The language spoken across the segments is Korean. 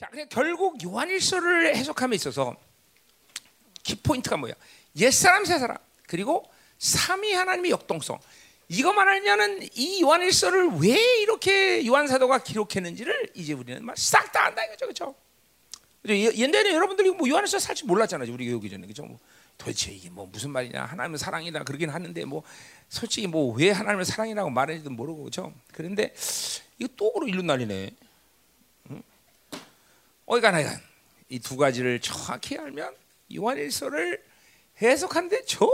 자, 그냥 결국 요한일서를 해석함에 있어서 키포인트가 뭐야? 옛사람, 새사람, 그리고 삼위 하나님의 역동성. 이거 말하냐는 이 요한일서를 왜 이렇게 요한 사도가 기록했는지를 이제 우리는 싹 다 안다 이거죠, 그렇죠? 옛날에 여러분들이 뭐 요한일서 살지 몰랐잖아요, 우리 교육이 전에, 그렇죠? 뭐 도대체 이게 뭐 무슨 말이냐? 하나님은 사랑이다 그러긴 하는데 뭐 솔직히 뭐 왜 하나님을 사랑이라고 말했는지도 모르고 그렇죠? 그런데 이거 또 일로 날리네. 응? 어이가 나이가 이두 가지를 정확히 알면 요한일서를 해석하는데 전혀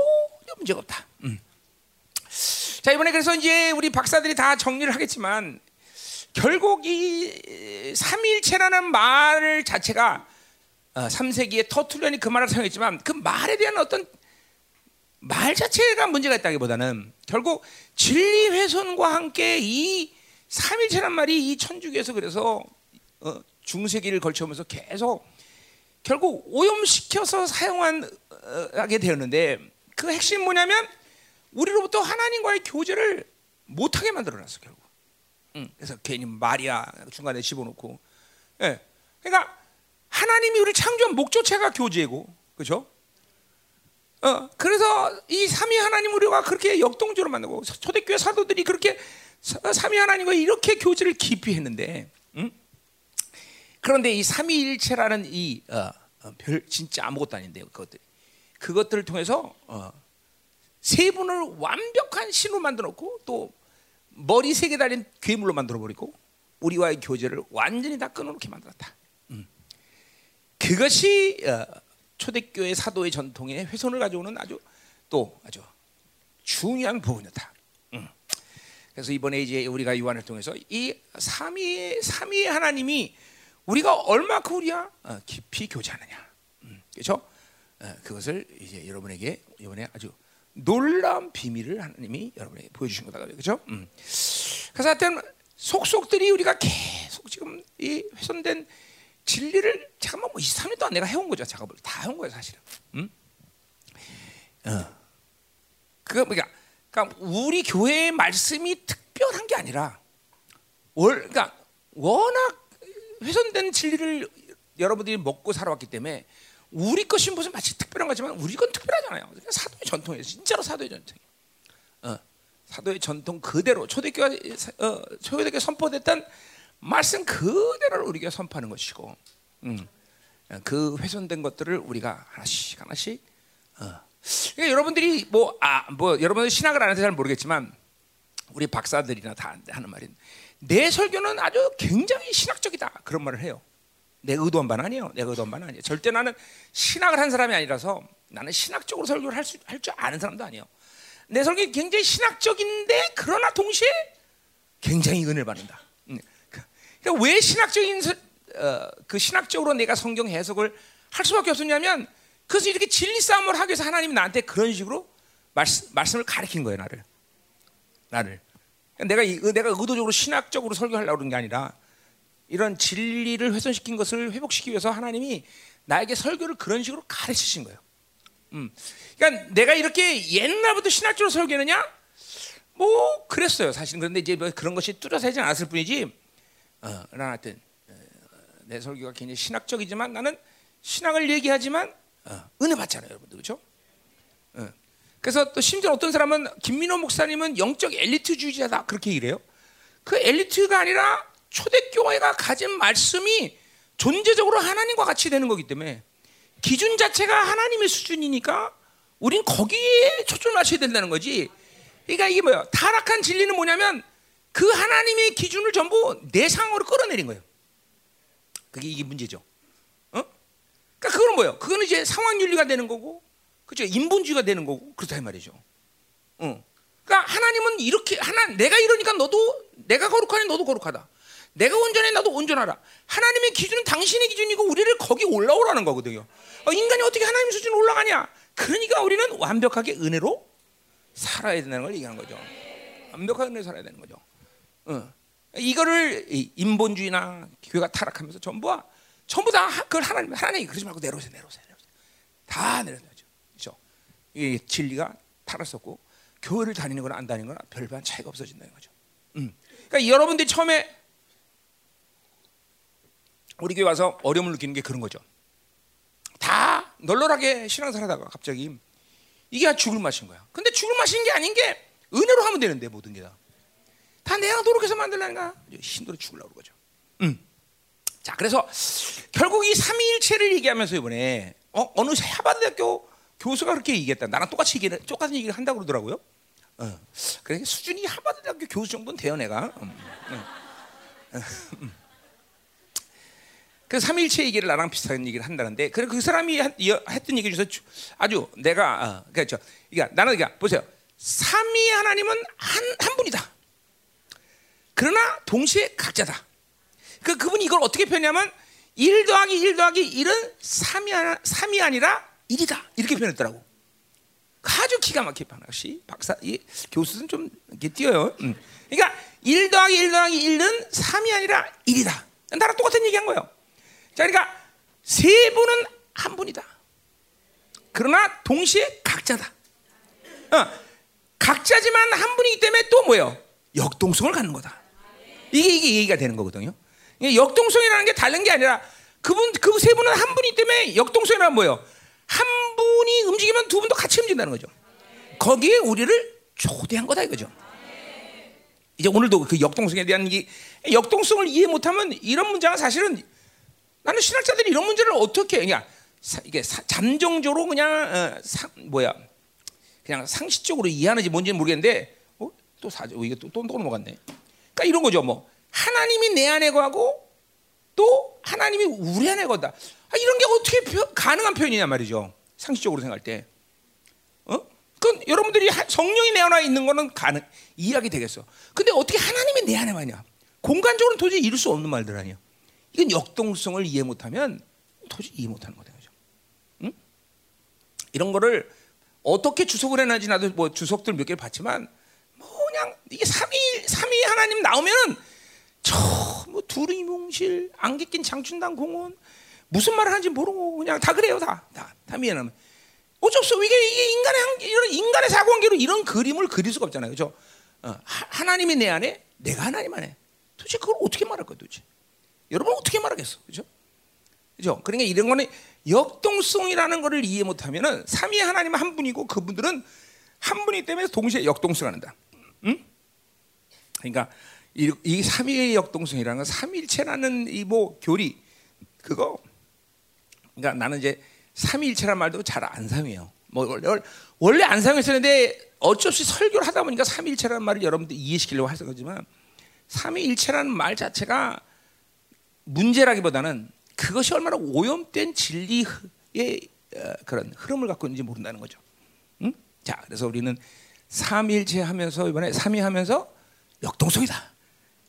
문제가 없다. 음. 자 이번에 그래서 이제 우리 박사들이 다 정리를 하겠지만 결국 이 삼일체라는 말 자체가 어, 3세기에 터툴련이 그 말을 사용했지만 그 말에 대한 어떤 말 자체가 문제가 있다기보다는 결국 진리 훼손과 함께 이 삼일체란 말이 이 천주교에서 그래서 어, 중세기를 걸쳐오면서 계속 결국 오염시켜서 사용한 어, 하게 되었는데 그 핵심 뭐냐면 우리로부터 하나님과의 교제를 못하게 만들어놨어 결국. 응. 그래서 괜히 마리아 중간에 집어넣고, 예. 그러니까 하나님이 우리 창조한 목조체가 교제고, 그렇죠? 어, 그래서 이 삼위 하나님 우리가 그렇게 역동적으로 만들고 초대교회 사도들이 그렇게 삼위 하나님과 이렇게 교제를 깊이 했는데, 응? 그런데 이 삼위일체라는 이별 어, 어 진짜 아무것도 아닌데요. 그것들 그것들을 통해서 어, 세 분을 완벽한 신으로 만들어 놓고 또 머리 세 개 달린 괴물로 만들어 버리고 우리와의 교제를 완전히 다 끊어놓게 만들었다. 음. 그것이 어, 초대교회 사도의 전통의 훼손을 가져오는 아주 또 아주 중요한 부분이었다. 음. 그래서 이번에 이제 우리가 요한을 통해서 이 삼위 삼위 하나님이 우리가 얼마큼 우리야 어, 깊이 교제하느냐, 음, 그렇죠? 어, 그것을 이제 여러분에게 이번에 아주 놀라운 비밀을 하나님이 여러분에게 보여주신 거다, 그렇죠? 음. 그래서 하여튼 속속들이 우리가 계속 지금 이 훼손된 진리를 잠깐만 뭐 23년 동안 내가 해온 거죠 작업을 다 해온 거예요 사실은. 음? 어. 그 그러니까, 그러니까 우리 교회의 말씀이 특별한 게 아니라 월 그러니까 워낙 훼손된 진리를 여러분들이 먹고 살아왔기 때문에 우리 것이 무슨 마치 특별한 거지만 우리 건 특별하잖아요. 사도의 전통이에요. 진짜로 사도의 전통. 어, 사도의 전통 그대로 초대교회 어, 초대교회 선포됐던 말씀 그대로를 우리가 선포하는 것이고, 음, 그 훼손된 것들을 우리가 하나씩 하나씩. 어. 그러니까 여러분들이 뭐아뭐 아, 뭐 여러분들 신학을 안 해서 잘 모르겠지만 우리 박사들이나 다 하는 말인. 내 설교는 아주 굉장히 신학적이다 그런 말을 해요. 내 의도한 바는 아니에요. 내 의도한 바는 아니에요. 절대 나는 신학을 한 사람이 아니라서 나는 신학적으로 설교를 할줄 아는 사람도 아니에요. 내 설교 굉장히 신학적인데 그러나 동시에 굉장히 은혜를 받는다. 음, 그, 그러니까 왜 신학적인 어, 그 신학적으로 내가 성경 해석을 할 수밖에 없었냐면 그래서 이렇게 진리 싸움을 하기 위해서 하나님이 나한테 그런 식으로 말씀, 말씀을 가르친 거예요, 나를. 나를. 내가 내가 의도적으로 신학적으로 설교하려고 그런 게 아니라 이런 진리를 훼손시킨 것을 회복시키기 위해서 하나님이 나에게 설교를 그런 식으로 가르치신 거예요. 음. 그러니까 내가 이렇게 옛날부터 신학적으로 설교느냐? 뭐 그랬어요. 사실은 그런데 이제 뭐 그런 것이 뚜렷하지 않았을 뿐이지. 어, 하여튼 어, 내 설교가 굉장히 신학적이지만 나는 신학을 얘기하지만 어, 은혜 받잖아요, 여러분들 그렇죠? 어. 그래서 또 심지어 어떤 사람은 김민호 목사님은 영적 엘리트주의자다 그렇게 얘기해요. 그 엘리트가 아니라 초대교회가 가진 말씀이 존재적으로 하나님과 같이 되는 거기 때문에 기준 자체가 하나님의 수준이니까 우린 거기에 초점을 맞춰야 된다는 거지. 그러니까 이게 뭐야? 타락한 진리는 뭐냐면 그 하나님의 기준을 전부 내 상으로 끌어내린 거예요. 그게 이게 문제죠. 어? 그러니까 그거는 뭐예요? 그거는 이제 상황 윤리가 되는 거고 그죠? 인본주의가 되는 거고 그렇다 이 말이죠. 어. 그러니까 하나님은 이렇게 하나 내가 이러니까 너도 내가 거룩하니 너도 거룩하다. 내가 온전해 나도 온전하라. 하나님의 기준은 당신의 기준이고 우리를 거기 올라오라는 거거든요. 어, 인간이 어떻게 하나님 수준 올라가냐? 그러니까 우리는 완벽하게 은혜로 살아야 된다는 걸 얘기하는 거죠. 완벽한 은혜로 살아야 되는 거죠. 어. 이거를 인본주의나 교회가 타락하면서 전부와 전부 다 그걸 하나님 하나님 그러지 말고 내려오세요, 내려오세요, 내려오세요. 다 내려오세요. 이 진리가 타락했고 교회를 다니는 거나 안 다니는 거나 별반 차이가 없어진다는 거죠. 음. 그러니까 여러분들이 처음에 우리 교회 와서 어려움을 느끼는 게 그런 거죠. 다 널널하게 신앙생활 하다가 갑자기 이게 죽을 맛인 거야. 근데 죽을 맛인 게 아닌 게 은혜로 하면 되는데 모든 게 다. 다 내가 노력해서 만들라니까 힘들어 죽으려고 그러죠. 음. 자, 그래서 결국 이 삼위일체를 얘기하면서 이번에 어, 어느 하버드 대학교 교수가 그렇게 얘기했다. 나랑 똑같이 얘기를 똑같은 얘기를 한다고 그러더라고요. 어. 그래 수준이 하버드 대학교 교수 정도는 돼요, 내가. 음. 음. 음. 그 삼일체 얘기를 나랑 비슷한 얘기를 한다는데 그래 그 사람이 했던 얘기 중에서 아주 내가 어, 그렇죠. 그러니까 나는 그러니까 보세요. 삼위 하나님은 한 한 분이다. 그러나 동시에 각자다. 그 그분이 이걸 어떻게 표현하면 1 더하기 1 더하기 1은 3이, 하나, 3이 아니라 1이다. 이렇게 표현했더라고. 아주 기가 막히게 역시 박사 이 교수는 좀 이렇게 뛰어요. 음. 그러니까 1 더하기 1 더하기 1은 3이 아니라 1이다. 나랑 똑같은 얘기한 거예요. 자, 그러니까 세 분은 한 분이다. 그러나 동시에 각자다. 어, 각자지만 한 분이기 때문에 또 뭐예요? 역동성을 갖는 거다. 이게 이게 얘기가 되는 거거든요. 역동성이라는 게 다른 게 아니라 그분 그 세 분은 한 분이기 때문에 역동성이란 뭐예요? 한 분이 움직이면 두 분도 같이 움직인다는 거죠. 거기에 우리를 초대한 거다 이거죠. 이제 오늘도 그 역동성에 대한 이 역동성을 이해 못하면 이런 문제가 사실은 나는 신학자들이 이런 문제를 어떻게 그냥 이게 사, 잠정적으로 그냥 어, 사, 뭐야 그냥 상식적으로 이해하는지 뭔지는 모르겠는데 어? 또 사죠 이게 또, 또 넘어갔네. 그러니까 이런 거죠 뭐 하나님이 내 안에 거하고 또 하나님이 우리 안에 거다. 아, 이런 게 어떻게 표, 가능한 표현이냐 말이죠. 상식적으로 생각할 때. 어? 그 여러분들이 성령이 내 안에 있는 거는 가능 이해하게 되겠어. 근데 어떻게 하나님이 내 안에 와냐? 공간적으로는 도저히 이룰 수 없는 말들 아니야. 이건 역동성을 이해 못하면 도저히 이해 못하는 거다, 그죠? 응? 이런 거를 어떻게 주석을 해놨지 나도 뭐 주석들 몇 개를 봤지만 뭐 그냥 이게 삼위 삼위 하나님 나오면은 저뭐 두리뭉실 안개 낀 장춘당 공원 무슨 말을 하는지 모르고 그냥 다 그래요 다다 다 미안하면 어쩔 수 없어 이게, 이게 인간의 한, 이런 인간의 사고관계로 이런 그림을 그릴 수가 없잖아요 그죠 어, 하, 나님이 내 안에 내가 하나님 안에 도대체 그걸 어떻게 말할 거야 도대체 여러분 어떻게 말하겠어, 그죠? 그죠? 그러니까 이런 거는 역동성이라는 것을 이해 못하면은 삼위 하나님 한 분이고 그분들은 한 분이 때문에 동시에 역동성한다. 응? 그러니까 이, 이 삼위의 역동성이라는 건 삼일체라는 이 뭐 교리 그거 그러니까 나는 이제 삼일체란 말도 잘 안 사용해요. 뭐 원래, 안 사용했었는데 어쩔 수 없이 설교를 하다 보니까 삼일체라는 말을 여러분들 이해시키려고 하는 거지만 삼위일체라는 말 자체가 문제라기보다는 그것이 얼마나 오염된 진리의 어, 그런 흐름을 갖고 있는지 모른다는 거죠. 응? 자, 그래서 우리는 삼일체 하면서 이번에 삼위 하면서 역동성이다.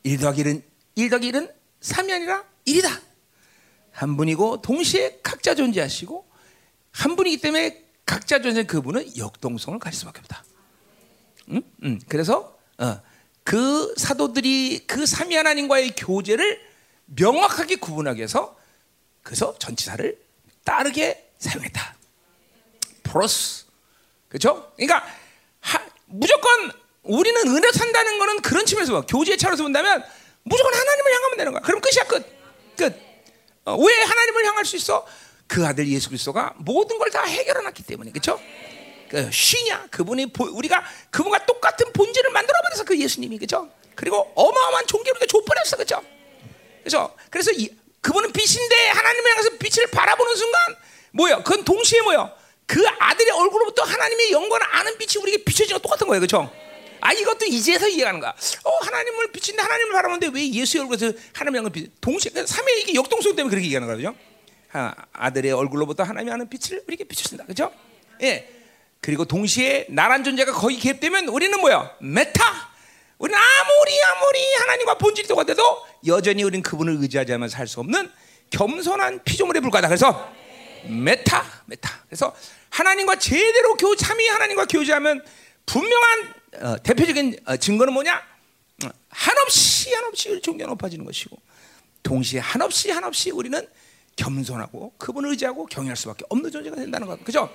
1 더하기 1은 1 더하기 1은 3이 아니라 1이다. 한 분이고 동시에 각자 존재하시고 한 분이기 때문에 각자 존재 그분은 역동성을 가질 수밖에 없다. 응? 응. 그래서 어, 그 사도들이 그 삼위 하나님과의 교제를 명확하게 구분하기 위해서 그래서 전치사를 따르게 사용했다. 플러스 그렇죠? 그러니까 하, 무조건 우리는 은혜 산다는 거는 그런 측면에서 봐. 교제의 차원에서 본다면 무조건 하나님을 향하면 되는 거야. 그럼 끝이야 끝. 끝. 어, 왜 하나님을 향할 수 있어? 그 아들 예수 그리스도가 모든 걸 다 해결해 놨기 때문에 그렇죠? 그 쉬냐 그분이 보, 우리가 그분과 똑같은 본질을 만들어 버려서 그 예수님이 그죠? 그리고 어마어마한 종교를 줬버렸어 그죠? 그래서 그래서 이, 그분은 빛인데 하나님을 향해서 빛을 바라보는 순간 뭐야? 그건 동시에 뭐야? 그 아들의 얼굴로부터 하나님의 영광을 아는 빛이 우리에게 비춰지는 거 똑같은 거예요, 그렇죠? 아 이것도 이제서 이해하는 거야. 어 하나님을 빛인데 하나님을 바라보는데 왜 예수의 얼굴에서 하나님의 빛? 동시에 그러니까 삼위 이게 역동성 때문에 그렇게 얘기하는 거죠. 아, 아들의 얼굴로부터 하나님이 아는 빛을 우리에게 비춰진다, 그렇죠? 예. 그리고 동시에 나란 존재가 거기 개입되면 우리는 뭐야? μετά. 우리는 아무리 아무리 하나님과 본질이 똑같아도 여전히 우리는 그분을 의지하지 않으면 살 수 없는 겸손한 피조물에 불과하다. 그래서 μετά, μετά. 그래서 하나님과 제대로 교 참이 하나님과 교제하면 분명한 어, 대표적인 어, 증거는 뭐냐? 어, 한없이 한없이 존귀 높아지는 것이고 동시에 한없이 한없이 우리는 겸손하고 그분을 의지하고 경외할 수밖에 없는 존재가 된다는 것. 그죠?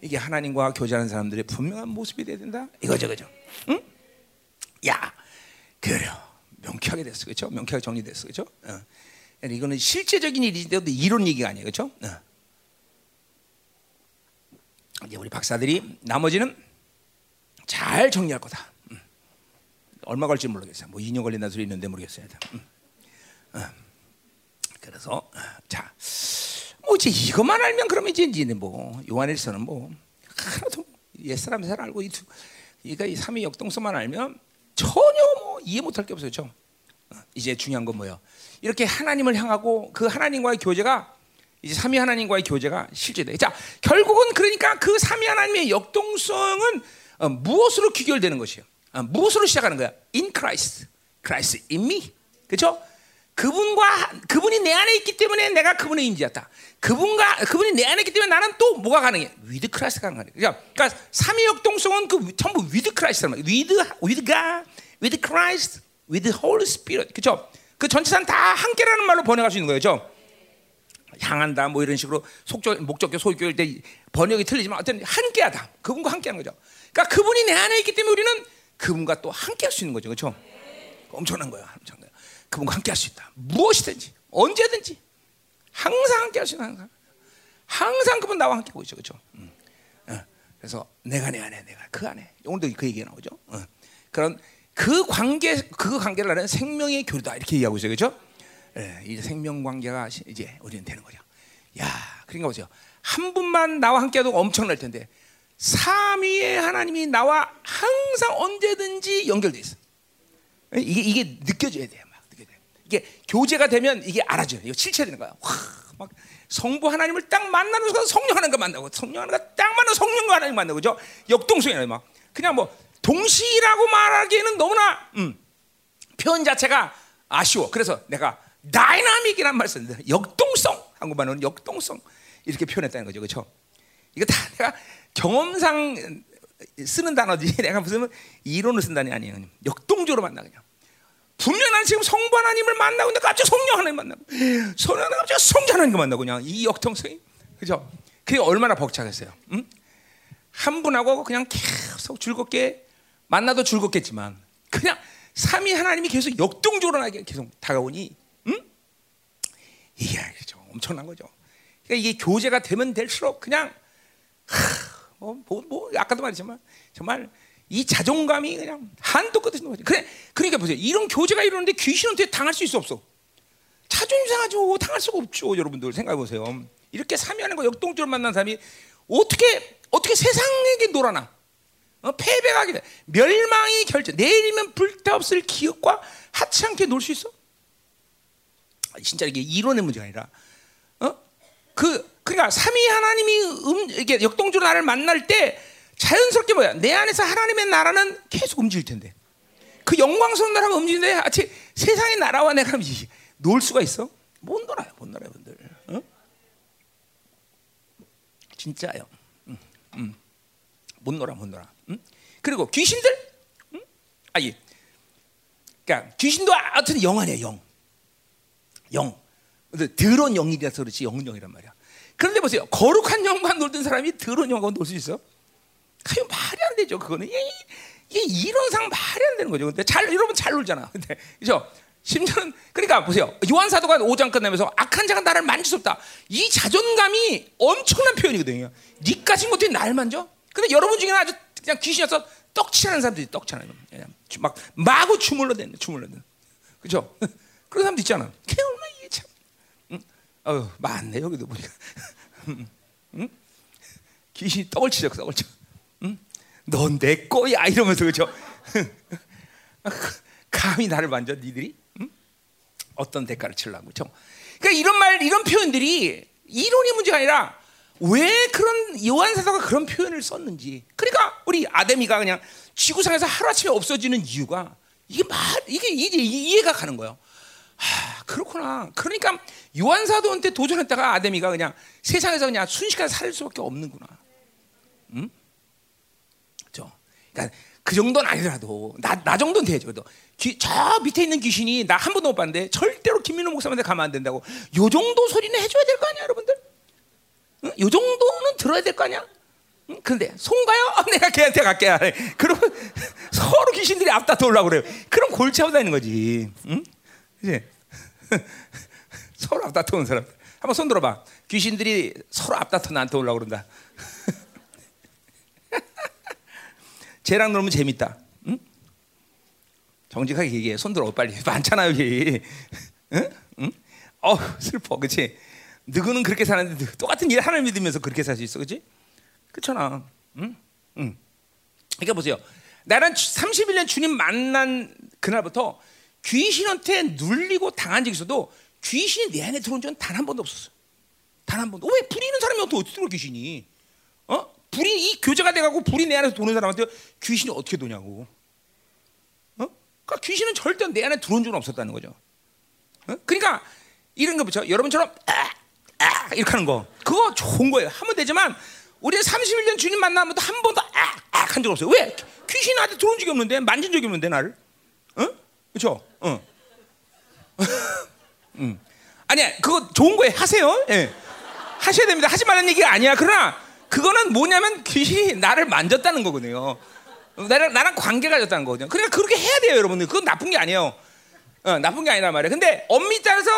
이게 하나님과 교제하는 사람들의 분명한 모습이 돼야 된다. 이거죠, 그죠? 응? 야, 그래요. 명쾌하게 됐어, 그렇죠? 명쾌하게 정리됐어, 그렇죠? 어. 이거는 실제적인 일인데 이론 얘기가 아니에요, 그렇죠? 이제 우리 박사들이 나머지는 잘 정리할 거다. 음. 얼마 걸지 모르겠어요. 뭐 2년 걸린다 소리 있는데 모르겠어요. 음. 어. 그래서 자, 뭐 이제 이것만 알면 그러면 이제 이제 뭐 요한일서는 뭐 하나도 옛 사람 잘 알고 이 두, 그러니까 이 삼위 역동성만 알면 전혀 뭐 이해 못할 게 없어요, 그렇죠? 이제 중요한 건 뭐예요? 이렇게 하나님을 향하고 그 하나님과의 교제가 이제 삼위 하나님과의 교제가 실제돼. 자, 결국은 그러니까 그 삼위 하나님의 역동성은 어, 무엇으로 귀결되는 것이에요? 어, 무엇으로 시작하는 거야? In Christ, Christ in me, 그렇죠? 그분과 그분이 내 안에 있기 때문에 내가 그분의 임재였다. 그분과 그분이 내 안에 있기 때문에 나는 또 뭐가 가능해? with Christ가 가능해. 그러니까 삼위 역동성은 그 전부 with Christ란 말이야. with with God, with Christ, with Holy Spirit. 그렇죠? 그 전체는 다 함께라는 말로 번역할 수 있는 거예요. 그렇죠? 향한다 뭐 이런 식으로 속적 목적격 소유격일 때 번역이 틀리지만 어쨌든 함께하다. 그분과 함께하는 거죠. 그러니까 그분이 내 안에 있기 때문에 우리는 그분과 또 함께 할 수 있는 거죠. 그렇죠? 엄청난 거예요. 엄청난 거예요. 그분과 함께 할 수 있다. 무엇이든지 언제든지 항상 함께 할 수 있는 항상 항상 그분 나와 함께 하고 있죠. 그렇죠? 음. 어. 그래서 내가 내 안에 내가 그 안에 오늘도 그 얘기가 나오죠. 어. 그런 그 관계 그 관계를 하는 생명의 교류다 이렇게 얘기하고 있어요. 그렇죠? 예, 이제 생명 관계가 이제 우리는 되는 거죠. 야, 그러니까 보세요. 한 분만 나와 함께해도 엄청날 텐데 삼위의 하나님이 나와 항상 언제든지 연결돼 있어. 예, 이게 이게 느껴져야 돼요. 막 느껴져. 이게 교제가 되면 이게 알아져요. 이거 실체되는 거야. 와, 막 성부 하나님을 딱 만나는 순간 성령 하나님과 만나고 성령 하나님과 딱 만나 성령과 하나님 만나고 죠 역동성이야 막 그냥 뭐 동시라고 말하기에는 너무나 음, 표현 자체가 아쉬워. 그래서 내가 dynamic이란 말 썼는데 역동성 한국말로는 역동성 이렇게 표현했다는 거죠, 그렇죠? 이거 다 내가 경험상 쓰는 단어지 내가 무슨 이론을 쓴다니 아니에요. 역동적으로 만나 그냥. 분명 나는 지금 성부 하나님을 만나고 있는데 갑자기 성령 하나님 만나고 성령 하나님 갑자기 성자 하나님 만나고 그냥 이 역동성이 그죠? 그게 얼마나 벅차겠어요. 응? 한 분하고 그냥 계속 즐겁게 만나도 즐겁겠지만 그냥 삼위 하나님이 계속 역동적으로 나게 계속 다가오니 이게 알죠. 엄청난 거죠. 그러니까 이게 교제가 되면 될수록 그냥 뭐, 뭐, 뭐 아까도 말했지만 정말 이 자존감이 그냥 한도 끝없이 높아져. 그래, 그러니까 보세요. 이런 교제가 이러는데 귀신한테 당할 수 있어 없어? 자존심 상하죠. 당할 수가 없죠. 여러분들 생각해 보세요. 이렇게 사면하는 거 역동적으로 만난 사람이 어떻게 어떻게 세상에게 놀아나? 어, 패배가 돼. 멸망이 결정. 내일이면 불타없을 기억과 하찮게 놀 수 있어? 진짜 이게 이론의 문제가 아니라 어? 그 그러니까 삼위 하나님이 음, 이게 역동적으로 나를 만날 때 자연스럽게 뭐야? 내 안에서 하나님의 나라는 계속 움직일 텐데. 그 영광스러운 나라가 움직이는데 아치 세상의 나라와 내가 놀 수가 있어? 못 놀아요, 못 놀아요, 분들. 어? 진짜요. 음, 음. 못 놀아, 못 놀아. 음? 그리고 귀신들, 음? 아니, 그러니까 귀신도 하여튼 영 아니야, 영. 영. 더러운 영이라서 그렇지 영영이란 말이야. 그런데 보세요. 거룩한 영과 놀던 사람이 더러운 영과 놀 수 있어? 그게 말이 안 되죠. 그거는 이게, 이론상 말이 안 되는 거죠. 근데 잘 여러분 잘 놀잖아. 근데 그죠? 심지어는 그러니까 보세요. 요한 사도가 5장 끝나면서 악한 자가 나를 만질 수 없다. 이 자존감이 엄청난 표현이거든요. 니까지 못해 날 만져? 근데 여러분 중에는 아주 그냥 귀신이어서 떡칠하는 사람들이 떡칠하는 막 마구 주물러 대는 주물러 대는 그죠? 그런 사람도 있잖아. 응? 어 많네 여기도 보니까. 응? 귀신이 떡을 치죠, 떡을 쳐. 응? 넌내 거야 이러면서 그죠? 감히 나를 만져 니들이? 응? 어떤 대가를 치려고 그죠? 그러니까 이런 말, 이런 표현들이 이론이 문제가 아니라 왜 그런 요한 사도가 그런 표현을 썼는지. 그러니까 우리 아데미가 그냥 지구상에서 하루아침에 없어지는 이유가 이게 말 이게 이제 이해가 가는 거예요. 아, 그렇구나. 그러니까 요한 사도한테 도전했다가 아데미가 그냥 세상에서 그냥 순식간에 살 수밖에 없는구나. 응? 그죠? 그러니까 그 정도는 아니더라도 나, 나 정도는 되죠. 귀, 저 밑에 있는 귀신이 나 한 번도 못 봤는데 절대로 김민호 목사한테 가면 안 된다고. 요 정도 소리는 해줘야 될 거 아니야, 여러분들? 응? 요 정도는 들어야 될 거 아니야? 응? 근데 송가요? 내가 걔한테 갈게. 그러면 서로 귀신들이 앞다 돌라고 그래요. 그럼 골치 아프다 있는 거지. 응? 이제 서로 앞다투는 사람. 한번 손 들어봐. 귀신들이 서로 앞다투 나한테 올라 그런다. 쟤랑 놀면 재밌다. 응? 정직하게 얘기해. 손 들어 빨리. 많잖아 여기. 응? 응? 어 슬퍼, 그렇지? 누구는 그렇게 사는데 똑같은 일 하나님 믿으면서 그렇게 살 수 있어, 그렇지? 그렇잖아. 응? 응. 그러니까 보세요. 나는 31년 주님 만난 그날부터 귀신한테 눌리고 당한 적이 있어도 귀신이 내 안에 들어온 적은 단 한 번도 없었어. 단 한 번도. 왜 불이 있는 사람이 어떻게 들어 귀신이? 어? 불이 이 교제가 돼가고 불이 내 안에서 도는 사람한테 귀신이 어떻게 도냐고. 어? 그러니까 귀신은 절대 내 안에 들어온 적은 없었다는 거죠. 어? 그러니까 이런 거 보죠. 여러분처럼 아, 아 이렇게 하는 거 그거 좋은 거예요. 하면 되지만 우리 31년 주님 만나면 한 번도 아 아 한 적 없어요. 왜? 귀신 나한테 들어온 적이 없는데 만진 적이 없는데 나를. 어? 그렇죠? 어. 음. 아니야, 그거 좋은 거예요. 하세요. 예. 하셔야 됩니다. 하지 말라는 얘기가 아니야. 그러나 그거는 뭐냐면 귀신이 나를 만졌다는 거거든요. 나랑 나랑 관계가 졌다는 거거든요. 그러니까 그렇게 해야 돼요, 여러분들. 그건 나쁜 게 아니에요. 어, 나쁜 게 아니란 말이에요. 근데 엄밀히 따라서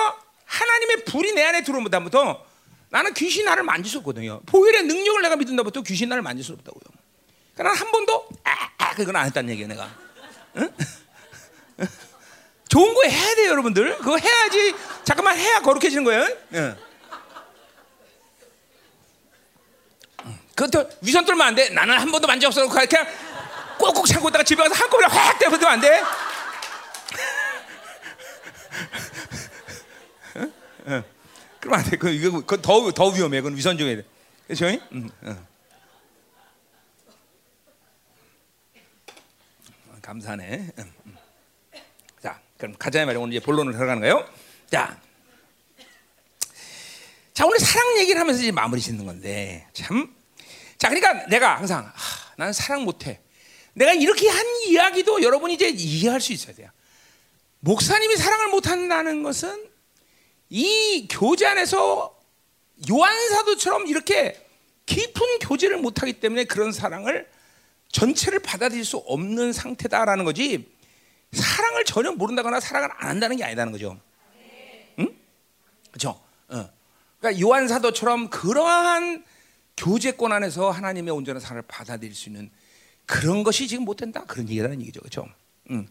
하나님의 불이 내 안에 들어오면 다부터 나는 귀신 나를 만질 수 없거든요. 보혈의 능력을 내가 믿는다부터 귀신 나를 만질 수 없다고요. 그러니까 난 한 번도 아, 아 그건 안 했다는 얘기야 내가. 응? 좋은 거 해야 돼요, 여러분들. 그거 해야지. 잠깐만 해야 거룩해지는 거예요. 응. 그것도 위선 떨면 안 돼. 나는 한 번도 만져 없어. 그냥 꼭꼭 참고 있다가 집에 가서 한꺼번에 확 때려도 안 돼. 응? 응. 그러면 안 돼. 그 이거 더더 위험해. 그건 위선 중에 돼. 그렇죠? 응. 응. 감사네. 응. 자, 그럼 가자 말이야. 오늘 이제 본론을 들어가는 거예요. 자, 자 오늘 사랑 얘기를 하면서 이제 마무리 짓는 건데 참. 자, 그러니까 내가 항상 하, 나는 사랑 못 해. 내가 이렇게 한 이야기도 여러분이 이제 이해할 수 있어야 돼요. 목사님이 사랑을 못 한다는 것은 이 교제 안에서 요한 사도처럼 이렇게 깊은 교제를 못하기 때문에 그런 사랑을 전체를 받아들일 수 없는 상태다라는 거지. 사랑을 전혀 모른다거나 사랑을 안 한다는 게 아니다는 거죠. 응? 그렇죠? 어. 그러니까 요한 사도처럼 그러한 교제권 안에서 하나님의 온전한 사랑을 받아들일 수 있는 그런 것이 지금 못 된다 그런 얘기라는 얘기죠, 그렇죠? 응.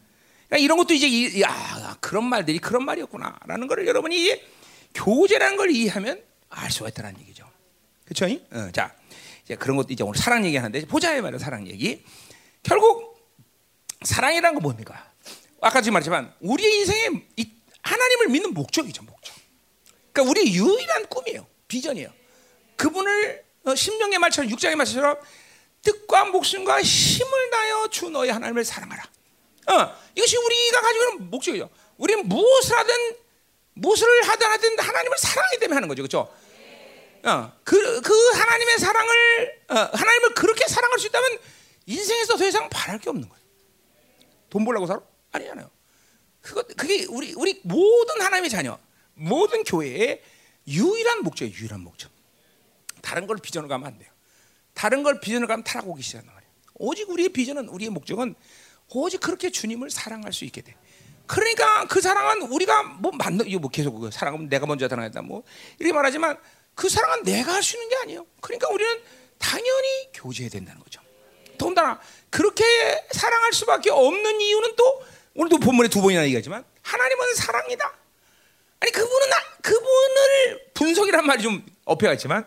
그러니까 이런 것도 이제 야 그런 말들이 그런 말이었구나라는 것을 여러분이 교제라는 걸 이해하면 알 수가 있다는 얘기죠. 그렇죠? 어, 자, 이제 그런 것도 이제 오늘 사랑 얘기하는데 보자 말이야 사랑 얘기. 결국 사랑이라는 건 뭡니까? 아까 지금 말했지만 우리의 인생에 하나님을 믿는 목적이죠, 목적. 그러니까 우리 유일한 꿈이에요, 비전이에요. 그분을 어, 심령의 말처럼 육장의 말처럼 뜻과 목숨과 힘을 다여 주 너의 하나님을 사랑하라. 어, 이것이 우리가 가지고 있는 목적이죠. 우리는 무엇을 하든 무엇을 하든 하든 하나님을 사랑하기 때문에 하는 거죠, 그렇죠? 어, 그, 그 하나님의 사랑을 어, 하나님을 그렇게 사랑할 수 있다면 인생에서 더 이상 바랄 게 없는 거예요. 돈 벌려고 살아? 아니잖아요. 그거 그게 우리 우리 모든 하나님의 자녀, 모든 교회의 유일한 목적이에요. 유일한 목적. 다른 걸 비전을 가면 안 돼요. 다른 걸 비전을 가면 타락오기 시작한단 말이에요. 오직 우리의 비전은 우리의 목적은 오직 그렇게 주님을 사랑할 수 있게 돼. 그러니까 그 사랑은 우리가 뭐 만든 이거 뭐 계속 그 사랑은 내가 먼저 사랑했다 뭐 이렇게 말하지만 그 사랑은 내가 할 수 있는 게 아니에요. 그러니까 우리는 당연히 교제해야 된다는 거죠. 더군다나 그렇게 사랑할 수밖에 없는 이유는 또 오늘도 본문에 두 번이나 얘기하지만 하나님은 사랑이다. 아니 그분은 나, 그분을 분석이란 말이 좀 있지만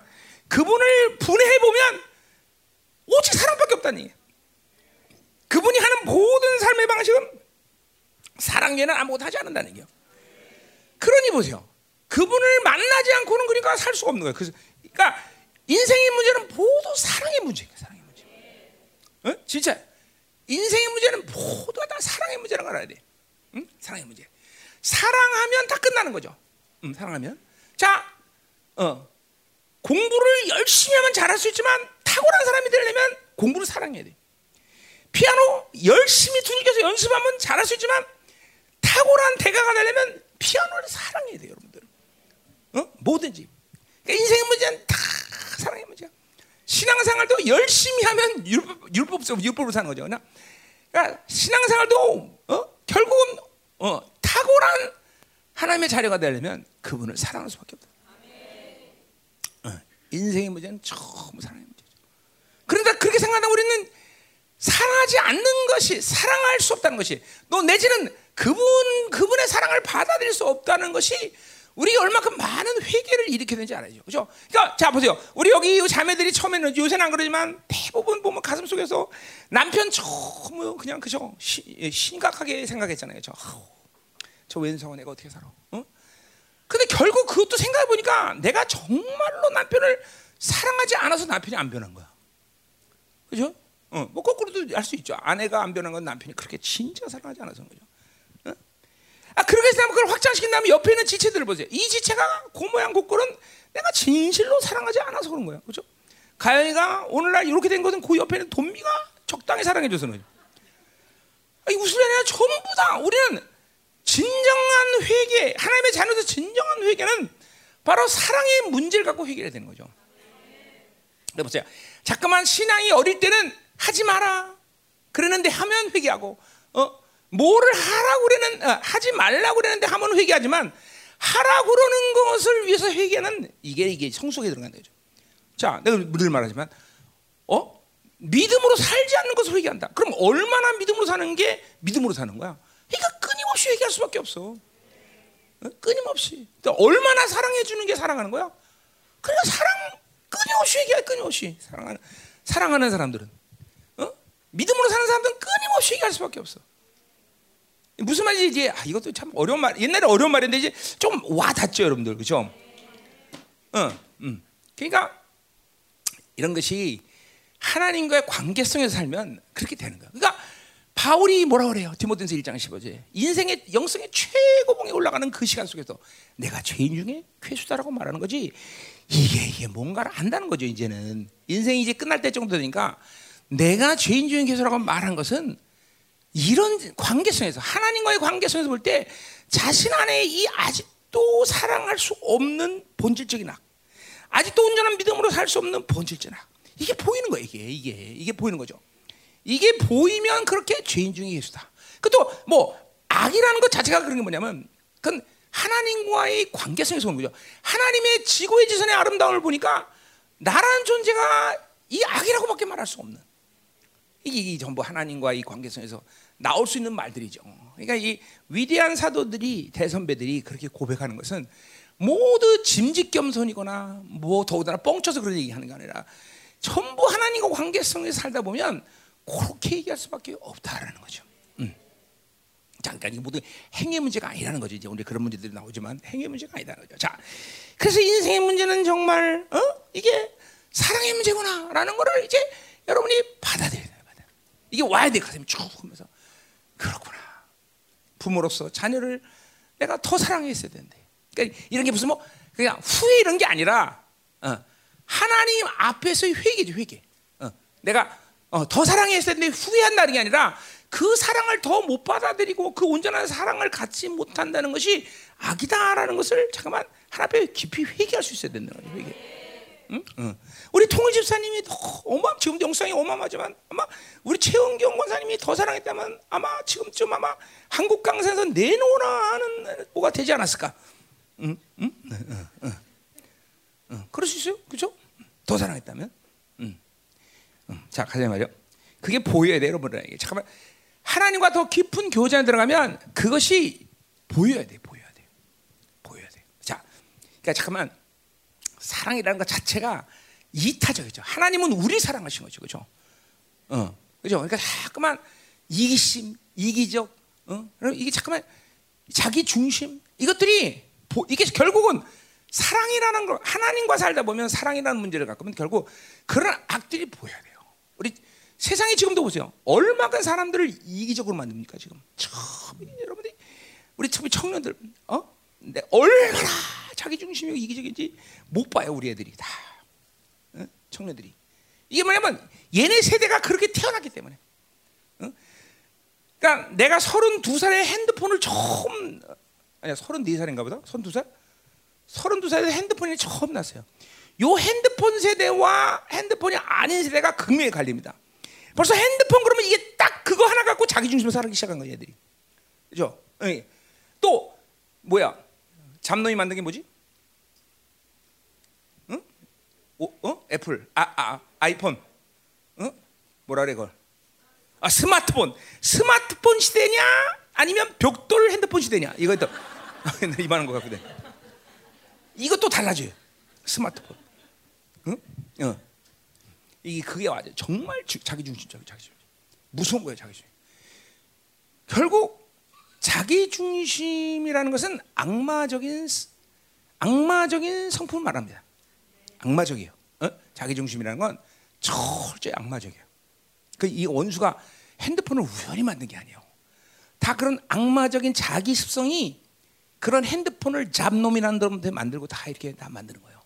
그분을 분해해 보면 오직 사랑밖에 없다는. 그분이 하는 모든 삶의 방식은 사랑 외에는 아무것도 하지 않는다는 얘기예요. 그러니 보세요. 그분을 만나지 않고는 그러니까 살 수가 없는 거예요. 그래서 그러니까 인생의 문제는 모두 사랑의 문제예요. 사랑의 문제. 어? 진짜 인생의 문제는 모두가 다 사랑의 문제라는 걸 알아야 돼. 응? 사랑의 문제. 사랑하면 다 끝나는 거죠. 응, 사랑하면. 자, 어, 공부를 열심히 하면 잘할 수 있지만 탁월한 사람이 되려면 공부를 사랑해야 돼. 피아노 열심히 두들겨서 연습하면 잘할 수 있지만 탁월한 대가가 되려면 피아노를 사랑해야 돼요, 여러분들. 어? 뭐든지. 그러니까 인생의 문제는 다 사랑의 문제야. 신앙생활도 열심히 하면 율법, 율법, 율법으로 사는 거죠. 그 신앙생활도 어? 결국은 어, 탁월한 하나님의 자녀가 되려면 그분을 사랑할 수밖에 없다. 어, 인생의 문제는 처음 사랑의 문제죠. 그런데 그렇게 생각하다 우리는 사랑하지 않는 것이 사랑할 수 없다는 것이 너 내지는 그분 그분의 사랑을 받아들일 수 없다는 것이 우리 얼마큼 많은 회개를 일으켜야 되는지 알아야죠. 그죠? 그러니까 자 보세요. 우리 여기 자매들이 처음에는 요새는 안 그러지만 대부분 보면 가슴 속에서 남편 너무 그냥 그죠? 시, 예, 심각하게 생각했잖아요. 저, 저 왼성은 내가 어떻게 살아? 어? 근데 결국 그것도 생각해 보니까 내가 정말로 남편을 사랑하지 않아서 남편이 안 변한 거야. 그죠? 어, 뭐 거꾸로도 할 수 있죠. 아내가 안 변한 건 남편이 그렇게 진짜 사랑하지 않아서 거죠. 어? 아 그렇게 해서 그걸 확장시킨 다음에 옆에 있는 지체들을 보세요. 이 지체가 고모양 고꼴은 내가 진실로 사랑하지 않아서 그런 거야, 그죠? 가연이가 오늘날 이렇게 된 것은 그 옆에 있는 돈미가 적당히 사랑해줘서. 이 무슨 아니라 전부 다 우리는 진정한 회개, 하나님의 자녀들 진정한 회개는 바로 사랑의 문제를 갖고 회개해야 되는 거죠. 네, 보세요. 잠깐만 신앙이 어릴 때는 하지 마라. 그러는데 하면 회개하고, 어, 뭐를 하라고 그러는, 어, 하지 말라고 그러는데 하면 회개하지만, 하라고 그러는 것을 위해서 회개는 이게, 이게 성숙에 들어간다. 죠 자, 내가 늘 말하지만, 어? 믿음으로 살지 않는 것을 회개한다. 그럼 얼마나 믿음으로 사는 게 믿음으로 사는 거야? 그러니까 끊임없이 회개할 수밖에 없어. 어? 끊임없이. 그러니까 얼마나 사랑해 주는 게 사랑하는 거야? 그러니까 사랑 끊임없이 회개해 끊임없이 사랑하는 사랑하는 사람들은 어? 믿음으로 사는 사람들은 끊임없이 회개할 수밖에 없어. 무슨 말인지 이제 아, 이것도 참 어려운 말. 옛날에 어려운 말인데 이제 좀 와닿죠, 여러분들, 그렇죠? 어, 음. 그러니까 이런 것이 하나님과의 관계성에서 살면 그렇게 되는 거야. 그러니까 바울이 뭐라 그래요? 디모데서 1장 15절. 인생의 영성의 최고봉에 올라가는 그 시간 속에서 내가 죄인 중에 괴수다라고 말하는 거지. 이게 이게 뭔가를 안다는 거죠, 이제는. 인생이 이제 끝날 때 정도 되니까 내가 죄인 중에 괴수라고 말한 것은 이런 관계성에서 하나님과의 관계성에서 볼 때 자신 안에 이 아직도 사랑할 수 없는 본질적인 악, 아직도 온전한 믿음으로 살 수 없는 본질적인 악. 이게 보이는 거예요, 이게 이게 이게 보이는 거죠. 이게 보이면 그렇게 죄인 중에 예수다. 그또 뭐 악이라는 것 자체가 그런 게 뭐냐면 그건 하나님과의 관계성에서 오는 거죠. 하나님의 지고의 지선의 아름다움을 보니까 나라는 존재가 이 악이라고밖에 말할 수 없는 이게, 이게 전부 하나님과의 관계성에서 나올 수 있는 말들이죠. 그러니까 이 위대한 사도들이 대선배들이 그렇게 고백하는 것은 모두 짐짓겸손이거나 뭐 더군다나 뻥쳐서 그런 얘기하는 게 아니라 전부 하나님과 관계성에 살다 보면 그렇게 얘기할 수밖에 없다라는 거죠. 음. 잠깐 이게 모두 행위 문제가 아니라는 거죠. 이제 우리 그런 문제들이 나오지만 행위 문제가 아니라는 거죠. 자, 그래서 인생의 문제는 정말 어? 이게 사랑의 문제구나라는 거를 이제 여러분이 받아들여야 돼요. 받아. 이게 와야 돼 가슴이 쭉 하면서 그렇구나. 부모로서 자녀를 내가 더 사랑했어야 되는데. 그러니까 이런 게 무슨 뭐 그냥 후회 이런 게 아니라 어, 하나님 앞에서의 회개죠 회개. 어, 내가 어, 더 사랑했어야 되는데 후회한다는 게 아니라 그 사랑을 더 못 받아들이고 그 온전한 사랑을 갖지 못한다는 것이 악이다라는 것을 잠깐만 하나 앞에 깊이 회개할 수 있어야 된다는 거예요. 회개. 응? 응. 우리 통일 집사님이 어마 지금 영상이 어마어마하지만 아마 우리 최은경 권사님이 더 사랑했다면 아마 지금쯤 아마 한국 강사에서 내놓으라 하는 뭐가 되지 않았을까? 응? 응? 응? 응. 응. 그럴 수 있어요, 그렇죠? 더 사랑했다면. 자, 가자 말이요. 그게 보여야 돼, 여러분들에게. 잠깐만. 하나님과 더 깊은 교제에 들어가면 그것이 보여야 돼, 보여야 돼. 보여야 돼. 자, 그러니까 잠깐만. 사랑이라는 것 자체가 이타적이죠. 하나님은 우리 사랑하신 거죠. 그죠? 어. 그죠? 그러니까 자꾸만 이기심, 이기적, 어? 이게 잠깐만 자기 중심 이것들이 이게 결국은 사랑이라는 걸 하나님과 살다 보면 사랑이라는 문제를 갖고 면 결국 그런 악들이 보여야 돼요. 우리 세상에 지금도 보세요. 얼마나 사람들을 이기적으로 만듭니까 지금? 참 여러분들이 우리 참 청년들 어? 네, 얼마나 자기 중심이고 이기적인지 못 봐요 우리 애들이 다 어? 청년들이 이게 뭐냐면 얘네 세대가 그렇게 태어났기 때문에. 어? 그러니까 내가 32살에 핸드폰을 처음 아니야 34살인가 보다 32살 32살에 핸드폰이 처음 났어요. 요 핸드폰 세대와 핸드폰이 아닌 세대가 극명히 갈립니다. 벌써 핸드폰 그러면 이게 딱 그거 하나 갖고 자기 중심으로 살기 시작한 거예요, 얘들이. 그죠? 네. 또 뭐야? 잡놈이 만든 게 뭐지? 응? 오, 어? 애플, 아, 아, 아이폰, 응? 뭐라 그래 그걸? 아 스마트폰, 스마트폰 시대냐? 아니면 벽돌 핸드폰 시대냐? 또 이만한 거 갖고 돼. 이것도 달라져요. 스마트폰. 응? 어. 이게 그게 맞아. 정말 주, 자기 중심적 자기 중심. 무서운 거예요, 자기 중심. 결국 자기 중심이라는 것은 악마적인 악마적인 성품을 말합니다. 악마적이에요. 어? 자기 중심이라는 건 철저히 악마적이에요. 그 이 원수가 핸드폰을 우연히 만든 게 아니에요. 다 그런 악마적인 자기 습성이 그런 핸드폰을 잡놈이라는 놈한테 만들고 다 이렇게 다 만드는 거예요.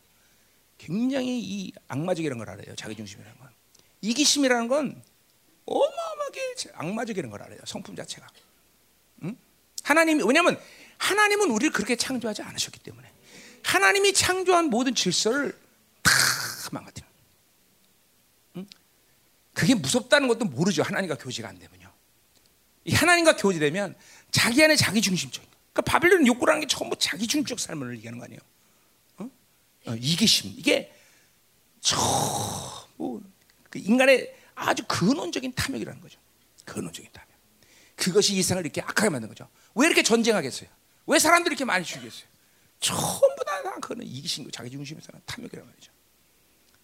굉장히 이 악마적이라는 걸 알아요. 자기 중심이라는 건. 이기심이라는 건 어마어마하게 악마적이라는 걸 알아요. 성품 자체가. 응? 하나님 왜냐하면 하나님은 우리를 그렇게 창조하지 않으셨기 때문에 하나님이 창조한 모든 질서를 다 망가뜨려. 응? 그게 무섭다는 것도 모르죠. 하나님과 교제가 안 되면요. 이 하나님과 교제되면 자기 안에 자기 중심적. 그러니까 바빌론 욕구라는 게 전부 자기 중심적 삶을 얘기하는 거 아니에요. 어? 어, 이기심 이게 저뭐 그 인간의 아주 근원적인 탐욕이라는 거죠. 근원적인 탐욕. 그것이 이 세상을 이렇게 악하게 만든 거죠. 왜 이렇게 전쟁하겠어요? 왜 사람들이 이렇게 많이 죽겠어요? 전부 다, 다 그거는 이기심, 자기 중심에서 는 탐욕이란 말이죠.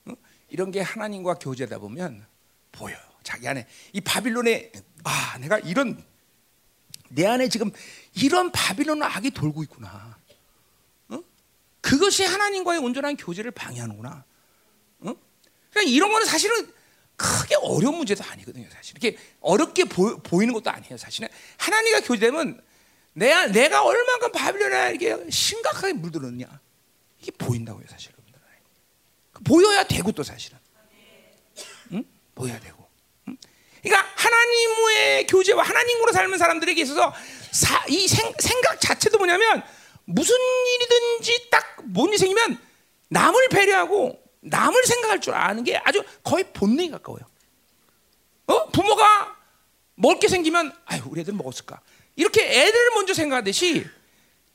어? 이런 게 하나님과 교제다 보면 보여요. 자기 안에 이 바빌론에 아 내가 이런 내 안에 지금 이런 바빌론 악이 돌고 있구나. 어? 그것이 하나님과의 온전한 교제를 방해하는구나. 어? 그러니까 이런 거는 사실은 크게 어려운 문제도 아니거든요, 사실. 이렇게 어렵게 보, 이는 것도 아니에요, 사실은. 하나님과 교제되면 내가, 내가 얼만큼 바빌론에 이게 심각하게 물들었냐. 이게 보인다고요, 사실. 보여야 되고 또 사실은. 응? 보여야 되고. 응? 그러니까 하나님의 교제와 하나님으로 삶은 사람들에게 있어서 사, 이 생, 생각 자체도 뭐냐면 무슨 일이든지 딱 뭔 일이 생기면 남을 배려하고 남을 생각할 줄 아는 게 아주 거의 본능에 가까워요. 어? 부모가 먹을 게 생기면 아유 우리 애들 먹었을까? 이렇게 애들을 먼저 생각하듯이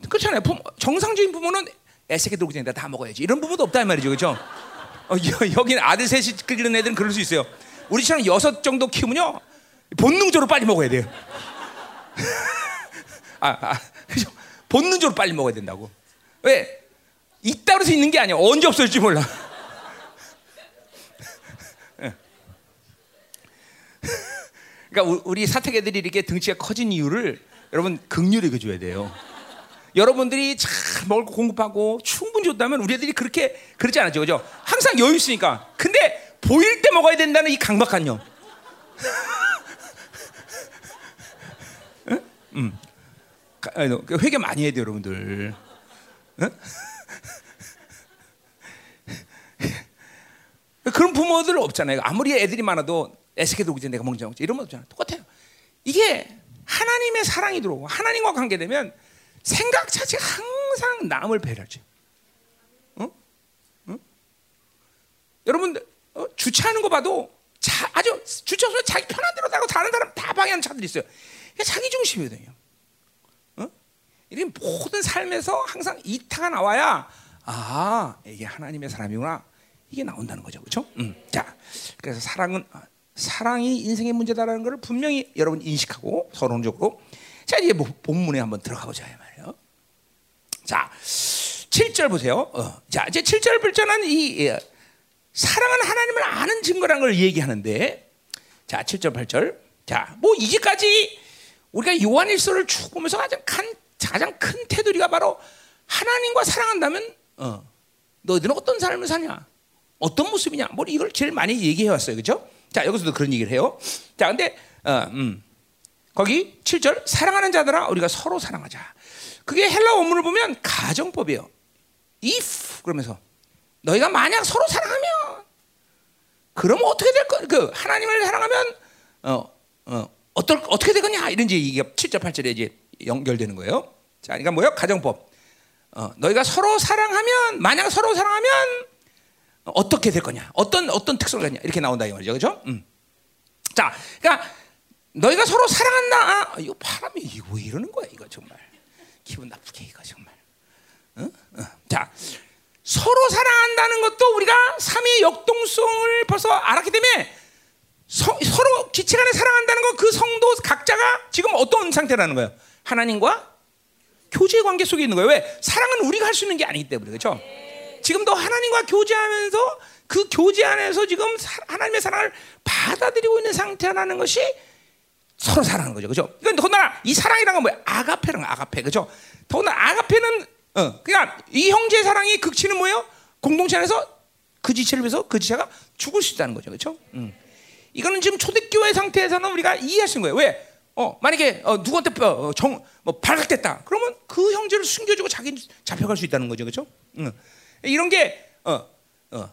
그렇잖아요. 정상적인 부모는 애새끼 들고 다니다 다 먹어야지. 이런 부모도 없다 말이죠, 그렇죠? 어, 여기는 아들 셋이 끌리는 애들은 그럴 수 있어요. 우리처럼 여섯 정도 키우면요 본능적으로 빨리 먹어야 돼요. 아, 아, 그죠? 본능적으로 빨리 먹어야 된다고. 왜? 있다 그래서 있는 게 아니야. 언제 없어질지 몰라. 그러니까 우리 사택애들이 이렇게 등치가 커진 이유를 여러분 극률히 줘야 돼요. 여러분들이 잘 먹을 거 공급하고 충분히 줬다면 우리 애들이 그렇게 그러지 않았죠, 그죠? 항상 여유 있으니까. 근데 보일 때 먹어야 된다는 이 강박한 념. 응? 음. 그 회개 많이 해야 돼요, 여러분들. 응? 그런 부모들 없잖아요. 아무리 애들이 많아도 애새끼 들고 내가 먹지 이런 거 없잖아. 똑같아요. 이게 하나님의 사랑이 들어오고 하나님과 관계되면 생각 자체가 항상 남을 배려하지. 어? 어? 여러분 어? 주차하는 거 봐도 자, 아주 주차소에 자기 편한 대로 나고 다른 사람 다 방해하는 차들이 있어요. 자기 중심이거든요. 어? 이런 모든 삶에서 항상 이타가 나와야 아 이게 하나님의 사람이구나 이게 나온다는 거죠, 그렇죠? 음. 자, 그래서 사랑은 사랑이 인생의 문제다라는 것을 분명히 여러분 인식하고 서론적으로 자 이제 뭐 본문에 한번 들어가 보자 말이에요. 자, 7절 보세요. 어. 자, 이제 7절 불자는 이 예, 사랑은 하나님을 아는 증거라는 걸 얘기하는데 자, 7절 8절. 자, 뭐 이제까지 우리가 요한일서를 쭉 보면서 가장 큰 가장 큰 테두리가 바로 하나님과 사랑한다면 어, 너희들은 어떤 삶을 사냐? 어떤 모습이냐? 뭐 이걸 제일 많이 얘기해 왔어요. 그렇죠? 자, 여기서도 그런 얘기를 해요. 자, 근데 어, 음. 거기 7절 사랑하는 자들아 우리가 서로 사랑하자. 그게 헬라 원문을 보면 가정법이에요. if 그러면서 너희가 만약 서로 사랑하면 그러면 어떻게 될 거? 그 하나님을 사랑하면 어, 어, 어떨 어떻게 되겠냐? 이런 이제 이게 7절 8절에 이제 연결되는 거예요. 자, 그러니까 뭐요? 가정법. 어, 너희가 서로 사랑하면 만약 서로 사랑하면 어떻게 될 거냐? 어떤 어떤 특성을 갖냐? 이렇게 나온다 이 말이죠, 그렇죠? 음. 자, 그러니까 너희가 서로 사랑한다. 아, 이거 바람이 이거 왜 이러는 거야? 이거 정말 기분 나쁘게 이거 정말. 어? 어. 자, 서로 사랑한다는 것도 우리가 삼위의 역동성을 벌써 알았기 때문에 서, 로 지체 간에 사랑한다는 것그 성도 각자가 지금 어떤 상태라는 거예요? 하나님과 교제 관계 속에 있는 거예요. 왜? 사랑은 우리가 할 수 있는 게 아니기 때문에 그렇죠? 지금도 하나님과 교제하면서 그 교제 안에서 지금 사, 하나님의 사랑을 받아들이고 있는 상태라는 것이 서로 사랑하는 거죠, 그렇죠? 그러니까 더구나 이 사랑이란 건 뭐야? 아가페랑 아가페, 그렇죠? 더구나 아가페는 어, 그러니까 이 형제 사랑이 극치는 뭐예요? 공동체 안에서 그 지체를 위해서 그 지체가 죽을 수 있다는 거죠, 그렇죠? 음. 이거는 지금 초대교회 상태에서는 우리가 있는 거예요. 왜? 어, 만약에 어, 누구한테 어, 정, 뭐 발각됐다. 그러면 그 형제를 숨겨주고 자기 잡혀갈 수 있다는 거죠, 그렇죠? 응. 이런 게 어, 어,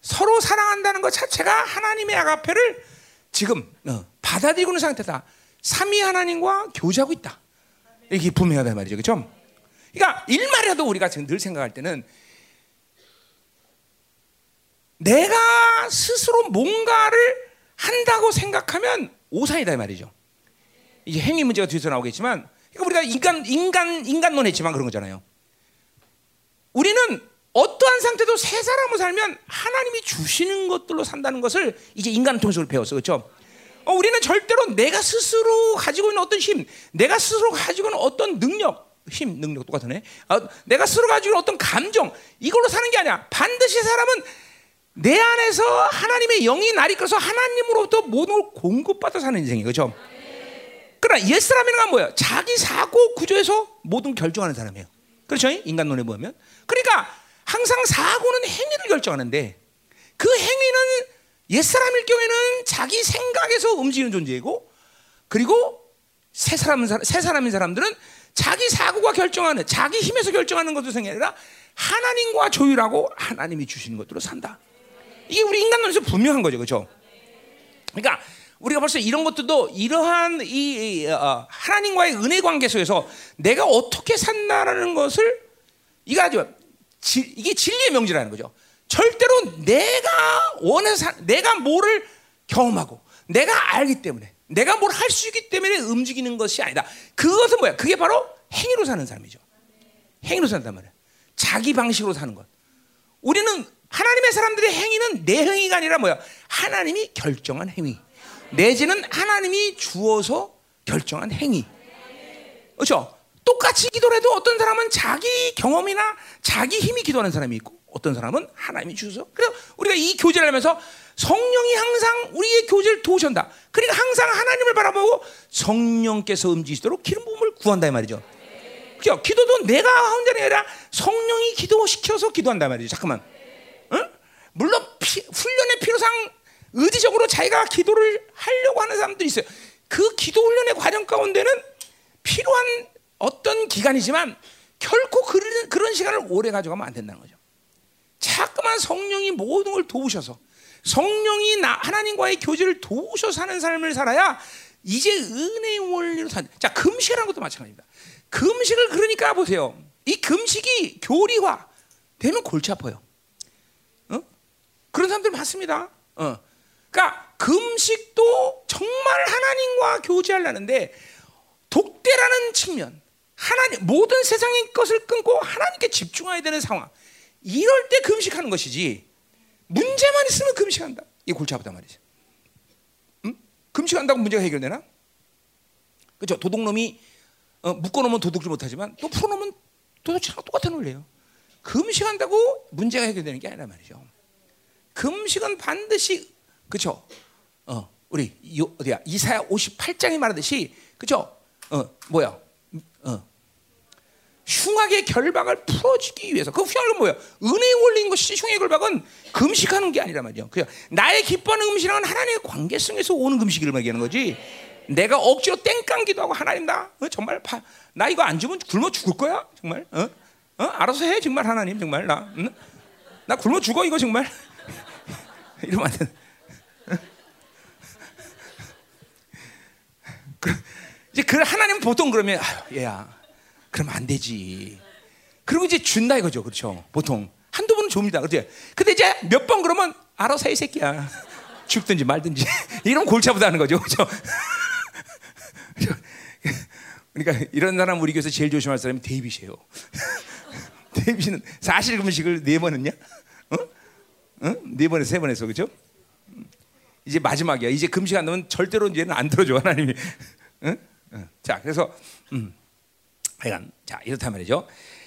서로 사랑한다는 것 자체가 하나님의 아가페를 지금 어, 받아들이고 있는 상태다. 삼위 하나님과 교제하고 있다. 이게 분명하다 말이죠, 그렇죠? 그러니까 일말이라도 우리가 지금 늘 생각할 때는 내가 스스로 뭔가를 한다고 생각하면 오산이다 말이죠. 이제 행위 문제가 뒤에서 나오겠지만, 그러니까 우리가 인간 인간 인간론 했지만 그런 거잖아요. 우리는 어떠한 상태도 새 사람으로 살면 하나님이 주시는 것들로 산다는 것을 이제 인간 통해서 배웠어, 그렇죠? 어, 우리는 절대로 내가 스스로 가지고 있는 어떤 힘, 내가 스스로 가지고 있는 어떤 능력, 힘, 능력 똑같네. 어, 내가 스스로 가지고 있는 어떤 감정 이걸로 사는 게 아니야. 반드시 사람은 내 안에서 하나님의 영이 날이 끌어서 하나님으로부터 모든 걸 공급받아 사는 인생이에요. 그렇죠? 그러나 옛사람이란 건 뭐예요? 자기 사고 구조에서 모든 결정하는 사람이에요. 그렇죠? 인간론에 보면. 그러니까 항상 사고는 행위를 결정하는데 그 행위는 옛사람일 경우에는 자기 생각에서 움직이는 존재이고 그리고 새 사람 새 사람인 사람들은 자기 사고가 결정하는 자기 힘에서 결정하는 것도 생이 아니라 하나님과 조율하고 하나님이 주시는 것들로 산다. 이게 우리 인간론에서 분명한 거죠, 그렇죠? 그러니까 우리가 벌써 이런 것들도 이러한 이, 이 어, 하나님과의 은혜 관계 속에서 내가 어떻게 산다라는 것을 이거 아주 지, 이게 진리의 명제라는 거죠. 절대로 내가 원해서 내가 뭐를 경험하고 내가 알기 때문에 내가 뭘 할 수 있기 때문에 움직이는 것이 아니다. 그것은 뭐야? 그게 바로 행위로 사는 사람이죠. 행위로 산단 말이야. 자기 방식으로 사는 것. 우리는 하나님의 사람들의 행위는 내 행위가 아니라 뭐야? 하나님이 결정한 행위. 내지는 하나님이 주어서 결정한 행위. 그렇죠? 똑같이 기도를 해도 어떤 사람은 자기 경험이나 자기 힘이 기도하는 사람이 있고 어떤 사람은 하나님이 주셔서 그래서 우리가 이 교제를 하면서 성령이 항상 우리의 교제를 도우신다. 그러니까 항상 하나님을 바라보고 성령께서 움직이시도록 기름 부음을 구한다 이 말이죠. 그죠? 기도도 내가 혼자가 아니라 성령이 기도시켜서 기도한다 말이죠. 잠깐만. 응? 물론 피, 훈련의 필요상 의지적으로 자기가 기도를 하려고 하는 사람들이 있어요. 그 기도 훈련의 과정 가운데는 필요한 어떤 기간이지만 결코 그런, 그런 시간을 오래 가져가면 안 된다는 거죠. 자꾸만 성령이 모든 걸 도우셔서 성령이 나 하나님과의 교제를 도우셔서 사는 삶을 살아야 이제 은혜의 원리로 산. 자 금식이라는 것도 마찬가지입니다. 금식을 그러니까 보세요. 이 금식이 교리화 되면 골치 아파요. 어? 그런 사람들 많습니다. 어. 그러니까 금식도 정말 하나님과 교제하려는데 독대라는 측면, 하나님 모든 세상의 것을 끊고 하나님께 집중해야 되는 상황. 이럴 때 금식하는 것이지. 문제만 있으면 금식한다. 이 골치 아프단 말이죠. 응? 금식한다고 문제가 해결되나? 그렇죠. 도둑놈이 어, 묶어놓으면 도둑질 못하지만 또 풀어놓으면 도둑질하고 똑같은 원리예요. 금식한다고 문제가 해결되는 게 아니란 말이죠. 금식은 반드시 그렇죠. 어, 우리 요, 어디야 이사야 58장이 말하듯이 그렇죠. 어, 뭐야? 어. 흉악의 결박을 풀어주기 위해서 그 흉악은 뭐야? 은혜의 원리인 것이 흉의 결박은 금식하는 게 아니란 말이죠. 그 나의 기뻐하는 음식은 하나님의 관계성에서 오는 금식을 말하는 거지. 내가 억지로 땡깡기도 하고 하나님 나 어, 정말 파, 나 이거 안 주면 굶어 죽을 거야 정말. 어? 어? 알아서 해 정말 하나님 정말 나. 응? 나 굶어 죽어 이거 정말. 이러면 안 돼. 그, 이제 그 하나님 보통 그러면 아유, 얘야 그러면 안 되지. 그리고 이제 준다 이거죠, 그렇죠? 보통 한두 번은 줍니다, 그렇죠? 근데 이제 몇 번 그러면 알아서 해, 새끼야. 죽든지 말든지 이런 골치 아프다는 거죠, 그렇죠? 그러니까 이런 사람 우리 교회에서 제일 조심할 사람이 데이빗이에요. 데뷔는 사실 금식을 네 번 했냐? 어? 어? 네 번에서 세 번에서 그죠? 이제 마지막이야. 이제 금식 안 넣으면 절대로 이제는 안 들어줘 하나님이. 응? 응. 자, 그래서 음. 하여간 자 이렇단 말이죠.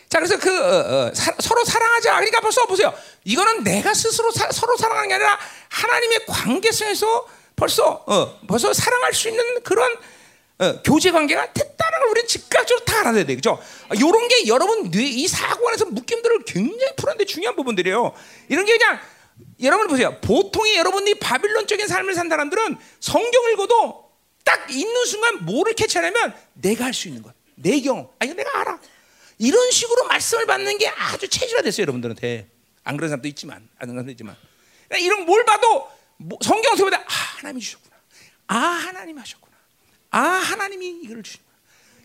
자, 그래서 그 어, 어, 사, 서로 사랑하자. 그러니까 벌써 보세요. 이거는 내가 스스로 사, 서로 사랑하는 게 아니라 하나님의 관계성에서 벌써 어, 벌써 사랑할 수 있는 그런 어, 교제 관계가 됐다는 걸 우리는 즉각적으로 다 알아야 돼, 그죠? 이런 게 여러분 뇌, 이 사고 안에서 묶임들을 굉장히 푸는데 중요한 부분들이에요. 이런 게 그냥 여러분 보세요. 보통의 여러분이 바빌론적인 삶을 산 사람들은 성경 읽어도 딱 있는 순간 뭐를 캐치하냐면 내가 할 수 있는 것, 내 경험, 아니 내가 알아. 이런 식으로 말씀을 받는 게 아주 체질화 됐어요, 여러분들한테. 안 그런 사람도 있지만, 안 그런 사람도 있지만. 그러니까 이런 뭘 봐도 뭐 성경 속에 다 아 하나님이 주셨구나. 아 하나님 하셨구나. 아 하나님이 이걸 주셨구나.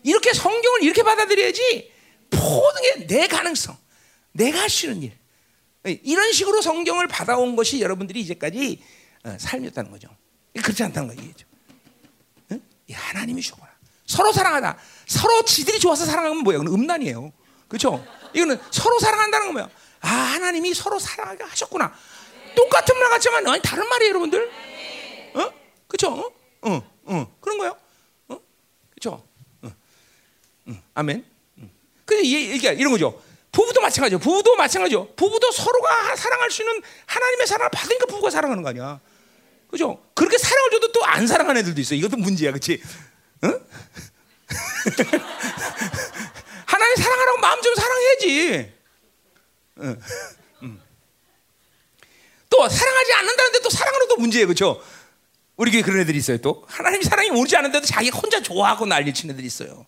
이렇게 성경을 이렇게 받아들여야지 모든 게 내 가능성, 내가 있는 일. 이런 식으로 성경을 받아온 것이 여러분들이 이제까지 어, 삶이었다는 거죠. 그렇지 않다는 거죠. 응? 하나님이 주구나. 서로 사랑하다. 서로 지들이 좋아서 사랑하면 뭐예요? 그건 음란이에요. 그렇죠? 이거는 서로 사랑한다는 건 뭐야? 아 하나님이 서로 사랑하게 하셨구나. 똑같은 말 같지만 아니 다른 말이에요, 여러분들. 어? 그렇죠? 어? 어, 어. 그런 거요. 어? 그렇죠? 어. 어. 아멘. 그 이게 이런 거죠. 부부도 마찬가지죠. 부부도 마찬가지죠. 부부도 서로가 사랑할 수 있는 하나님의 사랑을 받으니까 부부가 사랑하는 거 아니야. 그죠? 그렇게 사랑을 줘도 또 안 사랑하는 애들도 있어. 이것도 문제야, 그렇지? 응? 하나님 사랑하라고 마음 좀 사랑해야지. 또 사랑하지 않는다는데 또또 문제예요, 그렇죠? 우리 교회 그런 애들이 있어요. 또 하나님 사랑이 오지 않는데도 자기 혼자 좋아하고 난리 치는 애들이 있어요.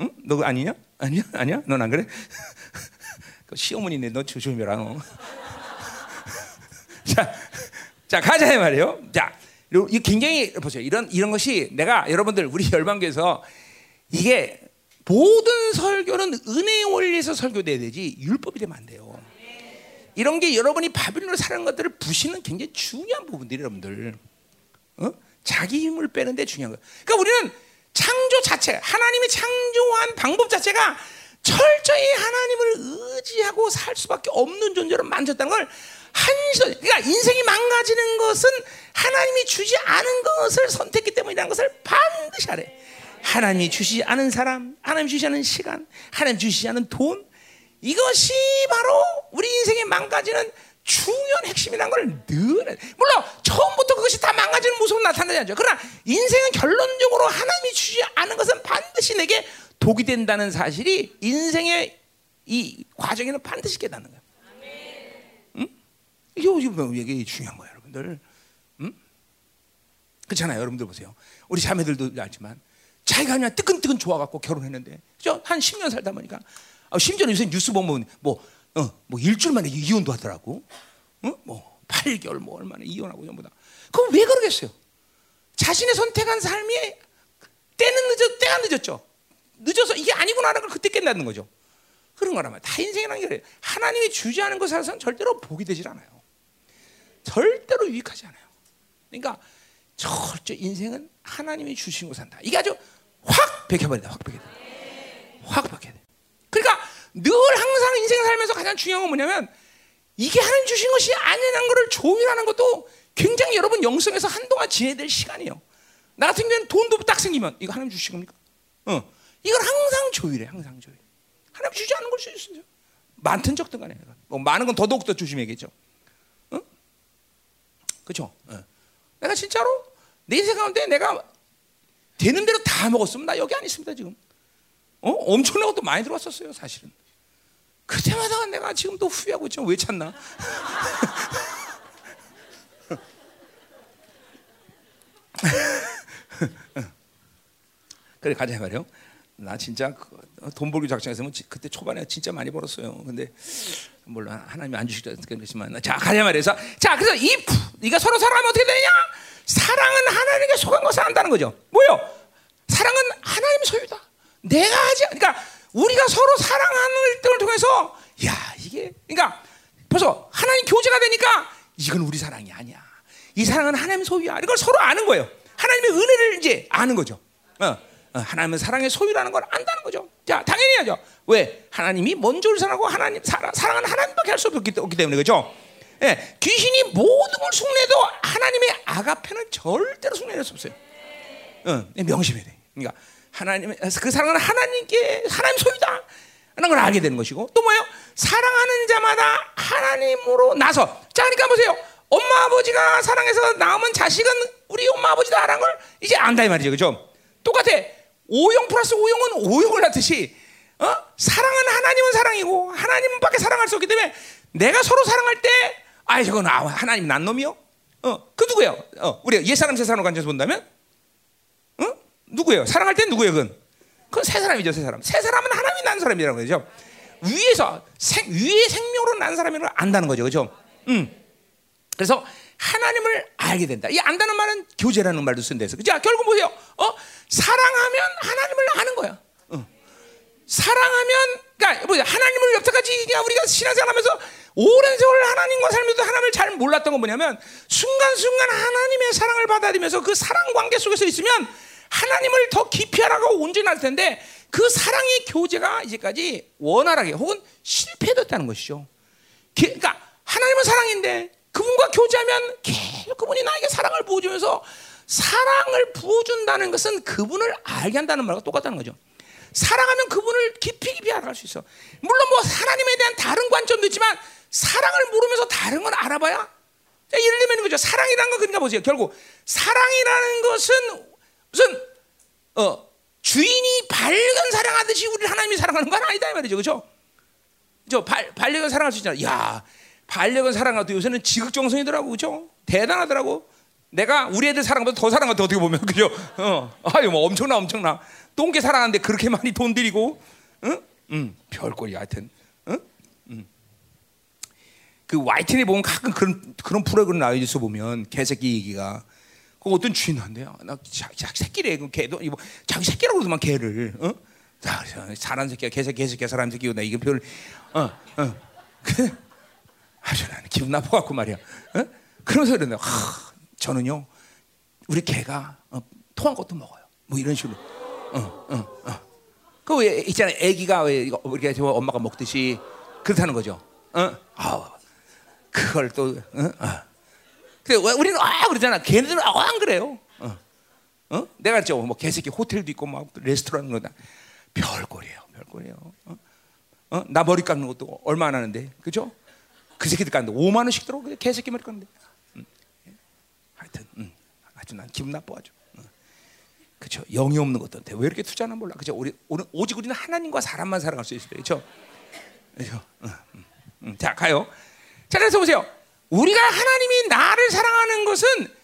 응? 너 아니냐? 아니야? 아니야? 넌 안 그래? 그 시어머니네. 너 조심해라. 너. 자, 자 가자 이 말이에요. 자, 이 굉장히 보세요. 이런 이런 것이 내가 여러분들 우리 열방교에서 이게 모든 설교는 은혜의 원리에서 설교돼야 되지 율법이 되면 안 돼요. 이런 게 여러분이 바빌론을 사는 것들을 부시는 굉장히 중요한 부분들이 여러분들. 어? 자기 힘을 빼는데 중요한 거예요. 그러니까 우리는 창조 자체, 하나님이 창조한 방법 자체가 철저히 하나님을 의지하고 살 수밖에 없는 존재로 만졌다는 걸 한시 그러니까 인생이 망가지는 것은 하나님이 주지 않은 것을 선택했기 때문이라는 것을 반드시 알아요. 하나님이 주시지 않은 사람, 하나님 주시지 않은 시간, 하나님 주시지 않은 돈, 이것이 바로 우리 인생에 망가지는 중요한 핵심이라는 걸 늘, 물론 처음부터 그것이 다 망가지는 모습은 나타나지 않죠. 그러나 인생은 결론적으로 하나님이 주지 않은 것은 반드시 내게 독이 된다는 사실이 인생의 이 과정에는 반드시 깨닫는 거예요. 응? 이게 뭐 이게 중요한 거예요, 여러분들. 응? 그렇잖아요, 여러분들 보세요. 우리 자매들도 알지만 자기가 그냥 뜨끈뜨끈 좋아갖고 결혼했는데, 그죠? 한 10년 살다 보니까, 아, 심지어 요새 뉴스 보면 뭐, 어, 뭐 일주일 만에 이혼도 하더라고. 어? 뭐 8개월 뭐 얼마나 이혼하고 전부 다. 그럼 왜 그러겠어요? 자신의 선택한 삶이 때는 늦었, 때가 늦었죠. 늦어서 이게 아니구나라는 걸 그때 깨닫는 거죠. 그런 거라면 다 인생이라는 게 그래요. 하나님이 주지 않은 것에 서 절대로 복이 되질 않아요. 절대로 유익하지 않아요. 그러니까 절대 인생은 하나님이 주신 거 산다. 이게 아주 확 베겨버린다. 확 베겨. 확 베겨. 그러니까 늘 항상 인생 살면서 가장 중요한 건 뭐냐면 이게 하나님 주신 것이 아니라는 것을 조율하는 것도 굉장히 여러분 영성에서 한동안 지내야 될 시간이에요. 나 같은 경우는 돈도 딱 생기면 이거 하나님 주신 겁니까? 어. 이걸 항상 조율해, 항상 조율. 하나님 주지 않는 걸수 있어요. 많든 적든 간에. 뭐 많은 건 더더욱 더 조심해야겠죠. 어? 그렇죠? 어. 내가 진짜로 내 인생 가운데 내가 되는 대로 다 먹었으면 나 여기 안 있습니다 지금. 어? 엄청난 것도 많이 들어왔었어요 사실은. 그때마다 내가 지금 또 후회하고 있죠. 왜 찾나? 그래 가자 말이요. 나 진짜 그돈 벌기 작정했으면 그때 초반에 진짜 많이 벌었어요. 근데 물론 하나님이 안 주시다 그렇지만 자 가자 말해서 자 그래서 이 네가 서로 사랑하면 어떻게 되냐? 사랑은 하나님께 속한 것을 안다는 거죠. 뭐요? 사랑은 하나님의 소유다. 내가 하지 그러니까 우리가 서로 사랑하는 등을 통해서 야 이게 그러니까 벌써 하나님 교제가 되니까 이건 우리 사랑이 아니야. 이 사랑은 하나님 소유야. 이걸 서로 아는 거예요. 하나님의 은혜를 이제 아는 거죠. 어. 어, 하나님은 사랑의 소유라는 걸 안다는 거죠. 자, 당연히 하죠. 왜? 하나님이 먼저를 사랑하고 하나님 사랑, 사랑은 하나님밖에 할 수 없기, 없기 때문에 그죠? 예, 귀신이 모든 걸 숭례도 하나님의 아가페는 절대로 숭례할 수 없어요. 어, 명심해야 돼. 그러니까 하나님의 그 사랑은 하나님께 하나님 소유다. 라는 걸 알게 되는 것이고 또 뭐예요? 사랑하는 자마다 하나님으로 나서 자 그러니까 보세요 엄마 아버지가 사랑해서 낳으면 자식은 우리 엄마 아버지다라는 걸 이제 안다 이 말이죠 그죠? 똑같아 오용 플러스 오용은 오용을 낳듯이 어? 사랑은 하나님은 사랑이고 하나님밖에 사랑할 수 없기 때문에 내가 서로 사랑할 때 아이 저건 아, 하나님 난 놈이요? 어, 그 누구예요? 어, 우리가 옛 사람 새 사람으로 관점에서 본다면 어? 누구예요? 사랑할 때 누구예요? 그건 그건 새 사람이죠, 새 사람. 새 사람은 하나님이 난 사람이라는 거죠. 위에서 생, 위의 생명으로 난 사람이라고 안다는 거죠, 그렇죠? 음. 그래서 하나님을 알게 된다. 이 안다는 말은 교제라는 말도 쓴대서. 자, 결국 보세요. 어? 사랑하면 하나님을 아는 거야. 어. 사랑하면, 그러니까 뭐야? 하나님을 여태까지 우리가 신앙생활하면서 오랜 세월 하나님과 살면서 하나님을 잘 몰랐던 건 뭐냐면 순간순간 하나님의 사랑을 받아들이면서 그 사랑 관계 속에서 있으면 하나님을 더 깊이 알아가고 온전할 텐데 그 사랑의 교제가 이제까지 원활하게 혹은 실패됐다는 것이죠. 그러니까 하나님은 사랑인데 그분과 교제하면 계속 그분이 나에게 사랑을 부어주면서 사랑을 부어준다는 것은 그분을 알게 한다는 말과 똑같다는 거죠. 사랑하면 그분을 깊이 깊이 알아갈 수 있어. 물론 뭐 하나님에 대한 다른 관점도 있지만 사랑을 모르면서 다른 걸 알아봐야. 예를 들면 거죠. 사랑이라는 건 그러니까 보세요. 결국 사랑이라는 것은 무슨 어 주인이 반려견 사랑하듯이 우리 하나님이 사랑하는 건 아니다 이 말이죠, 그렇죠? 저 반려견 사랑할 수 있잖아. 야, 반려견 사랑하도 요새는 지극정성이더라고, 그렇죠? 대단하더라고. 내가 우리 애들 사랑보다 더 사랑하다 어떻게 보면 그죠? 어, 아유 뭐 엄청나 엄청나. 똥개 사랑하는데 그렇게 많이 돈 들이고, 응? 응, 별꼴이 하여튼. 그 YTN에 보면 가끔 그런 그런 프로그램 나와 있어 보면 개새끼 얘기가. 그 어떤 주인한테요. 나 자기, 새끼래. 그 개도 이거 자기 새끼라고 그러더만 개를. 어? 자, 사람 새끼야, 개새끼, 개새끼, 사람 새끼고 나 이거 별, 어, 어. 그 아주 나는 기분 나빠갖고 말이야. 어? 그러면서 그러는데, 하, 저는요, 우리 개가 어, 토한 것도 먹어요. 뭐 이런 식으로. 어, 어, 어. 그왜 있잖아, 아기가 왜 이거 우리가 저 엄마가 먹듯이 그렇다는 거죠. 어, 아, 그걸 또, 어, 어. 우리는 아 그러잖아. 걔네들은 아, 안 그래요. 어. 어? 내가 저뭐 개새끼 호텔도 있고 막 레스토랑 거다. 별꼴이에요. 별꼴이에요. 어? 어? 나 머리 깎는 것도 얼마 안 하는데. 그죠? 그 새끼들 깎는데 5만 원씩 들어. 개새끼 머리 깎는데. 음. 하여튼 음. 아주 난 기분 나빠 아주. 어. 그죠? 영이 없는 것도왜 이렇게 투자나 몰라. 그죠? 우리 오직 우리는 하나님과 사람만 살아갈 수 있어요. 그죠? 그죠? 음, 음, 음. 자, 가요. 자, 그래서 보세요. 우리가 하나님이 나를 사랑하는 것은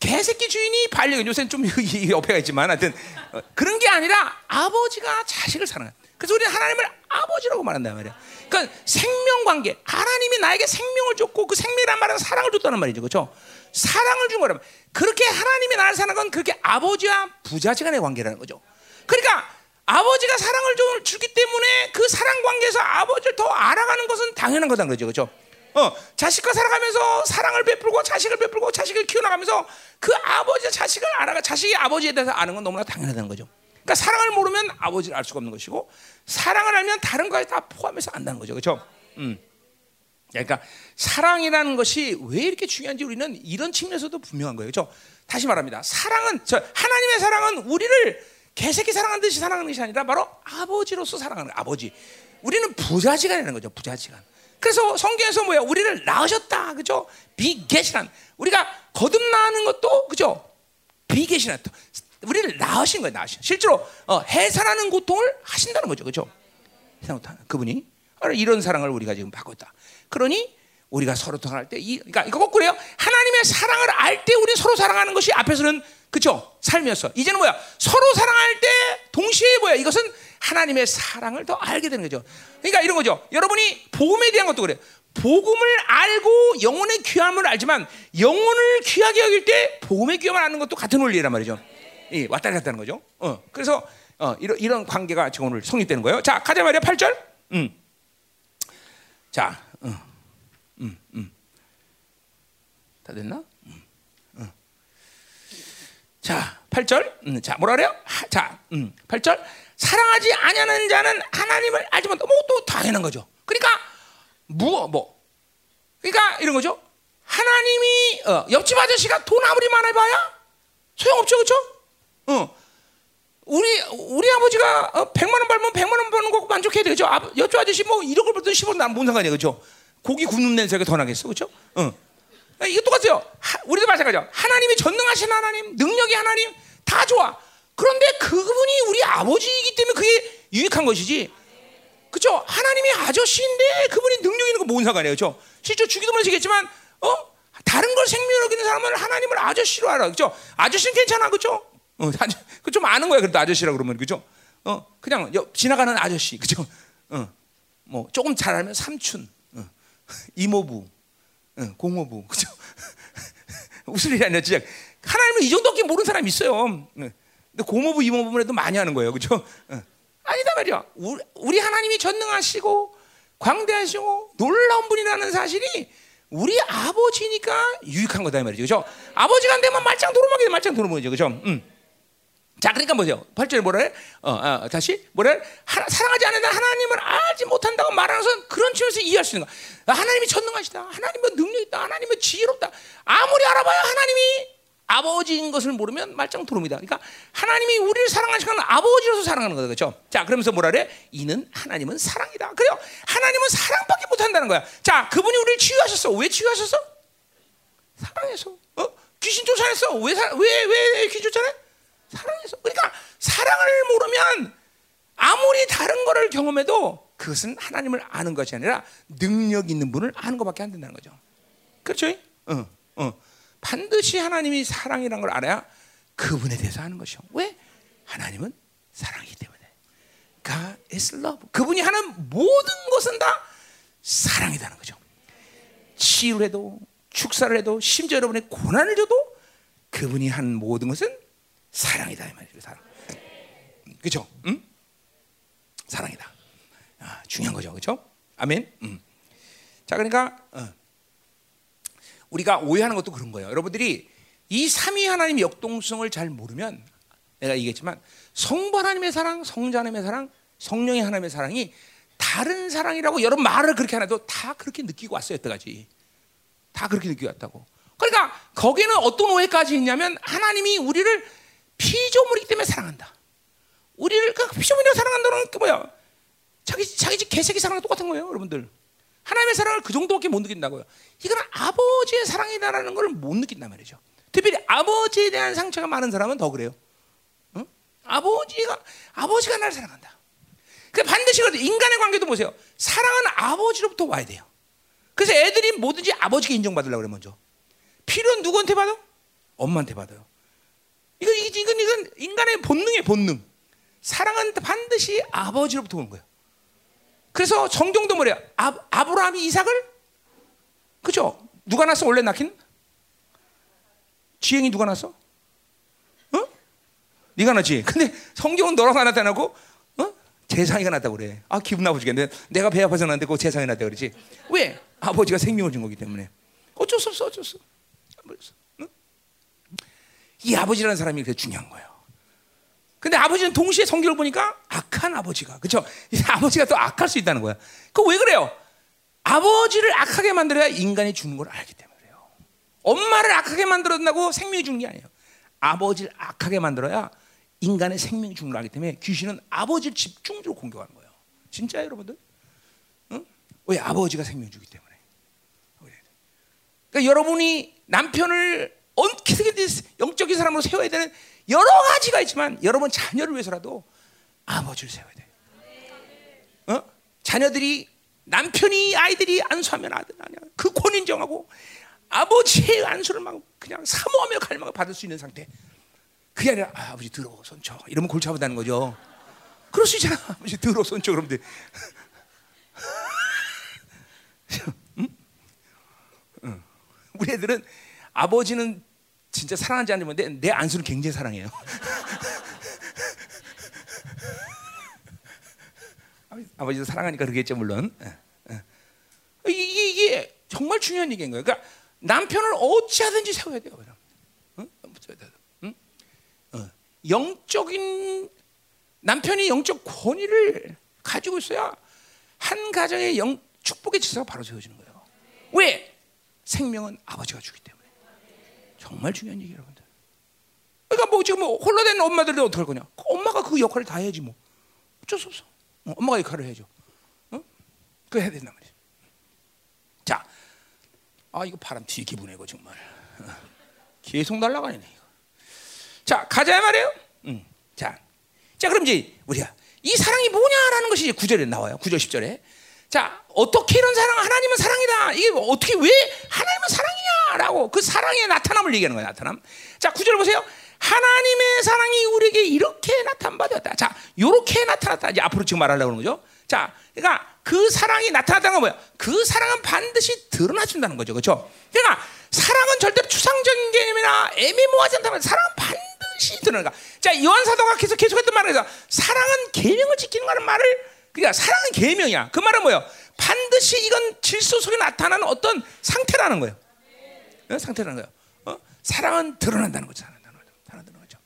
개새끼 주인이 반려견 요새는 좀 옆에가 있지만 하여튼 어, 그런 게 아니라 아버지가 자식을 사랑해. 그래서 우리는 하나님을 아버지라고 말한단 말이야. 그러니까 생명 관계. 하나님이 나에게 생명을 줬고 그 생명이란 말은 사랑을 줬다는 말이죠. 그렇죠? 사랑을 준 거라면 그렇게 하나님이 나를 사랑한 건 그렇게 아버지와 부자지간의 관계라는 거죠. 그러니까 아버지가 사랑을 주기 때문에 그 사랑 관계에서 아버지를 더 알아가는 것은 당연한 거다 그러죠. 그렇죠? 어, 자식과 살아가면서 사랑을 베풀고 자식을 베풀고 자식을 키워나가면서 그 아버지 자식을 알아가 자식이 아버지에 대해서 아는 건 너무나 당연하다는 거죠. 그러니까 사랑을 모르면 아버지를 알 수가 없는 것이고 사랑을 알면 다른 것이 다 포함해서 안다는 거죠. 그렇죠? 음. 그러니까 사랑이라는 것이 왜 이렇게 중요한지 우리는 이런 측면에서도 분명한 거예요. 그렇죠? 다시 말합니다. 사랑은 저 하나님의 사랑은 우리를 개새끼 사랑하는 듯이 사랑하는 것이 아니라 바로 아버지로서 사랑하는 아버지. 우리는 부자지간이라는 거죠. 부자지간. 그래서 성경에서 뭐야? 우리를 낳으셨다. 그죠? 비계시란. 우리가 거듭나는 것도 그죠? 비계시란. 우리를 낳으신 거예요. 낳으신. 실제로 어, 해산하는 고통을 하신다는 거죠. 그죠? 그분이 이런 사랑을 우리가 지금 받고 있다. 그러니 우리가 서로 사랑할 때, 이, 그러니까 이거 거꾸로요. 하나님의 사랑을 알 때 우리 서로 사랑하는 것이 앞에서는 그죠? 삶이었어. 이제는 뭐야? 서로 사랑할 때 동시에 뭐야? 이것은 하나님의 사랑을 더 알게 되는 거죠. 그러니까 이런 거죠. 여러분이 복음에 대한 것도 그래. 복음을 알고 영혼의 귀함을 알지만 영혼을 귀하게 여길 때 복음의 귀함을 아는 것도 같은 원리란 말이죠. 예, 왔다 갔다 하는 거죠. 어, 그래서 어, 이런, 이런 관계가 지금 오늘 성립되는 거예요. 자, 가자 말이야. 8절. 음. 자, 음, 음, 음. 다 됐나? 자, 8절. 8절. 음, 자, 뭐라 그래요? 하, 자, 음, 8절. 사랑하지 아니하는 자는 하나님을 알지 못한다. 뭐또 당연한 거죠. 그러니까 뭐 뭐. 그러니까 이런 거죠. 하나님이 어, 옆집 아저씨가 돈 아무리 많아봐야 소용없죠, 그렇죠? 어. 우리 우리 아버지가 어, 100만 원 벌면 100만 원 버는 거 만족해야 되죠. 아, 옆집 아저씨 뭐 1억을 벌든 10억 난뭔 상관이야, 그렇죠? 고기 굽는 냄새가 더 나겠어, 그렇죠? 어. 이거 똑같아요. 하, 우리도 마찬가지죠. 하나님이 전능하신 하나님, 능력이 하나님 다 좋아. 그런데 그분이 우리 아버지이기 때문에 그게 유익한 것이지. 그렇죠? 하나님이 아저씨인데 그분이 능력 있는 거 뭔 상관이에요, 그렇죠? 실제 주기도 모르시겠지만, 어? 다른 걸 생명을 여기는 사람은 하나님을 아저씨로 알아, 그렇죠? 아저씨는 괜찮아, 그렇죠? 어, 그좀 아는 거야, 그래도 아저씨라 그러면, 그렇죠? 어, 그냥 지나가는 아저씨, 그렇죠? 어, 뭐 조금 잘하면 삼촌, 어, 이모부, 어, 공모부, 그렇죠? 웃을 일이 아니라 진짜 하나님을 이 정도밖에 모르는 사람이 있어요. 어, 근데 고모부, 이모부만 해도 많이 하는 거예요? 어. 아니다 말이야. 우리, 우리 하나님이 전능하시고 광대하시고 놀라운 분이라는 사실이 우리 아버지니까 유익한 거다 이 말이죠. 그죠? 아버지가 안 되면 말짱 도루묵이 말짱 도루묵이죠. 그죠? 음. 자, 그러니까 뭐죠? 8절에 뭐라 해? 어, 어, 다시 뭐라 해? 하, 사랑하지 않는 하나님을 알지 못한다고 말하면서 그런 측면에서 이해할 수 있는 거야. 하나님이 전능하시다. 하나님은 능력 있다. 하나님은 지혜롭다. 아무리 알아봐야 하나님이 아버지인 것을 모르면 말짱 도름이다. 그러니까 하나님이 우리를 사랑하시는 아버지로서 사랑하는 거죠. 그렇죠? 자, 그러면서 뭐라 그래? 이는 하나님은 사랑이다. 그래요. 하나님은 사랑밖에 못 한다는 거야. 자, 그분이 우리를 치유하셨어. 왜 치유하셨어? 사랑해서. 어? 귀신 쫓아냈어. 왜, 왜, 왜 귀신 쫓아내? 사랑해서. 그러니까 사랑을 모르면 아무리 다른 거를 경험해도 그것은 하나님을 아는 것이 아니라 능력 있는 분을 아는 것밖에 안 된다는 거죠. 그렇죠? 어, 어. 반드시 하나님이 사랑이라는 걸 알아야 그분에 대해서 아는 것이요. 왜? 하나님은 사랑이기 때문에. God is love. 그분이 하는 모든 것은 다 사랑이라는 거죠. 치유를 해도 축사를 해도 심지어 여러분의 고난을 줘도 그분이 한 모든 것은 사랑이다 이 말이죠. 사랑. 그렇죠? 응? 사랑이다. 아, 중요한 거죠. 그렇죠? 아멘. 음. 자, 그러니까 어. 우리가 오해하는 것도 그런 거예요. 여러분들이 이 삼위 하나님의 역동성을 잘 모르면 내가 얘기했지만 성부 하나님의 사랑, 성자 하나님의 사랑, 성령의 하나님의 사랑이 다른 사랑이라고 여러분 말을 그렇게 하나도 다 그렇게 느끼고 왔어요 여태까지 다 그렇게 느끼고 왔다고. 그러니까 거기는 어떤 오해까지 있냐면 하나님이 우리를 피조물이기 때문에 사랑한다. 우리를 그 피조물이라 사랑한다는 게 뭐야? 자기 자기 집 개새끼 사랑랑 똑같은 거예요, 여러분들. 하나님의 사랑을 그 정도밖에 못 느낀다고요. 이건 아버지의 사랑이다라는 걸 못 느낀단 말이죠. 특별히 아버지에 대한 상처가 많은 사람은 더 그래요. 응? 아버지가 아버지가 나를 사랑한다. 그 반드시 그래 인간의 관계도 보세요. 사랑은 아버지로부터 와야 돼요. 그래서 애들이 뭐든지 아버지가 인정받으려고 그래 먼저. 필요는 누구한테 받아? 엄마한테 받아요. 이건 이건 이건 인간의 본능의 본능. 사랑은 반드시 아버지로부터 오는 거예요. 그래서 성경도 뭐래요? 아, 아브라함이 이삭을 그죠? 누가 낳았어? 원래 낳긴? 지행이 누가 낳았어? 어? 네가 낳지. 근데 성경은 너라고 나타나고 어? 재상이가 낳다고 그래. 아 기분 나쁘겠네. 내가 배 아파서 낳는데 그 재상이 낳다 그러지. 왜? 아버지가 생명을 준 거기 때문에. 어쩔 수 없어, 어쩔 수. 없어. 응? 이 아버지라는 사람이 그게 중요한 거예요. 근데 아버지는 동시에 성경을 보니까 악한 아버지가 그렇죠? 아버지가 또 악할 수 있다는 거야. 그 왜 그래요? 아버지를 악하게 만들어야 인간이 죽는 걸 알기 때문에 그래요. 엄마를 악하게 만들어낸다고 생명이 죽는 게 아니에요. 아버지를 악하게 만들어야 인간의 생명이 죽는 걸 알기 때문에 귀신은 아버지를 집중적으로 공격하는 거예요. 진짜 여러분들? 응? 왜 아버지가 생명 주기 때문에. 그러니까 여러분이 남편을 어떻게든 영적인 사람으로 세워야 되는 여러 가지가 있지만 여러분 자녀를 위해서라도 아버지를 세워야 돼. 어? 자녀들이 남편이 아이들이 안수하면 아들 아니야. 그 권인 정하고 아버지의 안수를 막 그냥 사모하며 갈망을 받을 수 있는 상태. 그게 아니라 아, 버지 들어 손쳐 이러면 골치 아프다는 거죠. 그럴 수 있잖아. 아버지 들어 손쳐 그러면 돼. 응? 응. 우리 애들은 아버지는 진짜 사랑하지 않으면 내, 내 안수를 굉장히 사랑해요. 아버지도 사랑하니까 그러겠죠 물론. 예, 예. 이게, 이게 정말 중요한 얘기인 거예요. 그러니까 남편을 어찌하든지 세워야 돼요. 응? 응? 어. 영적인 남편이 영적 권위를 가지고 있어야 한 가정의 영 축복의 질서가 바로 세워지는 거예요. 왜? 생명은 아버지가 주기 때문에. 정말 중요한 얘기 여러분들. 그러니까 뭐 지금 뭐 홀로 된 엄마들도 어떡할 거냐? 엄마가 그 역할을 다 해야지 뭐. 어쩔 수 없어. 어, 엄마가 역할을 해야죠. 어? 그거 해야 된단 말이야. 자, 아 이거 바람 뒤 기분해 이거 정말. 어. 계속 날아가네 이거. 자 가자 말이에요. 음. 자, 자 그럼 이제 우리가 이 사랑이 뭐냐라는 것이 이제 구절에 나와요. 구절 10절에. 자, 어떻게 이런 사랑, 하나님은 사랑이다. 이게 뭐 어떻게 왜 하나님은 사랑이 냐라고 그 사랑의 나타남을 얘기하는 거예요. 나타남. 자, 구절 보세요. 하나님의 사랑이 우리에게 이렇게 나타받았다. 자, 요렇게 나타났다. 이제 앞으로 지금 말하려고 하는 거죠. 자, 그러니까 그 사랑이 나타났다는 건 뭐야? 그 사랑은 반드시 드러나준다는 거죠. 그렇죠? 그러니까 사랑은 절대로 추상적인 개념이나 애매모호하지 않다면 사랑은 반드시 드러나가. 자, 요한 사도가 계속 계속했던 말에서 사랑은 계명을 지키는 거라는 말을 그러니까 사랑은 계명이야. 그 말은 뭐예요? 반드시 이건 질서 속에 나타나는 어떤 상태라는 거예요. 어? 상태라는 거예요. 어? 사랑은 드러난다는 거죠. 사랑한다는 거죠.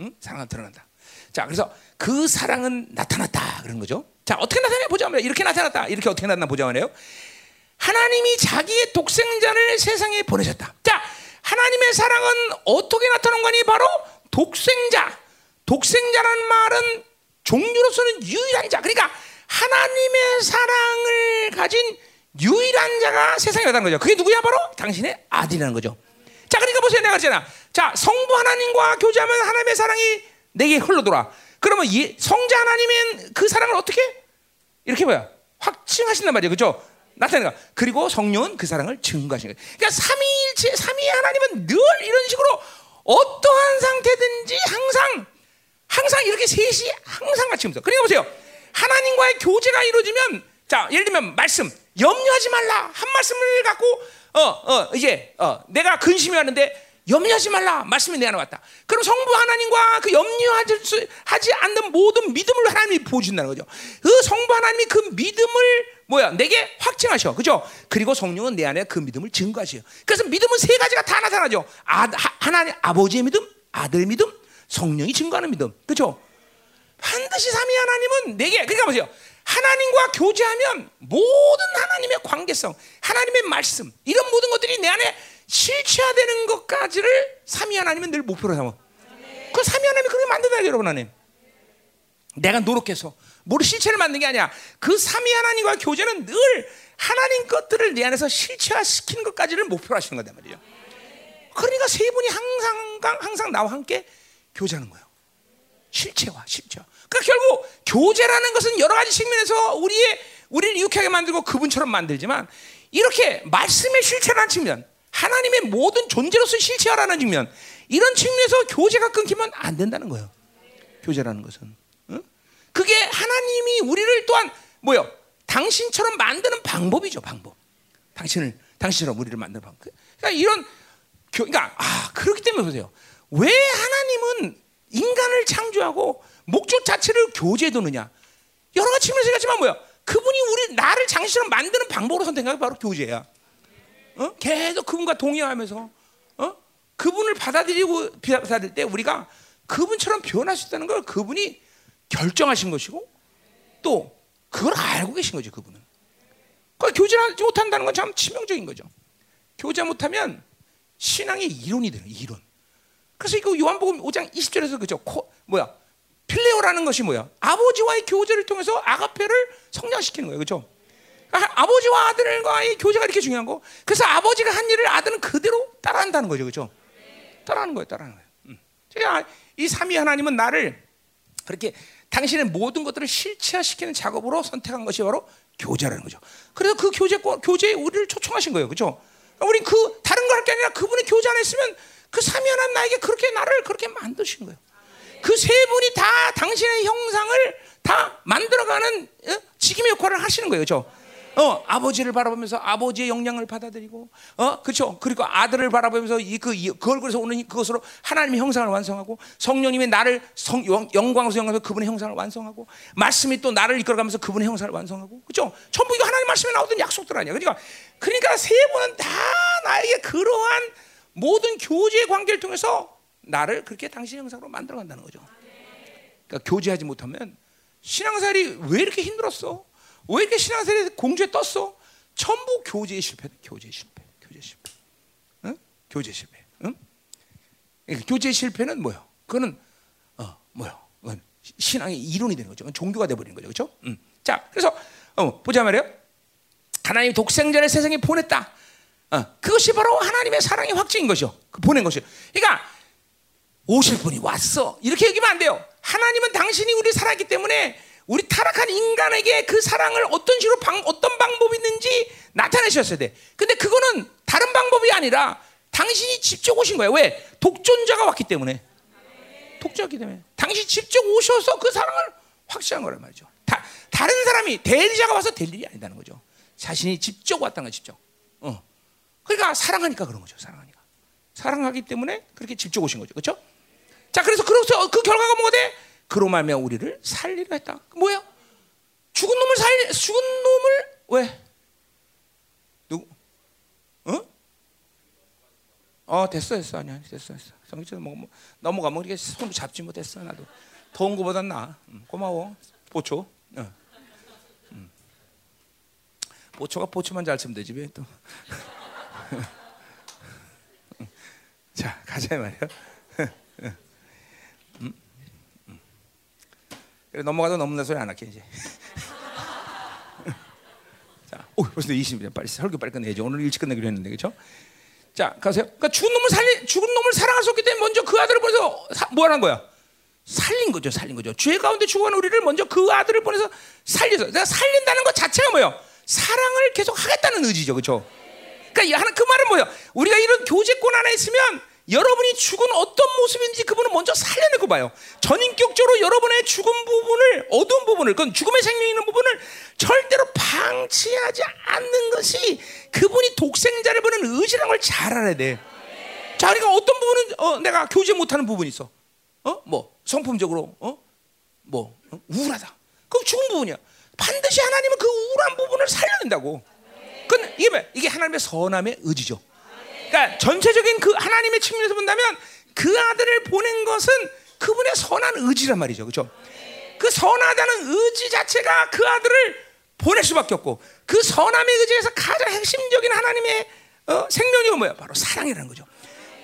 응? 사랑은 드러난다. 자, 그래서 그 사랑은 나타났다 그런 거죠. 자, 어떻게 나타나 보자 말이에요. 이렇게 나타났다. 이렇게 어떻게 나타나 보자 말이에요. 하나님이 자기의 독생자를 세상에 보내셨다. 자, 하나님의 사랑은 어떻게 나타난 거니? 바로 독생자. 독생자라는 말은 종류로서는 유일한 자. 그러니까 하나님의 사랑을 가진 유일한 자가 세상에 왔다는 거죠. 그게 누구야? 바로 당신의 아들이라는 거죠. 자, 그러니까 보세요. 내가 그랬잖아. 자, 성부 하나님과 교제하면 하나님의 사랑이 내게 흘러돌아. 그러면 이 성자 하나님은 그 사랑을 어떻게? 이렇게 뭐야? 확증하신단 말이에요. 그죠? 나타내는 거. 그리고 성령은 그 사랑을 증거하시는 거예요. 그러니까 삼위일체, 삼위 하나님은 늘 이런 식으로 어떠한 상태든지 항상 항상 이렇게 셋이 항상 같이 움직여. 그러니까 보세요. 하나님과의 교제가 이루어지면 자 예를 들면 말씀 염려하지 말라 한 말씀을 갖고 어어 어, 이제 어 내가 근심이 왔는데 염려하지 말라 말씀이 내 안에 왔다. 그럼 성부 하나님과 그 염려하지 하지 않는 모든 믿음을 하나님이 보여준다는 거죠. 그 성부 하나님이 그 믿음을 뭐야 내게 확증하셔, 그죠? 그리고 성령은 내 안에 그 믿음을 증거하셔. 그래서 믿음은 세 가지가 다 나타나죠. 아, 하나님 아버지의 믿음, 아들 믿음, 성령이 증거하는 믿음, 그죠? 반드시 삼위 하나님은 내게 그러니까 보세요. 하나님과 교제하면 모든 하나님의 관계성, 하나님의 말씀 이런 모든 것들이 내 안에 실체화되는 것까지를 삼위 하나님은 늘 목표로 삼아. 그 삼위 하나님이 그렇게 만든다 여러분 하나님. 내가 노력해서 뭐를 실체를 만든 게 아니야. 그 삼위 하나님과 교제는 늘 하나님 것들을 내 안에서 실체화시키는 것까지를 목표로 하시는 거단 말이에요. 그러니까 세 분이 항상 항상 나와 함께 교제하는 거예요. 실체화, 실체화. 그러니까 결국 교제라는 것은 여러 가지 측면에서 우리의 우리를 유쾌하게 만들고 그분처럼 만들지만 이렇게 말씀의 실체라는 측면, 하나님의 모든 존재로서 실체화라는 측면, 이런 측면에서 교제가 끊기면 안 된다는 거예요. 교제라는 것은. 응? 그게 하나님이 우리를 또한 뭐요? 당신처럼 만드는 방법이죠, 방법. 당신을 당신처럼 우리를 만드는 방법. 그러니까 이런 그러니까 아 그렇기 때문에 보세요. 왜 하나님은 인간을 창조하고 목적 자체를 교제해 두느냐? 여러 가지 측면에서 가지만 뭐야? 그분이 우리 나를 장신처럼 만드는 방법으로 선택한 게 바로 교제야. 어? 계속 그분과 동의하면서 어? 그분을 받아들이고 받아들일 때 우리가 그분처럼 변할 수 있다는 걸 그분이 결정하신 것이고 또 그걸 알고 계신 거죠 그분은. 그 교제하지 못한다는 건 참 치명적인 거죠. 교제 못하면 신앙의 이론이 되는 이론. 그래서 이거 요한복음 5장 20절에서 그죠? 코, 뭐야? 필레오라는 것이 뭐야? 아버지와의 교제를 통해서 아가페를 성장시키는 거예요. 그렇죠? 아버지와 아들과의 교제가 이렇게 중요한 거. 그래서 아버지가 한 일을 아들은 그대로 따라한다는 거죠. 그렇죠? 따라하는 거예요. 따라하는 거예요. 음. 제가 이 삼위 하나님은 나를 그렇게 당신의 모든 것들을 실체화시키는 작업으로 선택한 것이 바로 교제라는 거죠. 그래서 그 교제 교제에 우리를 초청하신 거예요. 그렇죠? 우리 그 다른 거할게 아니라 그분의 교제 안에 있으면 그 삼위 하나님 나에게 그렇게 나를 그렇게 만드신 거예요. 그 세 분이 다 당신의 형상을 다 만들어가는 어? 지킴의 역할을 하시는 거예요, 그렇죠? 어, 아버지를 바라보면서 아버지의 영향을 받아들이고, 어, 그렇죠? 그리고 아들을 바라보면서 이그 그걸 그래서 오는 그것으로 하나님의 형상을 완성하고, 성령님이 나를 성, 영 광으로 영광에서 그분의 형상을 완성하고, 말씀이 또 나를 이끌어가면서 그분의 형상을 완성하고, 그렇죠? 전부 이거 하나님 말씀에 나오던 약속들 아니야, 그러니까, 그러니까 세 분은 다 나에게 그러한 모든 교제의 관계를 통해서 나를 그렇게 당신 형상으로 만들어 간다는 거죠. 그러니까 교제하지 못하면 신앙살이 왜 이렇게 힘들었어? 왜 이렇게 신앙살이 공주에 떴어? 전부 교제의 실패, 교제 실패, 교제 실패, 응? 교제 실패, 응? 그러니까 교제 실패는 뭐요? 그거는 어 뭐요? 신앙의 이론이 되는 거죠. 종교가 돼버리는 거죠, 그렇죠? 음. 자, 그래서 어, 보자 말이요. 하나님 독생자를 세상에 보냈다. 어, 그것이 바로 하나님의 사랑의 확증인 것이요. 그 보낸 것이요. 그러니까 오실 분이 왔어. 이렇게 얘기하면 안 돼요. 하나님은 당신이 우리 살았기 때문에 우리 타락한 인간에게 그 사랑을 어떤 식으로 방, 어떤 방법이 있는지 나타내셨어야 돼. 근데 그거는 다른 방법이 아니라 당신이 직접 오신 거예요. 왜? 독존자가 왔기 때문에. 독자기 때문에. 당신 직접 오셔서 그 사랑을 확실한 거란 말이죠. 다, 다른 사람이 대리자가 와서 될 일이 아니다는 거죠. 자신이 직접 왔다는 거 직접. 어. 그러니까 사랑하니까 그런 거죠. 사랑하니까. 사랑하기 때문에 그렇게 직접 오신 거죠. 그렇죠? 자, 그래서 그로서 그 결과가 뭐가 돼? 그로 말면 우리를 살리려 했다. 뭐야? 죽은 놈을 살 죽은 놈을 왜? 누구? 어? 어 됐어 됐어 아니야 됐어 됐어 성기처럼 뭐, 뭐 넘어가면 이렇게 손 잡지 못했어 나도 더운 거보단 나 음, 고마워 보초 어. 음. 보초가 보초만 잘 치면 되지 왜또 자 가자 말이야 음? 음. 그래 넘어가도 넘는 소리 안 할게 이제 자, 오 벌써 20분 빨리 설교 빨리 끝내죠 오늘 일찍 끝내기로 했는데 그렇죠? 자, 가세요. 그러니까 죽은 놈을 살리 죽은 놈을 사랑할 수 없기 때문에 먼저 그 아들을 보내서 뭐 하는 거야? 살린 거죠, 살린 거죠. 죄 가운데 죽어간 우리를 먼저 그 아들을 보내서 살려서 내가 살린다는 것 자체가 뭐예요? 사랑을 계속 하겠다는 의지죠, 그렇죠? 그러니까 그 말은 뭐예요? 우리가 이런 교제권 안에 있으면 여러분이 죽은 어떤 모습인지 그분은 먼저 살려내고 봐요. 전인격적으로 여러분의 죽은 부분을 어두운 부분을 그건 죽음의 생명이 있는 부분을 절대로 방치하지 않는 것이 그분이 독생자를 보는 의지라는 걸 잘 알아야 돼. 자, 그러니까 어떤 부분은 어, 내가 교제 못하는 부분이 있어. 어, 뭐 성품적으로 어, 뭐 어? 우울하다. 그럼 죽은 부분이야. 반드시 하나님은 그 우울한 부분을 살려낸다고. 그건 이게 뭐 이게 하나님의 선함의 의지죠. 그러니까 전체적인 그 하나님의 측면에서 본다면 그 아들을 보낸 것은 그분의 선한 의지란 말이죠. 그렇죠? 그 선하다는 의지 자체가 그 아들을 보낼 수밖에 없고 그 선함의 의지에서 가장 핵심적인 하나님의 어, 생명이 뭐야? 바로 사랑이라는 거죠.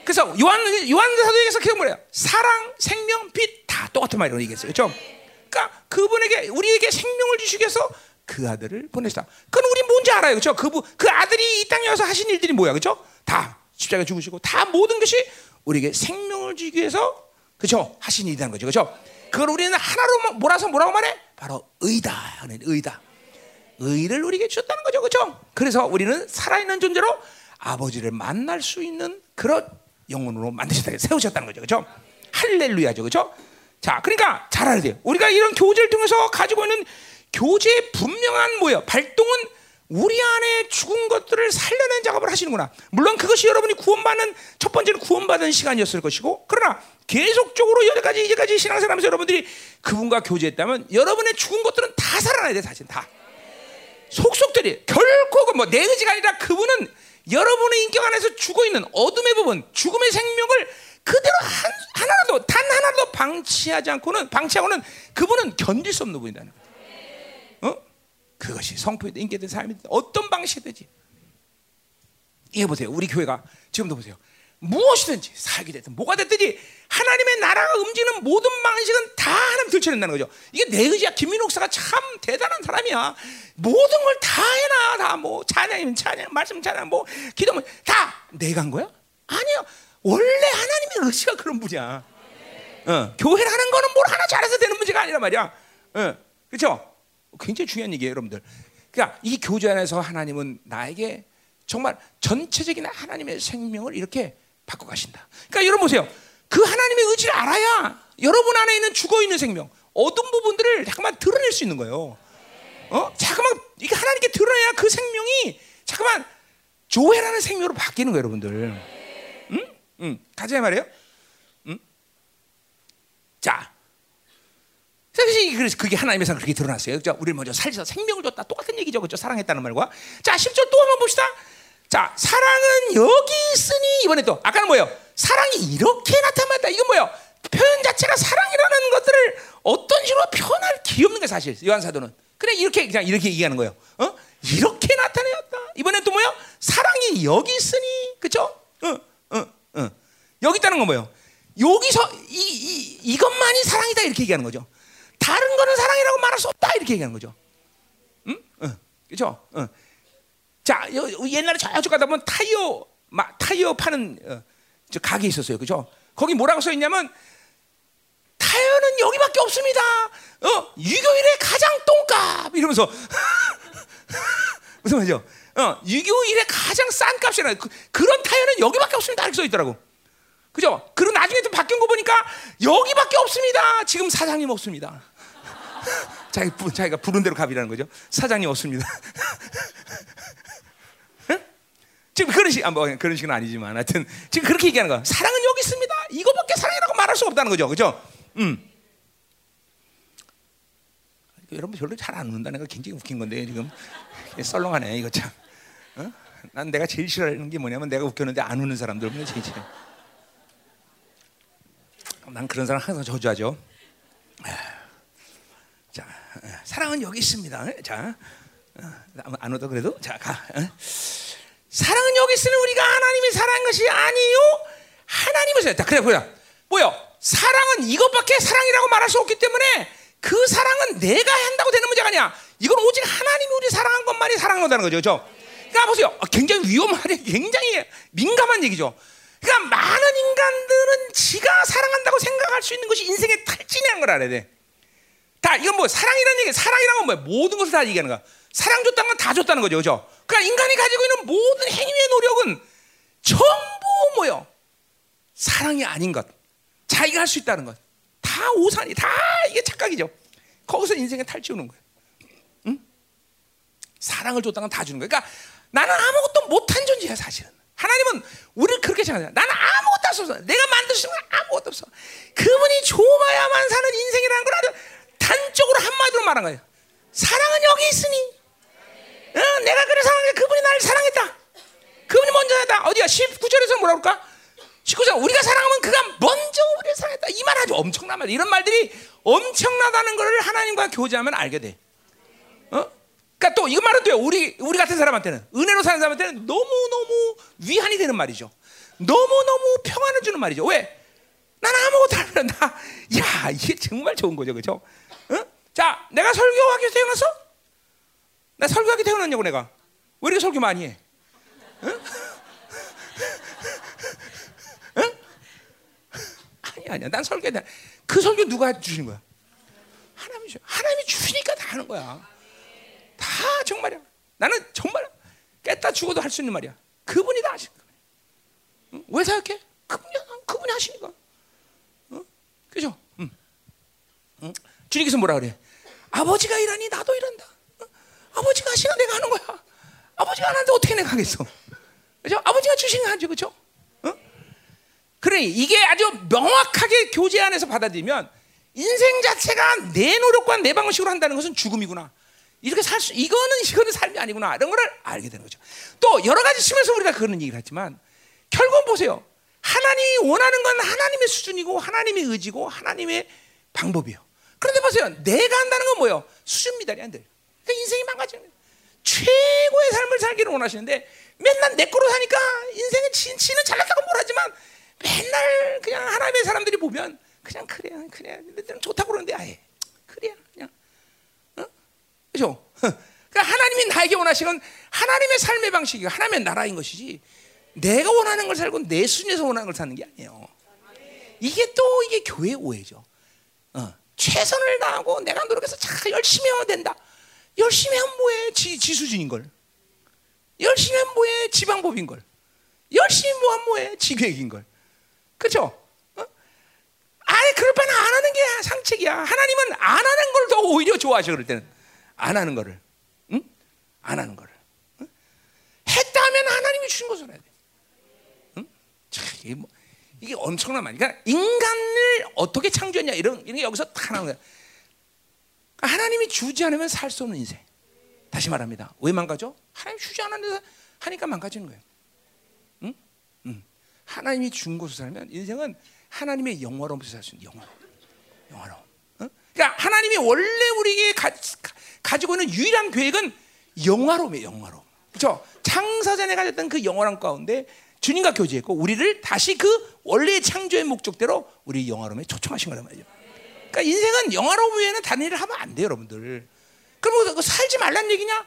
그래서 요한 요한 사도에게서 계속 뭐래요? 사랑, 생명, 빛 다 똑같은 말이라고 얘기했어요. 그렇죠? 그러니까 그분에게 우리에게 생명을 주시기 위해서 그 아들을 보내셨다. 그건 우리 뭔지 알아요. 그렇죠? 그그 그 아들이 이 땅에 와서 하신 일들이 뭐야? 그렇죠? 다 십자가 죽으시고 다 모든 것이 우리에게 생명을 주기 위해서 그죠 하신 일이라는 거죠, 그죠? 그걸 우리는 하나로 몰아서 뭐라고 말해? 바로 의다, 의다. 의를 우리에게 주셨다는 거죠, 그죠? 그래서 우리는 살아있는 존재로 아버지를 만날 수 있는 그런 영혼으로 만드셨다, 세우셨다는 거죠, 그죠? 할렐루야죠, 그죠? 자, 그러니까 잘 알아야 돼요. 우리가 이런 교제를 통해서 가지고 있는 교제의 분명한 뭐예요? 발동은 우리 안에 죽은 것들을 살려낸 작업을 하시는구나. 물론 그것이 여러분이 구원받는 첫 번째는 구원받은 시간이었을 것이고, 그러나 계속적으로 여기까지 이제까지 신앙생활하면서 여러분들이 그분과 교제했다면 여러분의 죽은 것들은 다 살아나야 돼, 사실 다. 속속들이 결코 그 뭐내 의지가 아니라 그분은 여러분의 인격 안에서 죽어 있는 어둠의 부분, 죽음의 생명을 그대로 한, 하나라도 단 하나라도 방치하지 않고는 방치하고는 그분은 견딜 수 없는 분이다는 거예요. 그것이 성품이든 인격든 삶이든 어떤 방식이든지 이해 보세요. 우리 교회가 지금도 보세요. 무엇이든지 살게 됐든 뭐가 됐든지 하나님의 나라가 움직이는 모든 방식은 다 하나님 들춰낸다는 거죠. 이게 내 의지야. 김민호 목사가 참 대단한 사람이야. 모든 걸 다 해놔. 다 뭐 찬양이면 찬양, 말씀 찬양, 뭐 기도면 다 내가 한 거야? 아니요. 원래 하나님의 의지가 그런 분이야. 어, 교회를 하는 거는 뭘 하나 잘해서 되는 문제가 아니란 말이야. 어, 그렇죠? 굉장히 중요한 얘기예요, 여러분들. 그러니까 이 교제 안에서 하나님은 나에게 정말 전체적인 하나님의 생명을 이렇게 바꿔 가신다. 그러니까 여러분 보세요. 그 하나님의 의지를 알아야 여러분 안에 있는 죽어 있는 생명, 어떤 부분들을 잠깐만 드러낼 수 있는 거예요. 어? 잠깐만 이게 하나님께 드러내야 그 생명이 잠깐만 조회라는 생명으로 바뀌는 거예요, 여러분들. 응? 응. 가자 말이에요. 응? 자, 그래서 그게 하나님의 상 그렇게 드러났어요. 그죠? 우리를 먼저 살려서 생명을 줬다. 똑같은 얘기죠. 그죠? 사랑했다는 말과. 자, 10절 또 한번 봅시다. 자, 사랑은 여기 있으니 이번에 또 아까는 뭐예요? 사랑이 이렇게 나타났다. 이건 뭐예요? 표현 자체가 사랑이라는 것들을 어떤 식으로 표현할 기 없는 게 사실 요한 사도는 그래 이렇게 그냥 이렇게 얘기하는 거예요. 어? 이렇게 나타내었다. 이번엔 또 뭐야? 사랑이 여기 있으니 그죠? 어, 어, 어. 여기 있다는 건 뭐예요? 여기서 이, 이 이것만이 사랑이다 이렇게 얘기하는 거죠. 다른 거는 사랑이라고 말할 수 없다 이렇게 얘기하는 거죠. 응? 어, 그죠? 어. 자, 여, 옛날에 저쪽 가다 보면 타이어 마, 타이어 파는 어, 저 가게 있었어요. 그죠? 거기 뭐라고 써 있냐면 타이어는 여기밖에 없습니다. 어, 유교일의 가장 똥값 이러면서 무슨 말이죠? 어, 유교일의 가장 싼 값이라 그, 그런 타이어는 여기밖에 없습니다. 이렇게 써 있더라고. 그죠? 그리고 나중에 또 바뀐 거 보니까 여기밖에 없습니다. 지금 사장님 없습니다. 자기 부, 자기가 부른 대로 값이라는 거죠. 사장님 없습니다. 지금 그런 식, 아, 뭐 그런 식은 아니지만, 하여튼 지금 그렇게 얘기하는 거야. 사랑은 여기 있습니다. 이거밖에 사랑이라고 말할 수 없다는 거죠, 그죠? 음. 여러분 별로 잘 안 웃는다는 거 굉장히 웃긴 건데 지금 썰렁하네 이거 참. 어? 난 내가 제일 싫어하는 게 뭐냐면 내가 웃겼는데 안 우는 사람들 보면 제일 싫어. 난 그런 사람 항상 저주하죠. 자, 사랑은 여기 있습니다. 자, 안 오도 그래도 자 가. 사랑은 여기 있으니 우리가 하나님이 사랑한 것이 아니요 하나님을 사랑했다. 그래 보야. 뭐요? 사랑은 이것밖에 사랑이라고 말할 수 없기 때문에 그 사랑은 내가 한다고 되는 문제가 아니야. 이건 오직 하나님이 우리 사랑한 것만이 사랑한 거다는 거죠. 그렇죠? 그러니까 보세요. 굉장히 위험하게 굉장히 민감한 얘기죠. 그러니까 많은 인간들은 지가 사랑한다고 생각할 수 있는 것이 인생의 탈진이라는 걸 알아야 돼. 다 이건 뭐 사랑이라는 얘기, 사랑이라는 건 뭐야? 모든 것을 다 얘기하는 거야. 사랑 줬다는 건 다 줬다는 거죠, 그렇죠? 그러니까 인간이 가지고 있는 모든 행위의 노력은 전부 뭐요? 사랑이 아닌 것, 자기가 할 수 있다는 것, 다 오산이, 다 이게 착각이죠. 거기서 인생에 탈지우는 거예요. 응? 사랑을 줬다는 건 다 주는 거야. 그러니까 나는 아무것도 못한 존재야, 사실은. 하나님은 우리를 그렇게 생각해요. 나는 아무것도 없어. 내가 있는 건 아무것도 없어. 그분이 좋아야만 사는 인생이라는 걸 아주 단적으로 한마디로 말한 거예요. 사랑은 여기 있으니. 어, 내가 그래 사랑해. 그분이 나를 사랑했다. 그분이 먼저 했다. 어디야? 19절에서 뭐라 그럴까? 19절 우리가 사랑하면 그가 먼저 우리를 사랑했다. 이 말 아주 엄청난 말. 이런 말들이 엄청나다는 것을 하나님과 교제하면 알게 돼. 어? 그러니까 또 이거 말은 돼요. 우리 우리 같은 사람한테는 은혜로 사는 사람한테는 너무 너무 위안이 되는 말이죠. 너무 너무 평안을 주는 말이죠. 왜? 난 아무것도 안 한다. 야 이게 정말 좋은 거죠, 그렇죠? 어? 자, 내가 설교하기 태어났어? 나 설교하기 태어났냐고 내가. 왜 이렇게 설교 많이 해? 응? 응? 아니 아니야. 난 설교 그 설교 누가 주신 거야? 하나님이 주. 하나님이 주시니까 다 하는 거야. 다 정말이야. 나는 정말 깼다 죽어도 할 수 있는 말이야. 그분이 다 하신 거야. 응? 왜 생각해? 그분이 그분이 하시니까. 어? 그죠? 주님께서 뭐라 그래? 아버지가 일하니 나도 일한다. 어? 아버지가 하시나 내가 하는 거야. 아버지가 안 하는데 어떻게 내가 하겠어? 그죠? 아버지가 주신 거 하죠, 그죠? 어? 그래 이게 아주 명확하게 교제 안에서 받아들이면 인생 자체가 내 노력과 내 방식으로 한다는 것은 죽음이구나. 이렇게 살 수, 이거는 이거는 삶이 아니구나. 이런 거를 알게 되는 거죠. 또 여러 가지 측면에서 우리가 그런 얘기를 했지만 결국은 보세요. 하나님이 원하는 건 하나님의 수준이고 하나님의 의지고 하나님의 방법이에요. 그런데 보세요. 내가 한다는 건 뭐예요? 수준 미달이 안 돼. 그러니까 인생이 망가지는 거예요. 최고의 삶을 살기를 원하시는데 맨날 내 거로 사니까 인생은 지, 지는 잘났다고 뭘 하지만 맨날 그냥 하나님의 사람들이 보면 그냥 그래 그래 좋다고 그러는데 아예 그래 그냥 어? 그죠? 그러니까 하나님이 나에게 원하시는 하나님의 삶의 방식이 하나님의 나라인 것이지 내가 원하는 걸 살고 내 순위에서 원하는 걸 사는 게 아니에요. 이게 또 이게 교회 오해죠. 어. 최선을 다하고 내가 노력해서 잘 열심히 하면 된다. 열심히 하면 뭐해? 지, 지수준인 걸. 열심히 하면 뭐해? 지방법인 걸. 열심히 뭐 하면 뭐해? 지계획인 걸. 그렇죠? 어? 아니 그럴 바는 안 하는 게 상책이야. 하나님은 안 하는 걸 더 오히려 좋아하셔 그럴 때는 안 하는 거를, 응? 안 하는 거를. 응? 했다 하면 하나님이 주신 것을 해야 돼. 응? 참, 이게 뭐. 이게 엄청난 말이야. 그러니까 인간을 어떻게 창조했냐 이런 이런 게 여기서 다 나오는 거야. 하나님이 주지 않으면 살 수 없는 인생. 다시 말합니다. 왜 망가져? 하나님 주지 않았는데 하니까 망가지는 거예요. 응? 응. 하나님이 준 곳을 살면 인생은 하나님의 영화로움에서 살 수 있는 영화로움. 영화로움. 어? 그러니까 하나님이 원래 우리에게 가, 지고 있는 유일한 계획은 영화로움이에요. 영화로움. 그렇죠? 창사전에 가졌던 그 영화로움 가운데 주님과 교제했고 우리를 다시 그 원래의 창조의 목적대로 우리 영화로움에 초청하신 거란 말이죠. 그러니까 인생은 영화로움 외에는 다른 일을 하면 안 돼요, 여러분들. 그럼 그 살지 말란 얘기냐?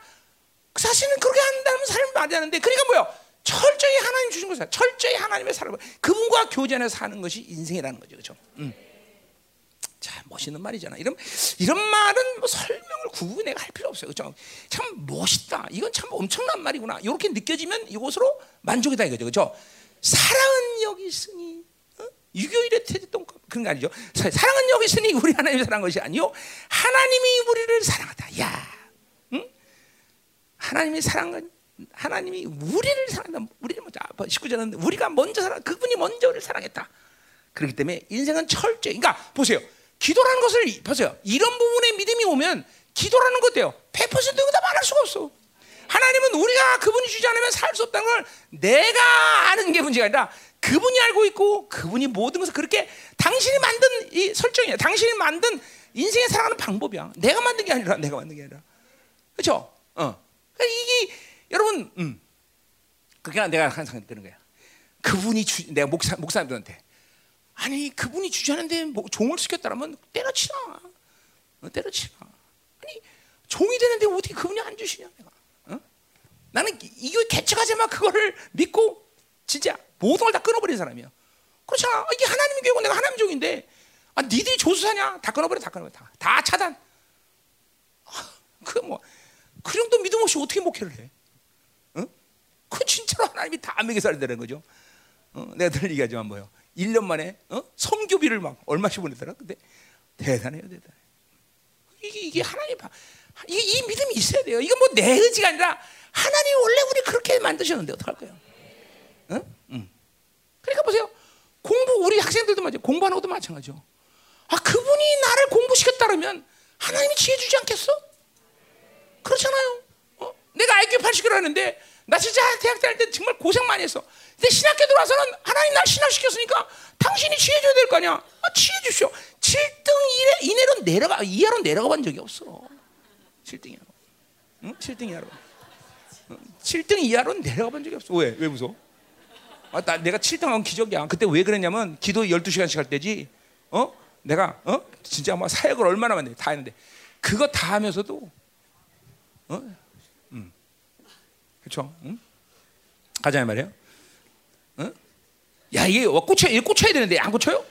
사실은 그렇게 한다면 살면 안 되는데, 그러니까 뭐요? 철저히 하나님 주신 것을 철저히 하나님의 사람 그분과 교제하면서 사는 것이 인생이라는 거죠, 그렇죠? 음. 자, 멋있는 말이잖아. 이런 이런 말은 뭐 설명을 내가 할 필요 없어요, 그렇죠? 참 멋있다. 이건 참 엄청난 말이구나. 이렇게 느껴지면 이곳으로 만족이다 이거죠, 그렇죠? 사랑은 여기 있으니 어? 유교일의 태동급 그런 거 아니죠? 사랑은 여기 있으니 우리 하나님이 사랑한 것이 아니요 하나님이 우리를 사랑하다. 야, 응? 하나님이 사랑은 하나님이 우리를 사랑한다. 우리를 먼저 19절은 뭐 우리가 먼저 사랑 그분이 먼저 우리를 사랑했다. 그렇기 때문에 인생은 철저히 그러니까 보세요. 기도라는 것을 보세요. 이런 부분에 믿음이 오면 기도라는 것도요. 100%다 말할 수가 없어. 하나님은 우리가 그분이 주지 않으면 살 수 없다는 걸 내가 아는 게 문제가 아니라 그분이 알고 있고 그분이 모든 것을 그렇게 당신이 만든 이 설정이야. 당신이 만든 인생에 살아가는 방법이야. 내가 만든 게 아니라 내가 만든 게 아니라. 그렇죠? 어. 그러니까 이게 여러분, 음. 그게 내가 항상 드는 거야. 그분이 주, 내가 목사 목사님들한테 아니 그분이 주지 않는데 뭐 종을 시켰다면 때려치라. 어, 때려치라. 아니 종이 되는데 어떻게 그분이 안 주시냐 내가. 어? 나는 이거 개척하지만 그거를 믿고 진짜 모든 걸 다 끊어버린 사람이야. 그렇잖아. 이게 하나님의 교회고 내가 하나님 종인데 아 니들이 조수사냐? 다 끊어버려, 다 끊어버려, 다, 다 차단. 아, 그뭐 그 정도 믿음 없이 어떻게 목회를 해? 어? 그 진짜로 하나님이 다 먹여 되는 거죠. 어? 내가 늘 얘기하지만 뭐요? 1년 만에 어? 성교비를 막 얼마씩 보내더라. 근데 대단해요, 대단해. 이게 이게 하나님 이게 이 믿음이 있어야 돼요. 이건 뭐 내 의지가 아니라 하나님 원래 우리 그렇게 만드셨는데 어떡할 거예요? 응? 응. 그러니까 보세요. 공부 우리 학생들도 마찬 공부하는 것도 마찬가지죠. 아 그분이 나를 공부시켰다 그러면 하나님이 지혜 주지 않겠어? 그렇잖아요. 어? 내가 IQ 80이라 하는데 나 진짜 대학 다닐 때 정말 고생 많이 했어. 근데 신학교 들어와서는 하나님 날 신학시켰으니까 당신이 지혜 줘야 될 거 아니야. 아, 지혜 주시오. 7등 이내로 내려가 이하로 내려가 본 적이 없어. 7등 이하로. 응? 7등 이하로. 7등 이하로 내려가 본 적이 없어. 왜? 왜 무서워? 아, 나, 내가 7등 한 기적이야. 그때 왜 그랬냐면 기도 12시간씩 할 때지. 어? 내가 어? 진짜 뭐 사역을 얼마나 많이 다 했는데 그거 다 하면서도 어? 음. 그렇죠? 응? 가자 말이에요. 어? 야 이게 꽂혀 이 꽂혀야 되는데 안 꽂혀요?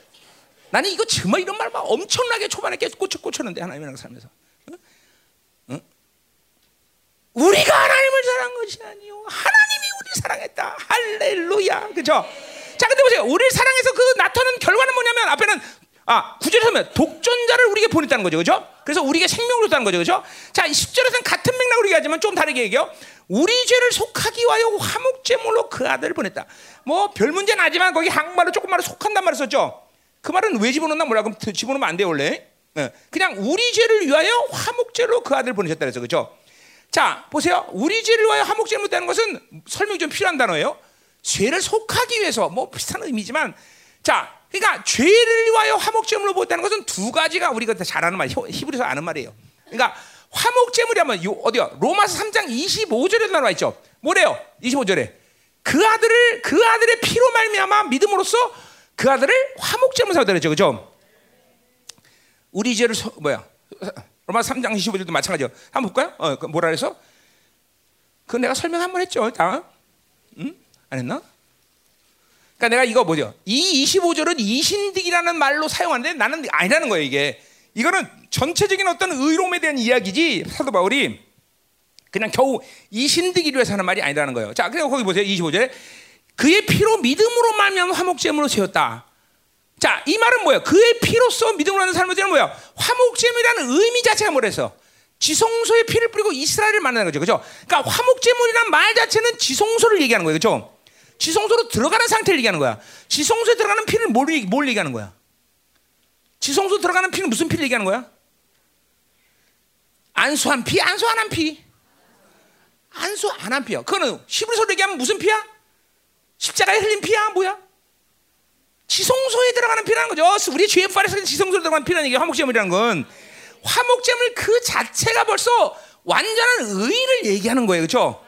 나는 이거 정말 이런 말만 엄청나게 초반에 계속 꽂혀 꽂혔는데 하나님이랑 살면서? 우리가 하나님을 사랑한 것이 아니요 하나님이 우리 사랑했다 할렐루야 그죠? 자 근데 보세요 우리를 사랑해서 그 나타나는 결과는 뭐냐면 앞에는 아, 구절에 보면 독전자를 우리에게 보냈다는 거죠. 그죠? 그래서 우리에게 생명을 줬다는 거죠. 그죠? 자, 10절에서는 같은 맥락으로 얘기하지만 좀 다르게 얘기해요. 우리 죄를 속하기 위하여 화목제물로 그 아들을 보냈다. 뭐 별 문제는 아니지만 거기 한국말로 조금말로 속한단 말을 썼죠. 그 말은 왜 집어넣나 몰라. 그럼 집어넣으면 안 돼, 원래. 네. 그냥 우리 죄를 위하여 화목제로 그 아들을 보내셨다 그래서 그죠? 자, 보세요. 우리 죄를 위하여 화목제를 묻다는 것은 설명이 좀 필요한 단어예요. 죄를 속하기 위해서 뭐 비슷한 의미지만 자, 그러니까 죄를 위하여 화목제물로 보았다는 것은 두 가지가 우리가 잘 아는 말, 히브리서 아는 말이에요. 그러니까 화목제물이 하면 어디요? 로마서 3장 25절에 나와 있죠. 뭐래요? 25절에 그 아들을 그 아들의 피로 말미암아 믿음으로써 그 아들을 화목제물 삼았다 그랬죠. 그죠? 우리 죄를 소, 뭐야? 로마 3장 25절도 마찬가지요. 한번 볼까요? 어, 그 뭐라 그래서? 그 내가 설명 한 번 했죠. 다. 응? 안 했나? 그러니까 내가 이거 뭐죠? 이 25절은 이신득이라는 말로 사용하는데 나는 아니라는 거예요, 이게. 이거는 전체적인 어떤 의로움에 대한 이야기지 사도 바울이 그냥 겨우 이신득이를 위해서 하는 말이 아니라는 거예요. 자, 그리고 거기 보세요. 25절에 그의 피로 믿음으로 말면 화목제물로 세웠다. 자, 이 말은 뭐예요? 그의 피로써 믿음으로 하는 되는 뭐야? 화목제물이라는 의미 자체가 뭐래서 지성소의 피를 뿌리고 이스라엘을 만나는 거죠. 그죠? 그러니까 화목제물이란 말 자체는 지성소를 얘기하는 거예요. 그죠? 지성소로 들어가는 상태를 얘기하는 거야. 지성소에 들어가는 피를 뭘, 뭘 얘기하는 거야? 지성소 들어가는 피는 무슨 피를 얘기하는 거야? 안수한 피, 안수 안 한 피. 안수 안 한 피야. 그거는 히브리서로 얘기하면 무슨 피야? 십자가에 흘린 피야? 뭐야? 피라는 거죠. 우리 죄의 파에서 지성소로 들어간 피라는 얘기 화목제물이라는 건 화목제물 그 자체가 벌써 완전한 의를 얘기하는 거예요. 그렇죠?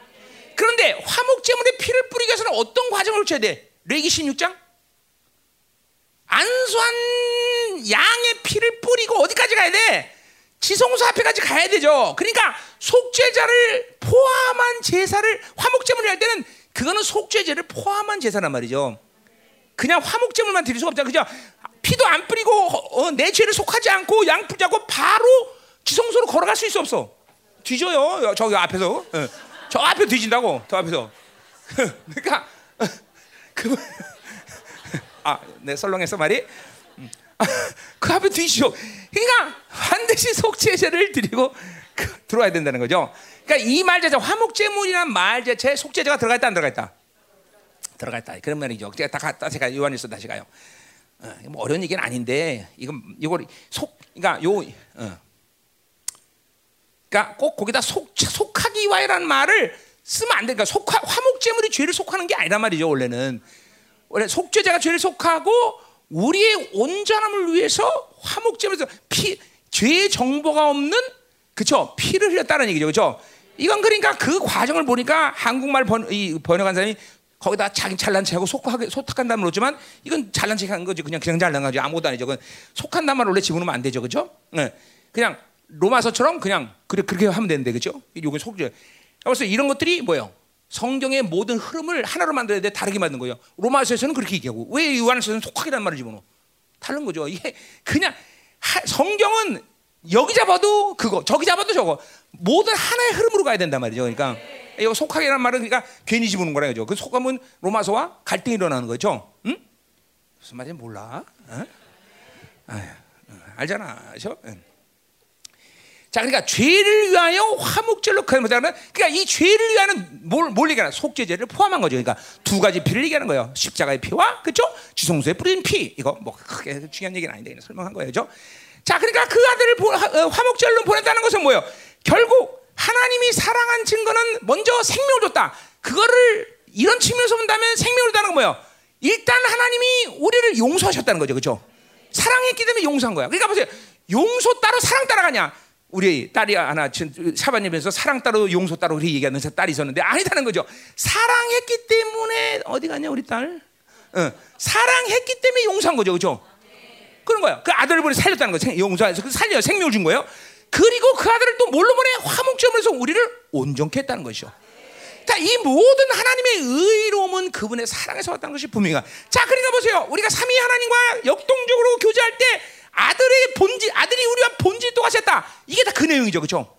그런데 화목제물에 피를 뿌리기 위해서는 어떤 과정을 거쳐야 돼? 레기 16장? 안수한 양의 피를 뿌리고 어디까지 가야 돼? 지성소 앞에까지 가야 되죠. 그러니까 속죄자를 포함한 제사를 화목제물을 할 때는 그거는 속죄제를 포함한 제사란 말이죠. 그냥 화목제물만 드릴 수가 없잖아. 그죠? 피도 안 뿌리고 어, 내 죄를 속하지 않고 양 뿌자고 바로 지성소로 걸어갈 수 있어 없어? 뒤져요. 저기 앞에서. 어. 저 앞에 뒤진다고. 저 앞에서. 그러니까 그 아, 네, 설렁해서 말이. 음. 그 앞에 뒤지죠. 그러니까 반드시 속죄제를 드리고 그, 들어와야 된다는 거죠. 그러니까 이 말 자체 화목제물이란 말 자체 속죄제가 들어가 있다 안 들어가 있다. 들어가 있다. 그런 말이죠. 제가 다 갔다 제가 요한일서 다시 가요. 어, 뭐 어려운 얘기는 아닌데 이건 이걸 속 그러니까 요 어. 그러니까 꼭 거기다 속 속하기 와이라는 말을 쓰면 안 돼. 그러니까 속하 화목제물이 죄를 속하는 게 아니란 말이죠. 원래는 원래 속죄자가 죄를 속하고 우리의 온전함을 위해서 화목제물에서 피 죄의 정보가 없는 그쵸 피를 흘렸다는 얘기죠. 그죠? 이건 그러니까 그 과정을 보니까 한국말 번, 이 번역한 사람이 거기다 자기 잘난 체하고 속하게 단말 넣지만 이건 잘난 척한 거지 그냥 그냥 잘난 거지 아무것도 아니죠. 그건 속한 단말 원래 집어넣으면 안 되죠, 그죠? 네. 그냥 로마서처럼 그냥 그렇게 하면 되는데 그죠? 이건 속죄. 그래서 이런 것들이 뭐예요? 성경의 모든 흐름을 하나로 만들어야 돼 다르게 만든 거예요. 로마서에서는 그렇게 얘기하고 왜 요한서에서는 속하기란 말을 집어넣어? 다른 거죠. 이게 그냥 하, 성경은 여기 잡아도 그거, 저기 잡아도 저거. 모든 하나의 흐름으로 가야 된단 말이죠. 그러니까 이거 속하게란 말은 그러니까 괜히 집어넣은 거라 그죠. 그 속하면 로마서와 갈등이 일어나는 거죠. 응? 무슨 말인지 몰라? 어? 아유, 알잖아, 그죠? 응. 자, 그러니까 죄를 위하여 화목제로 그러면 그러니까 이 죄를 위하는 뭘, 뭘 얘기하나 속죄제를 포함한 거죠. 그러니까 두 가지 피를 얘기하는 거예요. 십자가의 피와 그죠? 지성소에 뿌린 피. 이거 뭐 크게 중요한 얘기는 아닌데 설명한 거예요, 그죠? 자, 그러니까 그 아들을 어, 화목제로 보냈다는 것은 뭐예요? 결국 하나님이 사랑한 증거는 먼저 생명을 줬다. 그거를 이런 측면에서 본다면 생명을 줬다는 건 뭐예요? 일단 하나님이 우리를 용서하셨다는 거죠, 그죠? 사랑했기 때문에 용서한 거야. 그러니까 보세요. 용서 따로 사랑 따라가냐? 우리 딸이 하나 샤바님에서 사랑 따로 용서 따로 그렇게 얘기하는 딸이 있었는데 아니다는 거죠. 사랑했기 때문에 어디 갔냐 우리 딸? 어, 사랑했기 때문에 용서한 거죠, 그렇죠? 그런 거야. 그 아들을 보내 살렸다는 거. 용서해서 그 살려 생명을 준 거예요. 그리고 그 아들을 또 뭘로 보내? 화목점에서 우리를 온전케 했다는 것이죠. 자, 이 모든 하나님의 의로움은 그분의 사랑에서 왔다는 것이 분명해요. 자, 그러니까 보세요. 우리가 삼위 하나님과 역동적으로 교제할 때 아들의 본질, 아들이 우리와 본질 똑같았다. 이게 다 그 내용이죠, 그렇죠?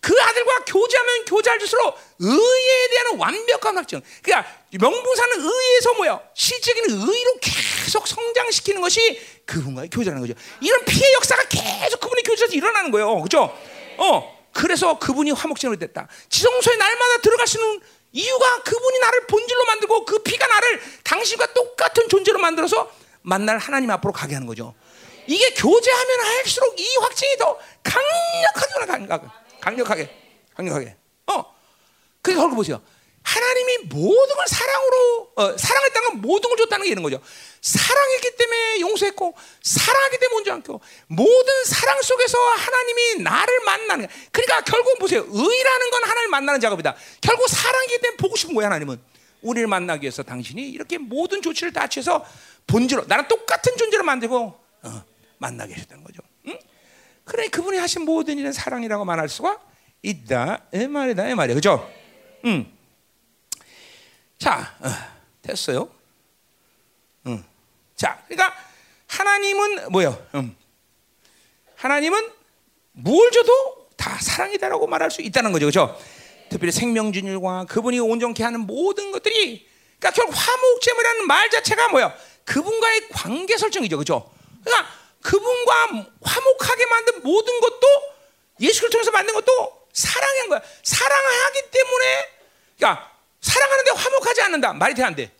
그 아들과 교제하면 교제할수록 의에 대한 완벽한 확증. 그러니까 명분사는 의에서 뭐야? 실질적인 의로 계속 성장시키는 것이 그분과의 교제라는 거죠. 이런 피해 역사가 계속 그분의 교제에서 일어나는 거예요, 그렇죠? 어, 그래서 그분이 화목제로 됐다. 지성소에 날마다 들어갈 수 있는 이유가 그분이 나를 본질로 만들고 그 피가 나를 당신과 똑같은 존재로 만들어서 만날 하나님 앞으로 가게 하는 거죠. 이게 교제하면 할수록 이 확증이 더 강력하게 강력하게 강력하게 강력하게. 어. 그러니까 얼굴 보세요. 하나님이 모든 걸 사랑으로 어, 사랑했다는 건 모든 걸 줬다는 게 이런 거죠. 사랑했기 때문에 용서했고 사랑하기 때문에 먼저 안고 모든 사랑 속에서 하나님이 나를 만나는 그러니까 결국 보세요. 의라는 건 하나님을 만나는 작업이다. 결국 사랑이기 때문에 보고 싶은 거야 하나님은. 우리를 만나기 위해서 당신이 이렇게 모든 조치를 다 취해서 본질로 나랑 똑같은 존재로 만들고 어, 만나게 하셨다는 거죠. 응? 그래 그분이 하신 모든 일은 사랑이라고 말할 수가 있다. 이 말이다. 이 말이야. 그죠? 응. 자, 어, 됐어요. 응. 자, 그러니까 하나님은 뭐요? 응. 하나님은 뭘 줘도 다 사랑이다라고 말할 수 있다는 거죠. 그죠? 특별히 생명준율과 그분이 온전케 하는 모든 것들이 그러니까 결국 화목제물이라는 말 자체가 뭐야? 그분과의 관계 설정이죠. 그죠? 그러니까 그분과 화목하게 만든 모든 것도 예수를 통해서 만든 것도 사랑인 거야. 사랑하기 때문에 그러니까 사랑하는데 화목하지 않는다. 말이 돼 안 돼?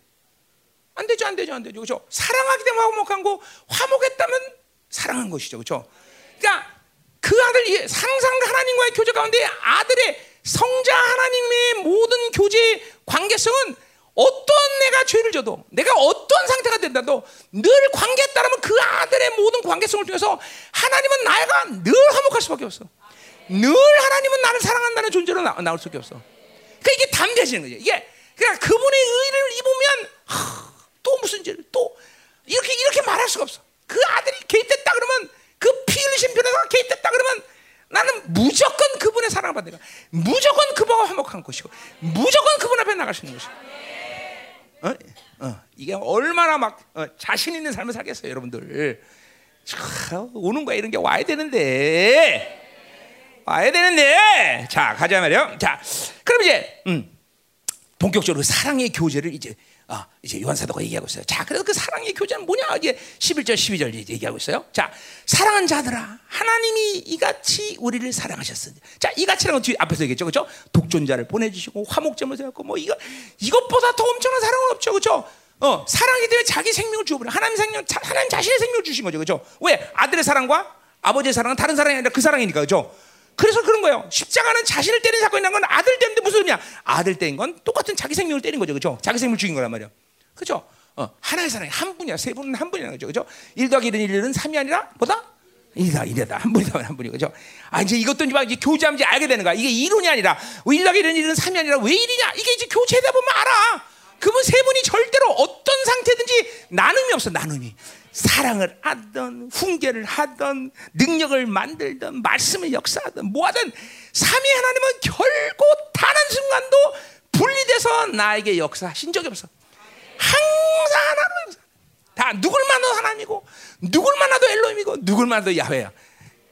안 되죠, 안 되죠, 안 되죠. 그렇죠? 사랑하기 때문에 화목한 거, 화목했다면 사랑한 것이죠. 그렇죠? 그러니까 그 아들 상상 하나님과의 교제 가운데 아들의 성자 하나님의 모든 교제 관계성은 어떤 내가 죄를 져도 내가 어떤 상태가 된다도 늘 관계에 따르면 그 아들의 모든 관계성을 통해서 하나님은 나가 늘 화목할 수밖에 없어. 늘 하나님은 나를 사랑한다는 존재로 나, 나올 수밖에 없어. 그러니까 이게 담겨지는 거죠. 이게 그러니까 그분의 의를 입으면 하, 또 무슨 죄를 또 이렇게 이렇게 말할 수가 없어. 그 아들이 개입됐다 그러면 그피 흘리신 변호사가 개입됐다 그러면 나는 무조건 그분의 사랑을 거야. 무조건 그분과 화목한 것이고 무조건 그분 앞에 나갈 수 있는 것이고. 어? 어. 이게 얼마나 막 어, 자신 있는 삶을 살겠어요, 여러분들. 참, 오는 거야 이런 게 와야 되는데 와야 되는데 자 가자 말이요. 자 그럼 이제 음, 본격적으로 사랑의 교제를 이제 아, 이제 요한 사도가 얘기하고 있어요. 자, 그래서 그 사랑의 교제는 뭐냐? 이게 11절, 12절 얘기하고 있어요. 자, 사랑한 자들아, 하나님이 이같이 우리를 사랑하셨으니. 자, 이같이라는 건 뒤 앞에서 얘기했죠, 그렇죠? 독존자를 보내주시고 화목제물 세웠고 뭐 이거 이것보다 더 엄청난 사랑은 없죠, 그렇죠? 어, 사랑이 때문에 자기 생명을 주어버려. 하나님 생명, 자, 하나님 자신의 생명을 주신 거죠, 그렇죠? 왜? 아들의 사랑과 아버지의 사랑은 다른 사랑이 아니라 그 사랑이니까, 그렇죠? 그래서 그런 거예요. 십자가는 자신을 때리는 사건이 난건 아들 때문에 무슨 의미야? 아들 때린 건 똑같은 자기 생명을 때린 거죠. 그죠? 자기 생명을 죽인 거란 말이야. 그죠? 어, 하나의 사랑이 한 분이야. 세 분은 한 분이라는 거죠. 그죠? 1 더하기 1은 1은 3이 아니라 뭐다? 1다 1이다. 한 분이다. 한 분이 그죠? 아, 이제 이것도 이제 막 이제 교제하면 알게 되는 거야. 이게 이론이 아니라 1 더하기 1은 1은 3이 아니라 왜 1이냐? 이게 이제 교제다 보면 알아. 그분 세 분이 절대로 어떤 상태든지 나눔이 없어. 나눔이. 사랑을 하던 훈계를 하던 능력을 만들던 말씀을 역사하던 뭐하든 삼위 하나님은 결코 단 한 순간도 분리돼서 나에게 역사하신 적이 없어. 항상 하나님 역사. 다 누굴 만나도 하나님이고 누굴 만나도 엘로임이고 누굴 만나도 야훼야.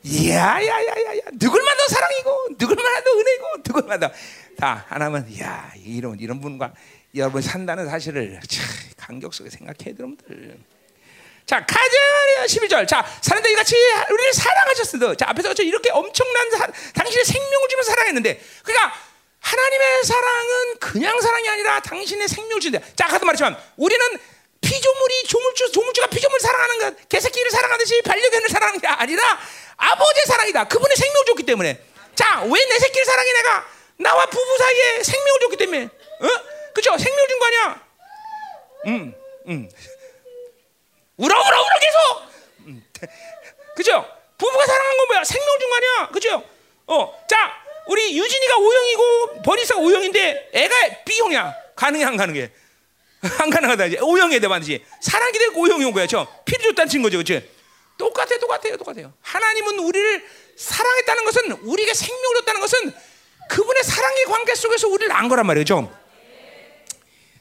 야야야야야 누굴 만나도 사랑이고 누굴 만나도 은혜고 누굴 만나도 다 하나님은 야 이런 이런 분과 여러분 산다는 사실을 참 감격 속에 생각해 여러분들. 자, 가자 11절. 자, 사람들이 같이 우리를 사랑하셨어도. 자, 앞에서 저 이렇게 엄청난 사, 당신의 생명을 주면서 사랑했는데. 그러니까 하나님의 사랑은 그냥 사랑이 아니라 당신의 생명을 준다. 자, 아까도 말했지만 우리는 피조물이 조물주, 조물주가 피조물을 사랑하는 것, 개새끼를 사랑하듯이 반려견을 사랑하는 게 아니라 아버지의 사랑이다. 그분의 생명을 줬기 때문에. 자, 왜 내 새끼를 사랑해 내가? 나와 부부 사이에 생명을 줬기 때문에. 어? 그죠? 생명 준거 아니야? 음, 음. 울어 울어 울어 계속. 음, 그죠? 부부가 사랑한 건 뭐야? 생명 아니야? 그죠? 어, 자, 우리 유진이가 O형이고 버니스가 O형인데 애가 B형이야. 가능해 안 가능해? 안 가능하다 이제 O형에 대해 반드시 사랑이 되고 O형이 온 거야. 저 피를 줬다는 친 거죠, 그렇지? 똑같아, 똑같아요, 똑같아요. 하나님은 우리를 사랑했다는 것은 우리에게 생명을 줬다는 것은 그분의 사랑의 관계 속에서 우리를 낳은 거란 말이죠.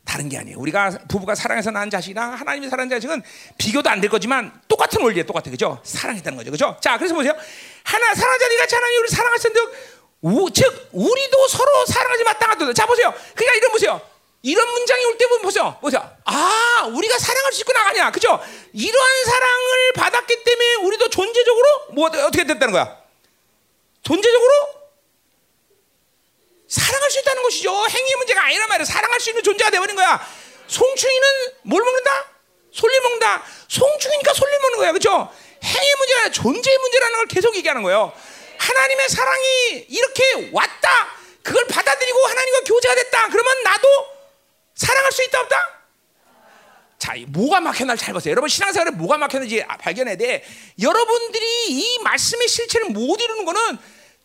다른 게 아니에요. 우리가 부부가 사랑해서 낳은 자식이나 하나님이 사랑한 자식은 비교도 안 될 거지만 똑같은 원리에 똑같아, 그죠? 사랑했다는 거죠, 그죠? 자, 그래서 보세요. 하나 사랑하자 니같이 하나님 우리 사랑하셨는데, 즉 우리도 서로 사랑하지 마땅하다. 자, 보세요. 그러니까 이런 보세요. 이런 문장이 올 때 보면 보세요. 보세요. 아, 우리가 사랑할 수 있구나 아니야, 그죠? 이러한 사랑을 받았기 때문에 우리도 존재적으로 뭐 어떻게 됐다는 거야? 존재적으로 사랑할 수 있다는 것이죠. 행위 문제가 아니란 말이야. 사랑할 수 있는 존재가 되어버린 거야. 송충이는 뭘 먹는다? 솔리 먹는다. 송충이니까 솔리 먹는 거야. 그죠? 행위 문제가 아니라 존재의 문제라는 걸 계속 얘기하는 거예요. 하나님의 사랑이 이렇게 왔다. 그걸 받아들이고 하나님과 교제가 됐다. 그러면 나도 사랑할 수 있다 없다? 자, 뭐가 막혔나 잘 보세요. 여러분 신앙생활에 뭐가 막혔는지 발견해야 돼. 여러분들이 이 말씀의 실체를 못 이루는 거는